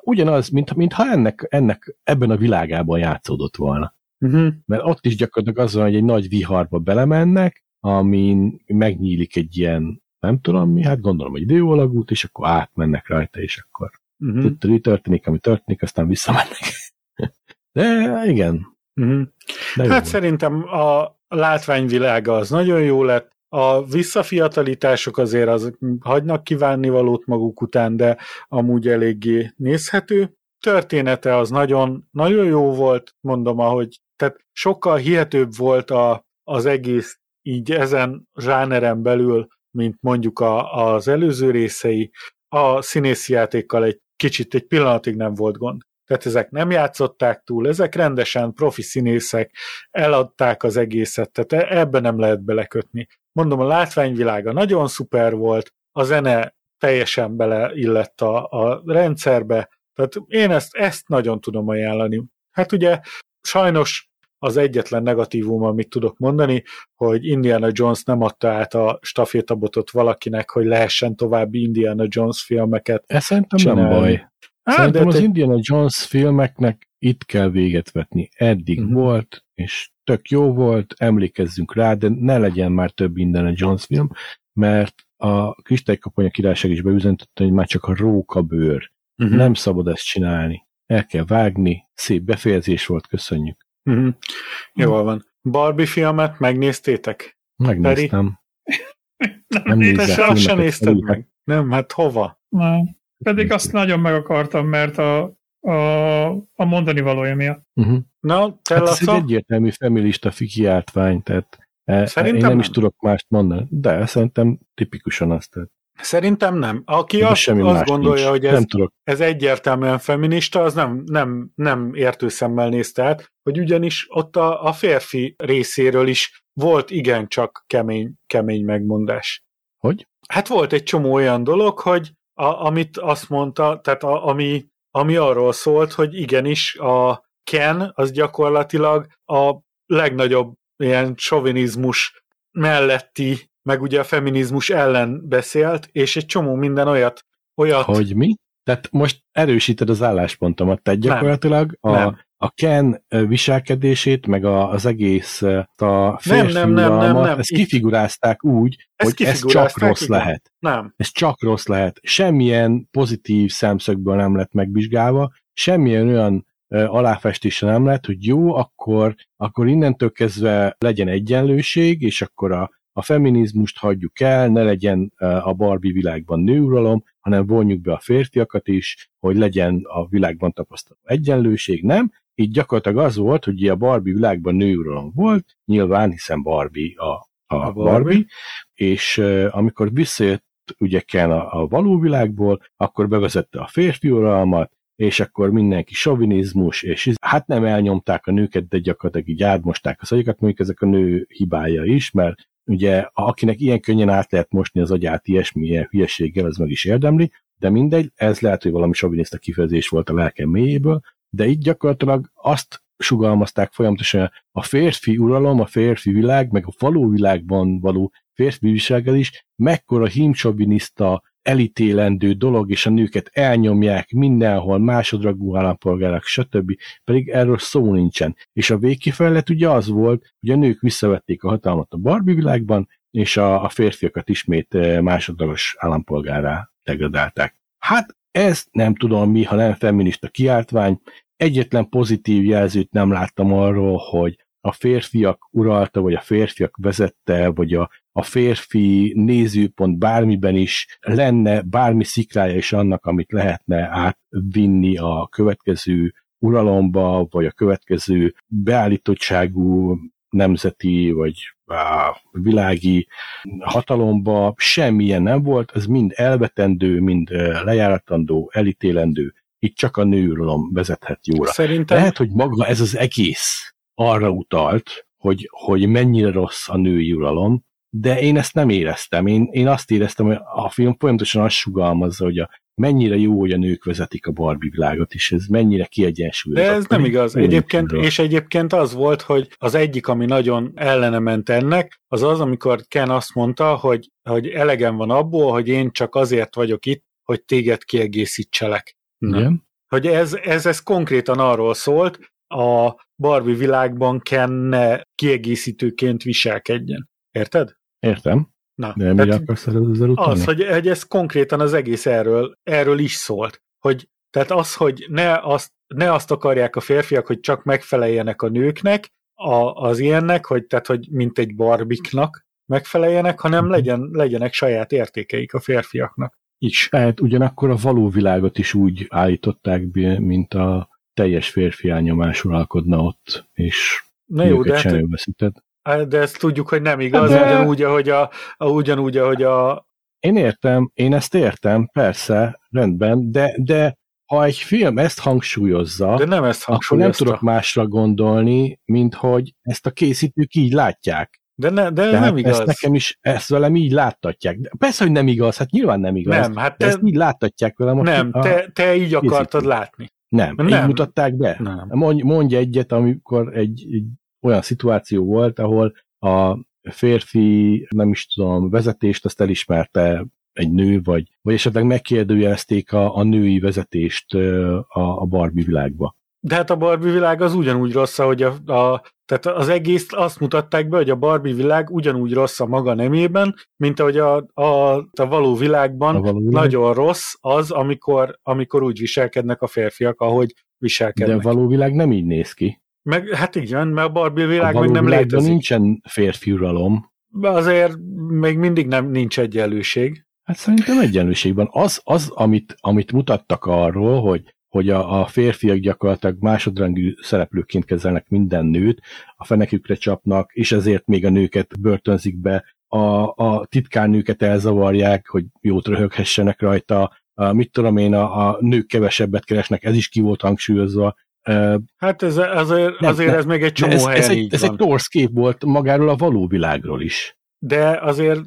ugyanaz, mint, mintha ennek, ennek ebben a világában játszódott volna. Uh-huh. Mert ott is gyakorlatilag az van, hogy egy nagy viharba belemennek, amin megnyílik egy ilyen, nem tudom mi, hát gondolom, egy időalagút, és akkor átmennek rajta, és akkor uh-huh. történik, ami történik, aztán visszamennek. De igen. Uh-huh. De hát szerintem a látványvilága az nagyon jó lett, a visszafiatalítások azért az hagynak kívánni valót maguk után, de amúgy eléggé nézhető. Története az nagyon, nagyon jó volt, mondom, ahogy, tehát sokkal hihetőbb volt a, az egész így ezen zsáneren belül, mint mondjuk a, az előző részei. A színészi játékkal egy kicsit, egy pillanatig nem volt gond. Tehát ezek nem játszották túl, ezek rendesen profi színészek, eladták az egészet, tehát e, ebbe nem lehet belekötni. Mondom, a látványvilága nagyon szuper volt, a zene teljesen beleillett a, a rendszerbe, tehát én ezt, ezt nagyon tudom ajánlani. Hát ugye sajnos az egyetlen negatívum, amit tudok mondani, hogy Indiana Jones nem adta át a stafétabotot valakinek, hogy lehessen további Indiana Jones filmeket Ez szerintem nem baj. Á, szerintem az te... Indiana Jones filmeknek itt kell véget vetni. Eddig uh-huh. volt, és tök jó volt, emlékezzünk rá, de ne legyen már több Indiana Jones film, mert a Kristálykaponya királyság is beüzentötte, hogy már csak a róka bőr. Uh-huh. Nem szabad ezt csinálni. El kell vágni, szép befejezés volt, köszönjük. Uh-huh. Jól van. Barbie filmet megnéztétek? Megnéztem. nem, nem néztem. Sem nézted meg. Nem, hát hova? Nem. Pedig azt nagyon meg akartam, mert a a, a mondani valója miatt. Uh-huh. Na, te hát ez egy egyértelmű feminista kiáltvány, tehát e, szerintem én nem, nem is tudok mást mondani, de szerintem tipikusan azt. Tehát. Szerintem nem. Aki azt, azt gondolja, nincs. hogy ez, nem tudok. ez egyértelműen feminista, az nem, nem, nem értő szemmel nézte át, hogy ugyanis ott a, a férfi részéről is volt igencsak kemény, kemény megmondás. Hogy? Hát volt egy csomó olyan dolog, hogy a, amit azt mondta, tehát a, ami, ami arról szólt, hogy igenis a Ken az gyakorlatilag a legnagyobb ilyen sovinizmus melletti, meg ugye a feminizmus ellen beszélt, és egy csomó minden olyat, olyat... Hogy mi? Tehát most erősíted az álláspontomat, tehát gyakorlatilag nem, a, nem. A Ken viselkedését, meg az egész a nem, nem, nem, nem, nem. ezt kifigurázták úgy, ezt hogy ez csak rossz igen. lehet. Nem. Ez csak rossz lehet. Semmilyen pozitív szemszögből nem lett megvizsgálva, semmilyen olyan aláfestése nem lett, hogy jó, akkor, akkor innentől kezdve legyen egyenlőség, és akkor a, a feminizmust hagyjuk el, ne legyen a Barbie világban nőuralom, hanem vonjuk be a férfiakat is, hogy legyen a világban tapasztaló egyenlőség, nem? Így gyakorlatilag az volt, hogy a Barbie világban nőuralom volt, nyilván, hiszen Barbie a, a, a Barbie, Barbie, és uh, amikor visszajött ugye Ken a, a való világból, akkor bevezette a férfi uralmat, és akkor mindenki sovinizmus, és hát nem elnyomták a nőket, de gyakorlatilag így átmosták a szagyakat, mondjuk ezek a nő hibája is, mert ugye akinek ilyen könnyen át lehet mosni az agyát ilyesmi ilyen hülyeséggel, az meg is érdemli, de mindegy, ez lehet, hogy valami soviniszta kifejezés volt a lelkem mélyéből, de így gyakorlatilag azt sugalmazták folyamatosan a férfi uralom, a férfi világ, meg a való világban való férfi viselkedés, mekkora himsoviniszta elítélendő dolog, és a nőket elnyomják mindenhol, másodragú állampolgárok, stb. Pedig erről szó nincsen. És a végkifejlet ugye az volt, hogy a nők visszavették a hatalmat a Barbie világban, és a, a férfiakat ismét eh, másodlagos állampolgárá degradálták. Hát ez nem tudom mi, ha nem feminista kiáltvány, egyetlen pozitív jelzőt nem láttam arról, hogy a férfiak uralta, vagy a férfiak vezette, vagy a, a férfi nézőpont bármiben is lenne bármi szikrája is annak, amit lehetne átvinni a következő uralomba, vagy a következő beállítottságú nemzeti vagy á, világi hatalomba, semmilyen nem volt, ez mind elvetendő, mind lejáratandó, elítélendő, itt csak a nőuralom vezethet jóra. Szerintem... Lehet, hogy maga ez az egész arra utalt, hogy, hogy mennyire rossz a női uralom, de én ezt nem éreztem. Én, én azt éreztem, hogy a film folyamatosan azt sugalmazza, hogy a, mennyire jó, hogy a nők vezetik a Barbie világot, és ez mennyire kiegyensúlyozott. De ez nem igaz. Egyébként, és egyébként az volt, hogy az egyik, ami nagyon ellene ment ennek, az az, amikor Ken azt mondta, hogy, hogy elegem van abból, hogy én csak azért vagyok itt, hogy téged kiegészítselek. Igen. Hogy ez, ez, ez konkrétan arról szólt, a Barbie világban kenne kiegészítőként viselkedjen. Érted? Értem. Na, De mire akarsz ezzel utáni? Az, hogy, hogy ez konkrétan az egész erről, erről is szólt. Hogy, tehát az, hogy ne azt, ne azt akarják a férfiak, hogy csak megfeleljenek a nőknek, a, az ilyennek, hogy, tehát, hogy mint egy barbiknak megfeleljenek, hanem mhm. legyen, legyenek saját értékeik a férfiaknak is. Tehát ugyanakkor a való világot is úgy állították be, mint a teljes férfi elnyomás uralkodna ott, és Na jó, de hát, Hát, de ezt tudjuk, hogy nem igaz, de... ugyanúgy, ahogy a, a, ugyanúgy, ahogy a... Én értem, én ezt értem, persze, rendben, de, de ha egy film ezt hangsúlyozza, de nem ezt akkor nem tudok másra gondolni, mint hogy ezt a készítők így látják. De, ne, de ez nem igaz. Ezt nekem is, ezt velem így láttatják. De persze, hogy nem igaz, hát nyilván nem igaz. Nem, hát te, ezt így láttatják velem. Nem, a, te, te így akartad látni. Nem, nem, így mutatták be. Nem. Mondj, mondj egyet, amikor egy, egy olyan szituáció volt, ahol a férfi, nem is tudom, vezetést azt elismerte egy nő, vagy, vagy esetleg megkérdőjelezték a, a női vezetést a, a Barbie világba. De hát a Barbie világ az ugyanúgy rossz, hogy a, a, tehát az egész azt mutatták be, hogy a Barbie világ ugyanúgy rossz a maga nemében, mint ahogy a, a, a való világban a való világ? nagyon rossz az, amikor, amikor úgy viselkednek a férfiak, ahogy viselkednek. De a való világ nem így néz ki. Meg, hát igen, mert a Barbie világ a még nem létezik. nincsen férfi uralom. Azért még mindig nem nincs egyenlőség. Hát szerintem egyenlőség van. Az, az amit, amit mutattak arról, hogy, hogy a, a férfiak gyakorlatilag másodrangú szereplőként kezelnek minden nőt, a fenekükre csapnak, és ezért még a nőket börtönzik be, a, a titkárnőket elzavarják, hogy jót röhöghessenek rajta, a, mit tudom én, a, a nők kevesebbet keresnek, ez is ki volt hangsúlyozva, Hát ez, azért, nem, azért nem, ez még egy csomó ez, helyen ez, egy, ez egy torsz kép volt magáról a való világról is. De azért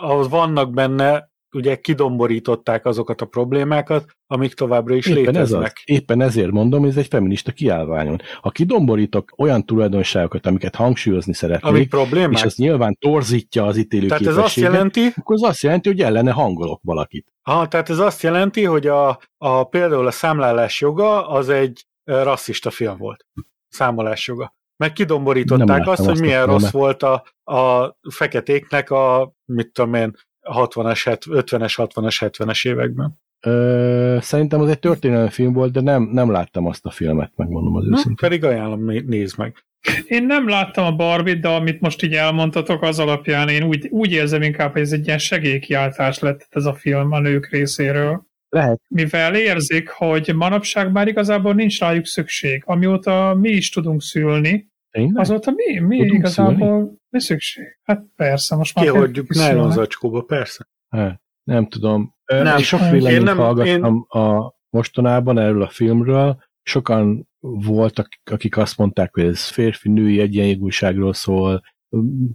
az vannak benne ugye kidomborították azokat a problémákat, amik továbbra is éppen léteznek. Ez az, éppen ezért mondom, hogy ez egy feminista kiállványon. Ha kidomborítok olyan tulajdonságokat, amiket hangsúlyozni szeretnék, Amik problémák? és az nyilván torzítja az ítélő Tehát ez azt jelenti, akkor az azt jelenti, hogy ellene hangolok valakit. Aha, tehát ez azt jelenti, hogy a, a például a számlálás joga az egy rasszista film volt. Számolás joga. Meg kidomborították azt, hogy milyen rossz volt a, a feketéknek a, mit tudom én, 60-as, 50-es, 60-as, 70-es években. Ö, szerintem az egy történelmi film volt, de nem, nem láttam azt a filmet, megmondom az őszintén. Pedig ajánlom, nézd meg. Én nem láttam a Barbie-t, de amit most így elmondtatok, az alapján én úgy, úgy érzem inkább, hogy ez egy ilyen segélykiáltás lett ez a film a nők részéről. Lehet. Mivel érzik, hogy manapság már igazából nincs rájuk szükség. Amióta mi is tudunk szülni, Tényleg? azóta mi, mi tudunk igazából szülni? mi szükség? Hát persze, most már Kihagyjuk nylon zacskóba, persze. Hát, nem tudom. Nem, sok véleményt nem, hallgattam én... a mostanában erről a filmről. Sokan voltak, akik azt mondták, hogy ez férfi-női egyenjogúságról szól.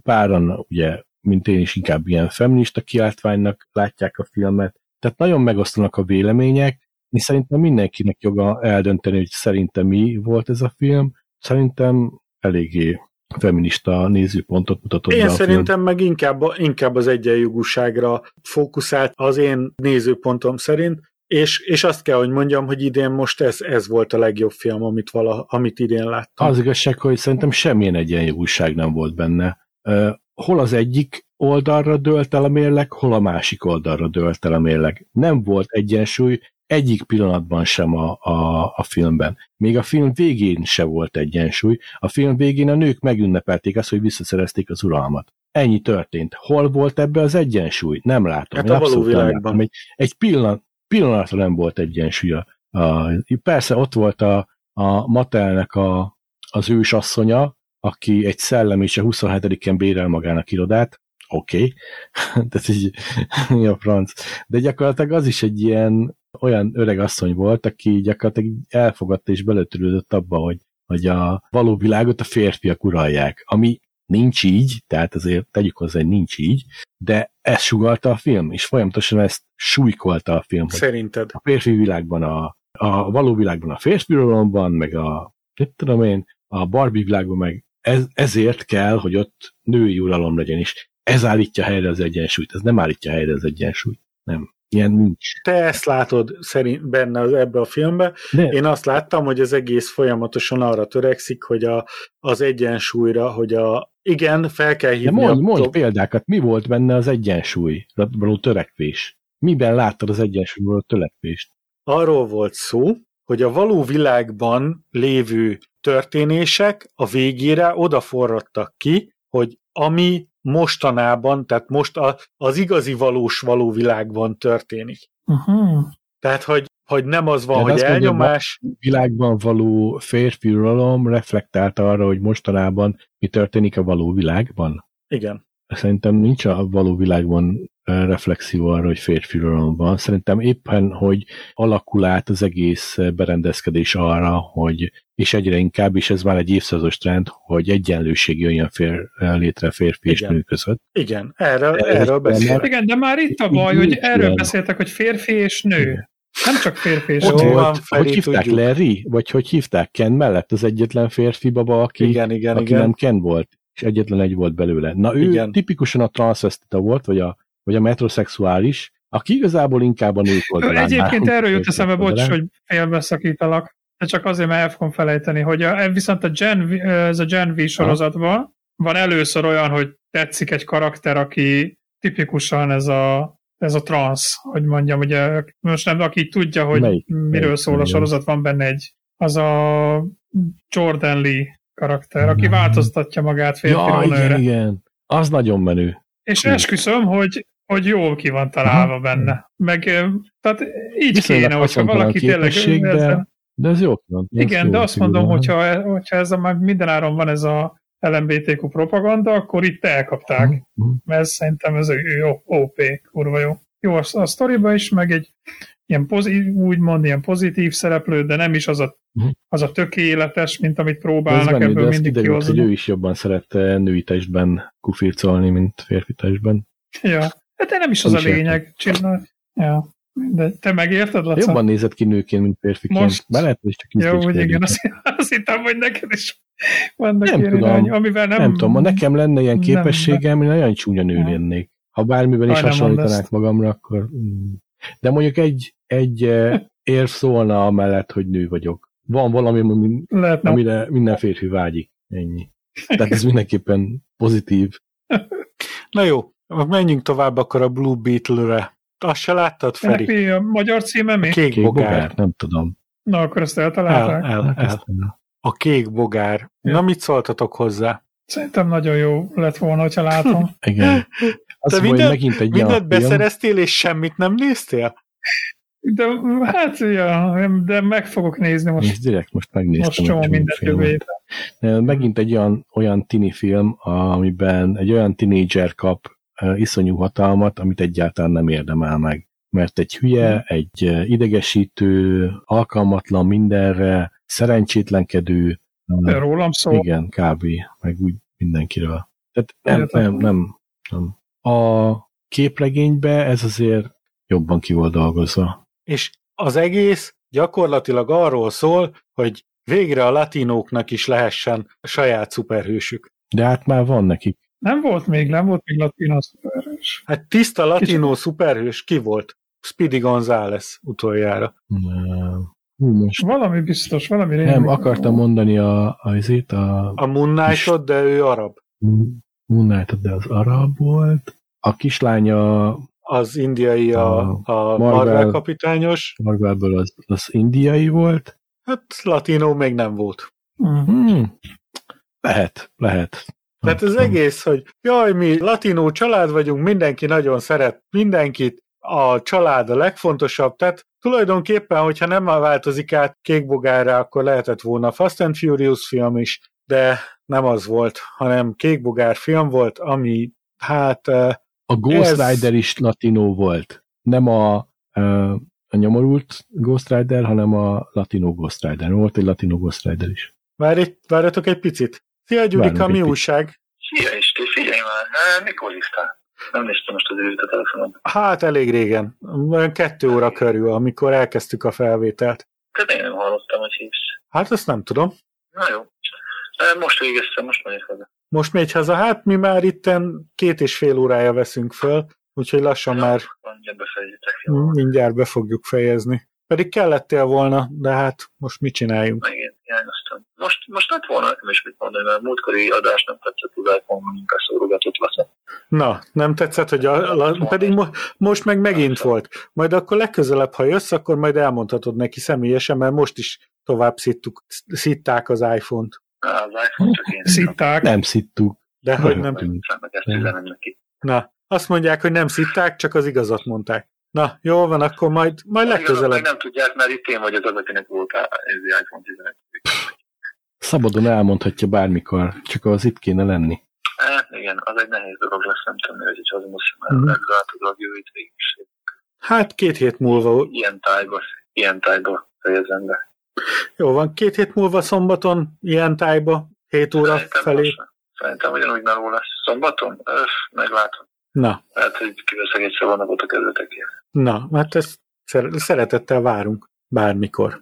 Páran, ugye, mint én is inkább ilyen feminista kiáltványnak látják a filmet. Tehát nagyon megosztanak a vélemények. Mi szerintem mindenkinek joga eldönteni, hogy szerintem mi volt ez a film. Szerintem eléggé feminista nézőpontot mutatott Én be a szerintem film. meg inkább, inkább az egyenjogúságra fókuszált az én nézőpontom szerint, és, és azt kell, hogy mondjam, hogy idén most ez, ez volt a legjobb film, amit, vala, amit idén láttam. Az igazság, hogy szerintem semmilyen egyenjogúság nem volt benne. Hol az egyik oldalra dőlt el a mérleg, hol a másik oldalra dőlt el a mérleg. Nem volt egyensúly, egyik pillanatban sem a, a, a filmben. Még a film végén se volt egyensúly. A film végén a nők megünnepelték azt, hogy visszaszerezték az uralmat. Ennyi történt. Hol volt ebbe az egyensúly? Nem látom. Hát a való világban. Egy, egy pillanat, pillanatra nem volt egyensúly. A, a, persze ott volt a, a Matelnek a, az ősasszonya, aki egy szellem és a 27-en bérel magának irodát, oké, okay. tehát így, mi a franc. De gyakorlatilag az is egy ilyen olyan öreg asszony volt, aki gyakorlatilag elfogadta és beletörődött abba, hogy, hogy a való világot a férfiak uralják, ami nincs így, tehát azért tegyük hozzá, hogy nincs így, de ezt sugalta a film, és folyamatosan ezt súlykolta a film. Szerinted? A férfi világban a, a való világban a férfi uralomban, meg a, mit tudom én, a Barbie világban meg ez, ezért kell, hogy ott női uralom legyen is. Ez állítja helyre az egyensúlyt, ez nem állítja helyre az egyensúlyt. Nem. Ilyen nincs. Te ezt látod szerint benne az, ebbe a filmbe. De. Én azt láttam, hogy az egész folyamatosan arra törekszik, hogy a, az egyensúlyra, hogy a igen, fel kell hívni. De mondj, mondj a... példákat, mi volt benne az egyensúly, való törekvés? Miben láttad az egyensúlyból a törekvést? Arról volt szó, hogy a való világban lévő történések a végére odaforradtak ki, hogy ami mostanában, tehát most a, az igazi valós való világban történik. Uh-huh. Tehát, hogy, hogy nem az van, Tehát hogy elnyomás. A világban való férfi uralom reflektált arra, hogy mostanában mi történik a való világban? Igen. Szerintem nincs a való világban reflexió arra, hogy férfi van. Szerintem éppen, hogy alakul át az egész berendezkedés arra, hogy és egyre inkább, és ez már egy évszázados trend, hogy egyenlőség jöjjön fér, létre férfi Igen. és nő között. Igen, erről, erről beszélek. Igen, de már itt a baj, hogy erről beszéltek, hogy férfi és nő. Igen. Nem csak férfi és nő. Van, hogy hívták tudjuk. Larry? Vagy hogy hívták Ken mellett az egyetlen férfi baba, aki, igen, igen, aki igen. nem Ken volt, és egyetlen egy volt belőle. Na ő igen. tipikusan a transvestita volt, vagy a vagy a metroszexuális, aki igazából inkább a nők oldalán. Egyébként erről jut eszembe, bocs, hogy félbeszakítalak, de csak azért, mert el fogom felejteni, hogy a, viszont a Gen, ez a Gen V sorozatban van először olyan, hogy tetszik egy karakter, aki tipikusan ez a ez a trans, hogy mondjam, ugye most nem, aki tudja, hogy melyik, miről melyik, szól a sorozat, van benne egy, az a Jordan Lee karakter, aki változtatja magát férfiról ja, igen, igen. Az nagyon menő. És esküszöm, hogy hogy jól ki van találva Aha. benne. Meg, tehát így Viszonylag kéne, hogyha valaki tényleg... De, de ez jó van. Ez igen, jó de azt mondom, hogyha, hogyha ez a, már mindenáron van ez a LMBTQ propaganda, akkor itt elkapták. Uh-huh. Mert szerintem ez jó, OP, kurva jó. Jó a, a sztoriba is, meg egy ilyen pozitív, úgymond ilyen pozitív szereplő, de nem is az a, uh-huh. az a tökéletes, mint amit próbálnak ebből de mindig kihozni. hogy ő is jobban szerette női testben kufircolni, mint férfi testben. Ja, Hát de nem is az nem a lényeg. Csinál. Ja. De te megérted, Laca? Jobban nézett ki nőként, mint férfiként. Most... Be lehet, hogy csak Jó, hogy igen, azt, azt hittem, hogy neked is vannak nem ilyen tudom, irány, amivel nem... Nem tudom, ha nekem lenne ilyen képességem, én nagyon csúnya nő lennék. Ha bármiben is hasonlítanák magamra, akkor... De mondjuk egy, egy eh, érv szólna amellett, hogy nő vagyok. Van valami, ami, amire minden férfi vágyik. Ennyi. Tehát ez mindenképpen pozitív. Na jó, menjünk tovább akkor a Blue Beetle-re. Azt se láttad, Feri? Ennek mi a magyar címe mi? Kék, kék bogár. bogár. Nem tudom. Na, akkor ezt eltalálták? El, el, el. A kék bogár. Ja. Na, mit szóltatok hozzá? Szerintem nagyon jó lett volna, hogyha látom. Igen. Az Te minden, megint egy mindent beszereztél, és semmit nem néztél? De hát, ja, de meg fogok nézni most. Nézd, direkt most megnéztem. Most csomó mindent jövő Megint egy olyan, olyan tini film, amiben egy olyan tinédzser kap iszonyú hatalmat, amit egyáltalán nem érdemel meg. Mert egy hülye, hmm. egy idegesítő, alkalmatlan mindenre, szerencsétlenkedő. De rólam szól. Igen, kb. Meg úgy mindenkiről. Tehát nem, nem, nem, nem. A képregénybe ez azért jobban ki volt dolgozva. És az egész gyakorlatilag arról szól, hogy végre a latinóknak is lehessen saját szuperhősük. De hát már van nekik. Nem volt még, nem volt még latino szuperhős. Hát tiszta latino Kicsit. szuperhős ki volt? Speedy González utoljára. Nem. Hú, most... Valami biztos, valami régen. Nem, akartam mondani a, a, a, a, a Moon Knight-ot, de ő arab. Moon Knight-ot, de az arab volt. A kislánya az indiai a, a, a Marvel, Marvel kapitányos. Marvelből az, az indiai volt. Hát latino még nem volt. Hmm. Lehet, lehet. Tehát az egész, hogy jaj, mi latinó család vagyunk, mindenki nagyon szeret mindenkit, a család a legfontosabb, tehát tulajdonképpen, hogyha nem változik át kékbogárra, akkor lehetett volna Fast and Furious film is, de nem az volt, hanem kékbogár film volt, ami hát... A Ghost ez... Rider is latinó volt. Nem a, a nyomorult Ghost Rider, hanem a latinó Ghost Rider. Volt egy latinó Ghost Rider is. Várj, várjatok egy picit. Szia Gyurika, mi újság? Szia Isti, figyelj már, mikor hívtál? Nem néztem most az őt a telefonon. Hát elég régen, olyan kettő óra körül, amikor elkezdtük a felvételt. Tehát én nem hallottam, hogy hívsz. Hát azt nem tudom. Na jó. Most végeztem, most megyek haza. Most megy haza, hát mi már itten két és fél órája veszünk föl, úgyhogy lassan már mindjárt be fogjuk fejezni. Pedig kellettél volna, de hát most mit csináljunk? Igen, hiányoztam. Most, most lett volna nekem is mit mondani, mert múltkori adás nem tetszett az iPhone munkaszórogatott lesz. Na, nem tetszett, hogy a, a, pedig mo, most meg megint volt. Majd akkor legközelebb, ha jössz, akkor majd elmondhatod neki személyesen, mert most is tovább szittuk, szitták az iPhone-t. Az iPhone csak én. Szitták. Nem szittuk. De hogy nem. nem. Na, azt mondják, hogy nem szitták, csak az igazat mondták. Na, jó van, akkor majd, majd legközelebb. nem tudják, mert itt én vagyok az, akinek volt ez iPhone 11. Szabadon elmondhatja bármikor, csak az itt kéne lenni. Hát igen, az egy nehéz dolog lesz, nem tudom, hogy az most már mm-hmm. a jövő végig Hát két hét múlva. Ilyen tájba, ilyen tájba fejezem be. Jó van, két hét múlva szombaton, ilyen tájba, 7 óra Szerintem felé. Most, szerintem ugyanúgy meló lesz. Szombaton? Öff, meglátom. Na. Hát, hogy kiveszek egy szabadnapot a kezdetekért. Na, hát ezt szeretettel várunk bármikor.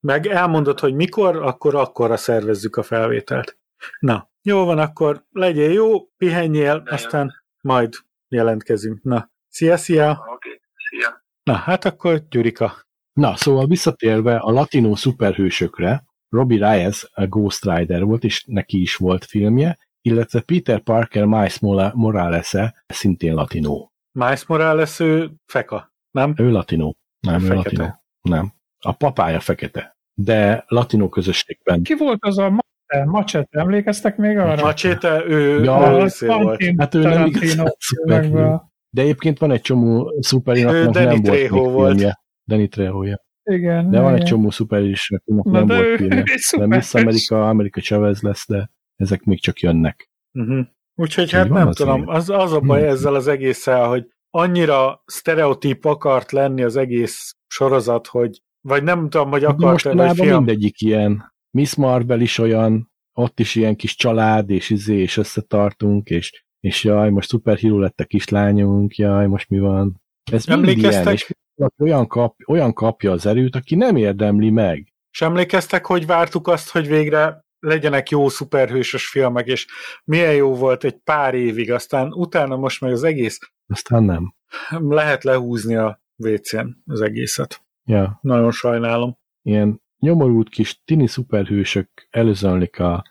Meg elmondod, hogy mikor, akkor akkorra szervezzük a felvételt. Na, jó van, akkor legyél jó, pihenjél, De aztán jó. majd jelentkezünk. Na, szia, szia! Oké, okay, szia! Na, hát akkor Gyurika. Na, szóval visszatérve a latinó szuperhősökre, Robbie Reyes a Ghost Rider volt, és neki is volt filmje, illetve Peter Parker Miles Morales-e szintén latinó. Miles Morales ő feka, nem? Ő latinó. Nem, ő, ő latinó. Nem. A papája fekete. De latinó közösségben. Ki volt az a Machete, emlékeztek még arra? Machete, ő, ja, ő volt. Hát ő nem igazán De egyébként van egy csomó szuperinak, nem volt, volt. filmje. Danny trejo -ja. Igen. De igen. van egy csomó szuperis, akinek nem volt filmje. De Miss America, America Chavez lesz, de ezek még csak jönnek. Uh-huh. Úgyhogy hát nem az tudom, az, az a baj hmm. ezzel az egésszel, hogy annyira sztereotíp akart lenni az egész sorozat, hogy vagy nem tudom, hogy akart Mostanában film... mindegyik ilyen. Miss Marvel is olyan, ott is ilyen kis család, és izé, és összetartunk, és és jaj, most szuperhíró lett a kislányunk, jaj, most mi van? Ez Emlékeztek? Ilyen, és olyan, kap, olyan kapja az erőt, aki nem érdemli meg. És emlékeztek, hogy vártuk azt, hogy végre legyenek jó szuperhősös filmek, és milyen jó volt egy pár évig, aztán utána most meg az egész... Aztán nem. Lehet lehúzni a WC-n az egészet. Ja. Nagyon sajnálom. Ilyen nyomorult kis tini szuperhősök előzönlik a...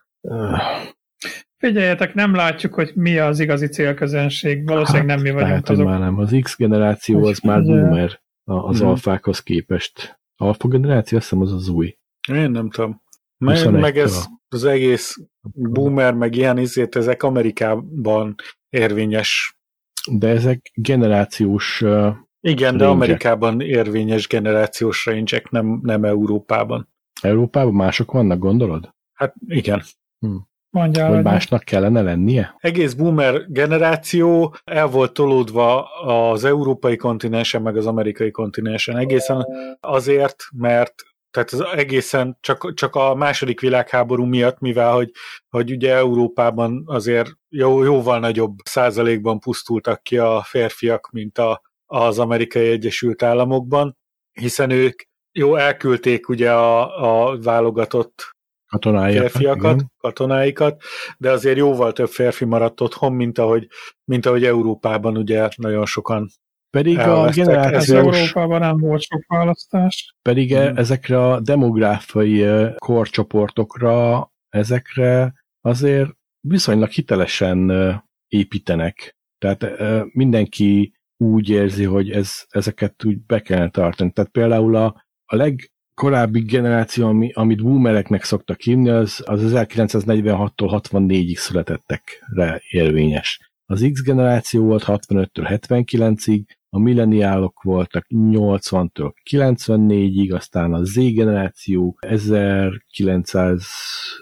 Figyeljetek, nem látjuk, hogy mi az igazi célközönség. Valószínűleg hát, nem mi vagyunk lehet, azok. már nem. Az X generáció az már boomer az hmm. alfákhoz képest. Alfa generáció, azt hiszem az az új. Én nem tudom. Meg, meg ez az egész boomer, meg ilyen izét, ezek Amerikában érvényes. De ezek generációs uh, Igen, de Amerikában érvényes generációs range nem, nem Európában. Európában mások vannak, gondolod? Hát igen. Hm. Mondjál, hogy másnak kellene lennie? Egész boomer generáció el volt tolódva az európai kontinensen, meg az amerikai kontinensen. Egészen azért, mert tehát az egészen csak, csak a második világháború miatt, mivel hogy, hogy ugye Európában azért jó, jóval nagyobb százalékban pusztultak ki a férfiak, mint a, az amerikai Egyesült Államokban, hiszen ők jó elküldték ugye a, a válogatott katonáikat, férfiakat, igen. katonáikat, de azért jóval több férfi maradt otthon, mint ahogy, mint ahogy Európában ugye nagyon sokan pedig a generációs... Európában nem volt sok választás. Pedig hmm. ezekre a demográfiai korcsoportokra, ezekre azért viszonylag hitelesen építenek. Tehát mindenki úgy érzi, hogy ez, ezeket úgy be kellene tartani. Tehát például a, a legkorábbi generáció, ami, amit boomereknek szoktak hívni, az, az 1946-tól 64-ig születettekre érvényes. Az X generáció volt 65-től 79-ig, a milleniálok voltak 80-től 94-ig, aztán a Z generáció 1900,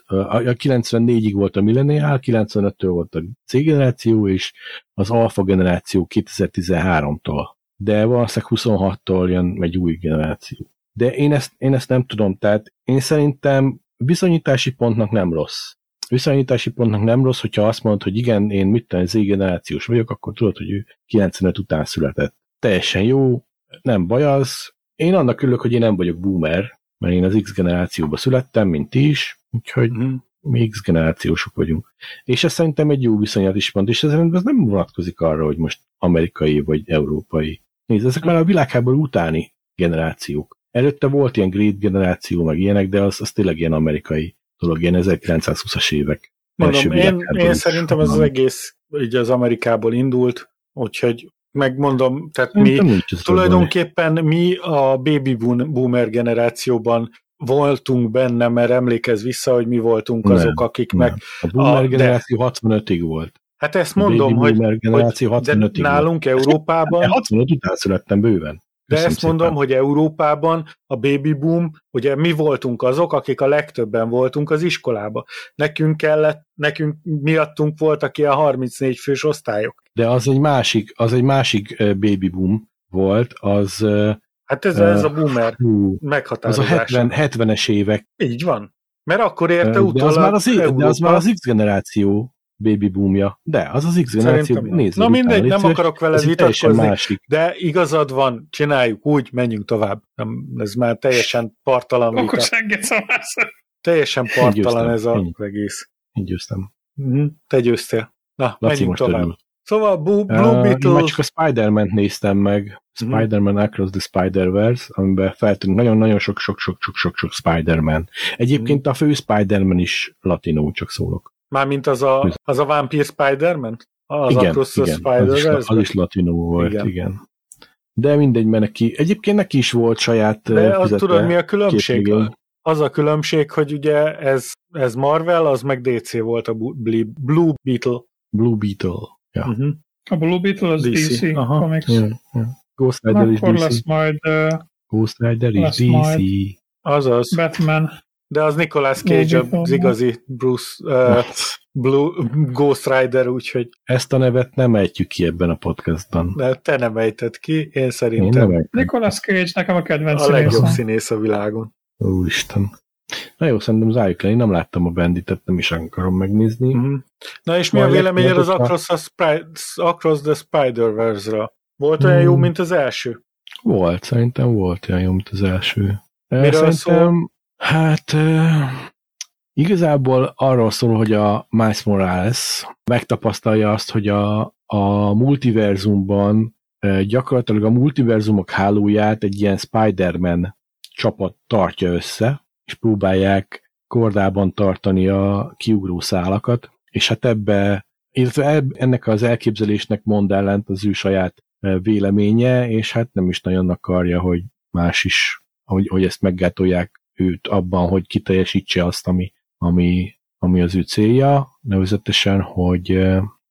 a 94-ig volt a milleniál, 95-től volt a Z generáció, és az alfa generáció 2013-tól. De valószínűleg 26-tól jön egy új generáció. De én ezt, én ezt nem tudom, tehát én szerintem viszonyítási pontnak nem rossz. Viszonyítási pontnak nem rossz, hogyha azt mondod, hogy igen, én mit tudom, Z generációs vagyok, akkor tudod, hogy ő 95 után született teljesen jó, nem baj az. Én annak örülök, hogy én nem vagyok boomer, mert én az X generációba születtem, mint ti is, úgyhogy mm. mi X generációsok vagyunk. És ez szerintem egy jó viszonyat is pont, és ez, ez nem vonatkozik arra, hogy most amerikai vagy európai. Nézd, ezek már a világháború utáni generációk. Előtte volt ilyen Great generáció, meg ilyenek, de az, az tényleg ilyen amerikai dolog, ilyen 1920-as évek. Mondom, én, én szerintem ez az egész így az Amerikából indult, úgyhogy megmondom, tehát mi tulajdonképpen mi a baby boomer generációban voltunk benne, mert emlékez vissza, hogy mi voltunk nem, azok, meg... A boomer a, generáció de, 65-ig volt. Hát ezt mondom, hogy, hogy de nálunk volt. Európában... 65 után születtem bőven. De Köszönöm ezt mondom, szépen. hogy Európában a baby boom, ugye mi voltunk azok, akik a legtöbben voltunk az iskolába. Nekünk kellett, nekünk miattunk voltak ilyen 34 fős osztályok. De az egy másik, az egy másik baby boom volt, az... Hát ez, ez a boomer hú, meghatározás. Az a 70, 70-es évek. Így van. Mert akkor érte utána. de az, már az, de az már az X generáció baby boomja. De, az az X generáció, nézd. Na mindegy, nem akarok vele vitatkozni, de igazad van, csináljuk úgy, menjünk tovább. Nem, ez már teljesen partalan vita. Teljesen partalan ez az egész. Én győztem. Mm, te győztél. Na, Laci menjünk tovább. Örül. Szóval Blue, Blue uh, Beetle... Én csak a spider t néztem meg, mhm. Spider-Man mm. Across the Spider-Verse, amiben feltűnik nagyon-nagyon sok-sok-sok-sok-sok Spider-Man. Egyébként mm. a fő Spider-Man is latinó, csak szólok. Mármint az a, az a Vampire Spider-Man? Az igen, Across igen, Spider az, is, az is latinó volt, igen. igen. De mindegy, mert neki, egyébként neki is volt saját De az, tudod, mi a különbség? Az a különbség, hogy ugye ez, ez Marvel, az meg DC volt a Blue Beetle. Blue Beetle. Ja. Uh-huh. A Blue Beetle az DC, DC Aha. Comics. Ja, ja. Ghost Rider is DC. lesz majd... Uh, Ghost Rider is DC. Azaz. Batman. De az Nicolas Cage az igazi Bruce uh, Blue, Ghost Rider, úgyhogy... Ezt a nevet nem ejtjük ki ebben a podcastban. De te nem ejted ki, én szerintem. Én Nicolas Cage nekem a kedvenc A legjobb színész a világon. Úristen. Na jó, szerintem zárjuk le, én nem láttam a Banditet, nem is akarom megnézni. Mm-hmm. Na és mi Majd a véleményed az Across, a Spri- Across the Spider-Verse-ra? Volt olyan mm. jó, mint az első? Volt, szerintem volt olyan jó, mint az első. Miről szerintem, szól? Hát Igazából arról szól, hogy a Miles Morales megtapasztalja azt, hogy a, a multiverzumban gyakorlatilag a multiverzumok hálóját egy ilyen Spider-Man csapat tartja össze, és próbálják kordában tartani a kiugró szálakat, és hát ebbe, illetve ennek az elképzelésnek mond ellent az ő saját véleménye, és hát nem is nagyon akarja, hogy más is, hogy, hogy ezt meggátolják őt abban, hogy kiteljesítse azt, ami ami, ami az ő célja, nevezetesen, hogy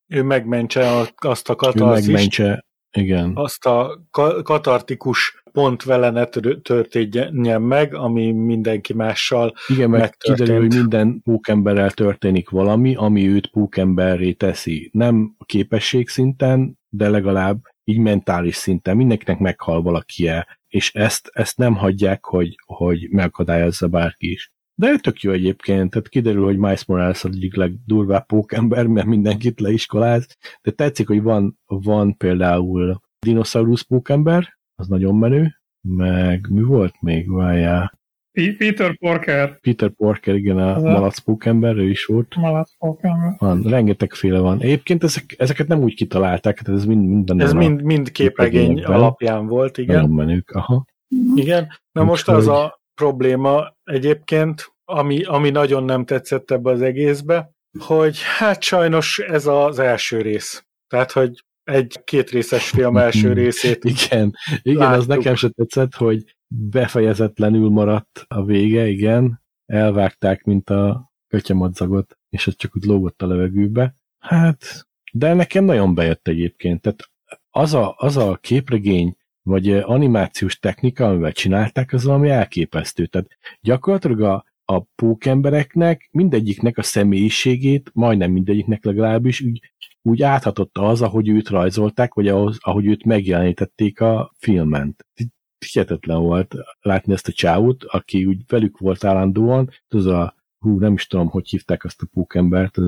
ő megmentse azt a katarzist, ő megmentse, igen. azt a katartikus pont vele ne történjen meg, ami mindenki mással Igen, mert kiderül, hogy minden pókemberrel történik valami, ami őt pókemberré teszi. Nem a képesség szinten, de legalább így mentális szinten. Mindenkinek meghal valakie, és ezt, ezt nem hagyják, hogy, hogy megakadályozza bárki is. De tök jó egyébként, tehát kiderül, hogy Miles Morales az egyik legdurvább pókember, mert mindenkit leiskoláz, de tetszik, hogy van, van például dinoszaurusz pókember, az nagyon menő, meg mi volt még, várjál? Peter Porker. Peter Porker, igen, a az malac pókember, ő is volt. Malac pókember. Van, rengetegféle van. Egyébként ezek, ezeket nem úgy kitalálták, tehát ez mind, minden Ez mind, mind képregény alapján volt, igen. Nagyon menők, aha. Igen, na most az a probléma egyébként, ami, ami nagyon nem tetszett ebbe az egészbe, hogy hát sajnos ez az első rész. Tehát, hogy egy két részes film első részét. igen, igen láttuk. az nekem se tetszett, hogy befejezetlenül maradt a vége, igen. Elvágták, mint a kötyemadzagot, és ez csak úgy lógott a levegőbe. Hát, de nekem nagyon bejött egyébként. Tehát az a, az a képregény, vagy animációs technika, amivel csinálták, az valami elképesztő. Tehát gyakorlatilag a, a pókembereknek, mindegyiknek a személyiségét, majdnem mindegyiknek legalábbis úgy, úgy áthatotta az, ahogy őt rajzolták, vagy ahhoz, ahogy őt megjelenítették a filmen. Hihetetlen volt látni ezt a csávut, aki úgy velük volt állandóan, az a, hú, nem is tudom, hogy hívták azt a pókembert,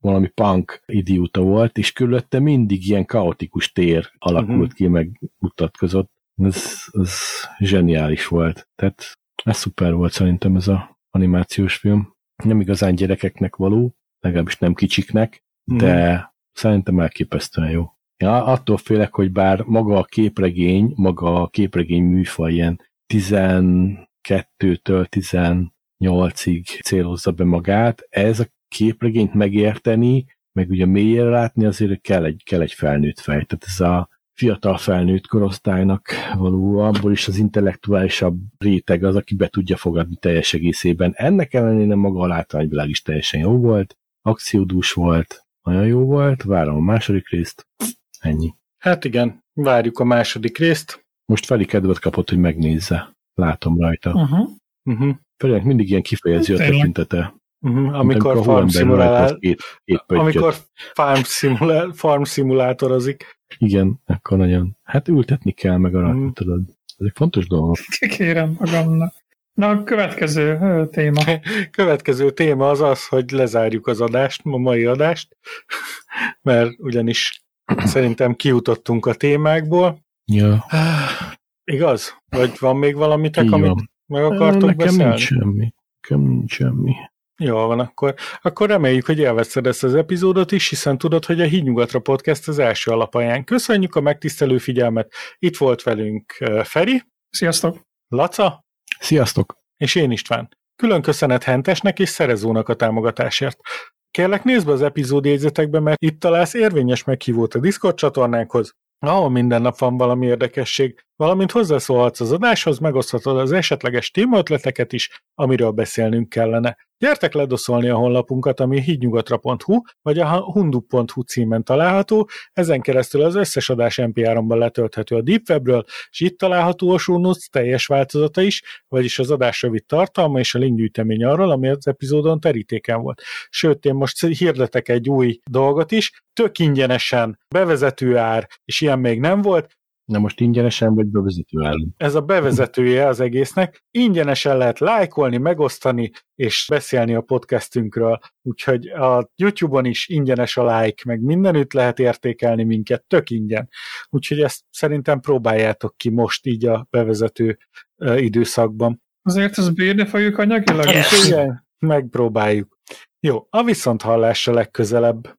valami punk idióta volt, és körülötte mindig ilyen kaotikus tér alakult uh-huh. ki, meg mutatkozott. Ez, ez zseniális volt. Tehát ez szuper volt szerintem ez a animációs film. Nem igazán gyerekeknek való, legalábbis nem kicsiknek, de mm. szerintem elképesztően jó. Ja, attól félek, hogy bár maga a képregény, maga a képregény műfaj ilyen 12-től 18-ig célozza be magát, ez a képregényt megérteni, meg ugye mélyre látni, azért kell egy, kell egy felnőtt fej. Tehát ez a fiatal felnőtt korosztálynak való, abból is az intellektuálisabb réteg az, aki be tudja fogadni teljes egészében. Ennek ellenére maga a látványvilág is teljesen jó volt, akciódús volt, nagyon jó volt, várom a második részt, ennyi. Hát igen, várjuk a második részt. Most Feli kedvet kapott, hogy megnézze. Látom rajta. Uh-huh. Uh-huh. Felinek mindig ilyen kifejező a tekintete. Uh-huh, amikor, farm, szimulál, két, két amikor farm, szimulál, farm szimulátorozik. Igen, akkor nagyon. Hát ültetni kell meg arra, mm. tudod. Ezek fontos dolgok. Kérem magamnak. Na, a következő téma. Következő téma az az, hogy lezárjuk az adást, a mai adást, mert ugyanis szerintem kiutottunk a témákból. Ja. Igaz? Vagy van még valamitek, amit meg akartok Nekem beszélni? nincs semmi. Nekem nincs semmi. Jó van, akkor, akkor reméljük, hogy élvezted ezt az epizódot is, hiszen tudod, hogy a Hídnyugatra Podcast az első alapaján. Köszönjük a megtisztelő figyelmet. Itt volt velünk Feri. Sziasztok! Laca. Sziasztok! És én István. Külön köszönet Hentesnek és Szerezónak a támogatásért. Kérlek nézd be az epizód jegyzetekbe, mert itt találsz érvényes meghívót a Discord csatornánkhoz, ahol minden nap van valami érdekesség, valamint hozzászólhatsz az adáshoz, megoszthatod az esetleges témaötleteket is, amiről beszélnünk kellene. Gyertek ledoszolni a honlapunkat, ami hídnyugatra.hu vagy a hundu.hu címen található, ezen keresztül az összes adás MP3-ban letölthető a Deep Webről, és itt található a show teljes változata is, vagyis az adás rövid tartalma és a linkgyűjtemény arról, ami az epizódon terítéken volt. Sőt, én most hirdetek egy új dolgot is, tök ingyenesen, bevezető ár, és ilyen még nem volt, Na most ingyenesen vagy bevezető Ez a bevezetője az egésznek. Ingyenesen lehet lájkolni, megosztani és beszélni a podcastünkről, úgyhogy a YouTube-on is ingyenes a like, meg mindenütt lehet értékelni minket, tök ingyen. Úgyhogy ezt szerintem próbáljátok ki most így a bevezető időszakban. Azért ez bírni fogjuk anyagilag is. Igen, megpróbáljuk. Jó, a viszont hallásra legközelebb.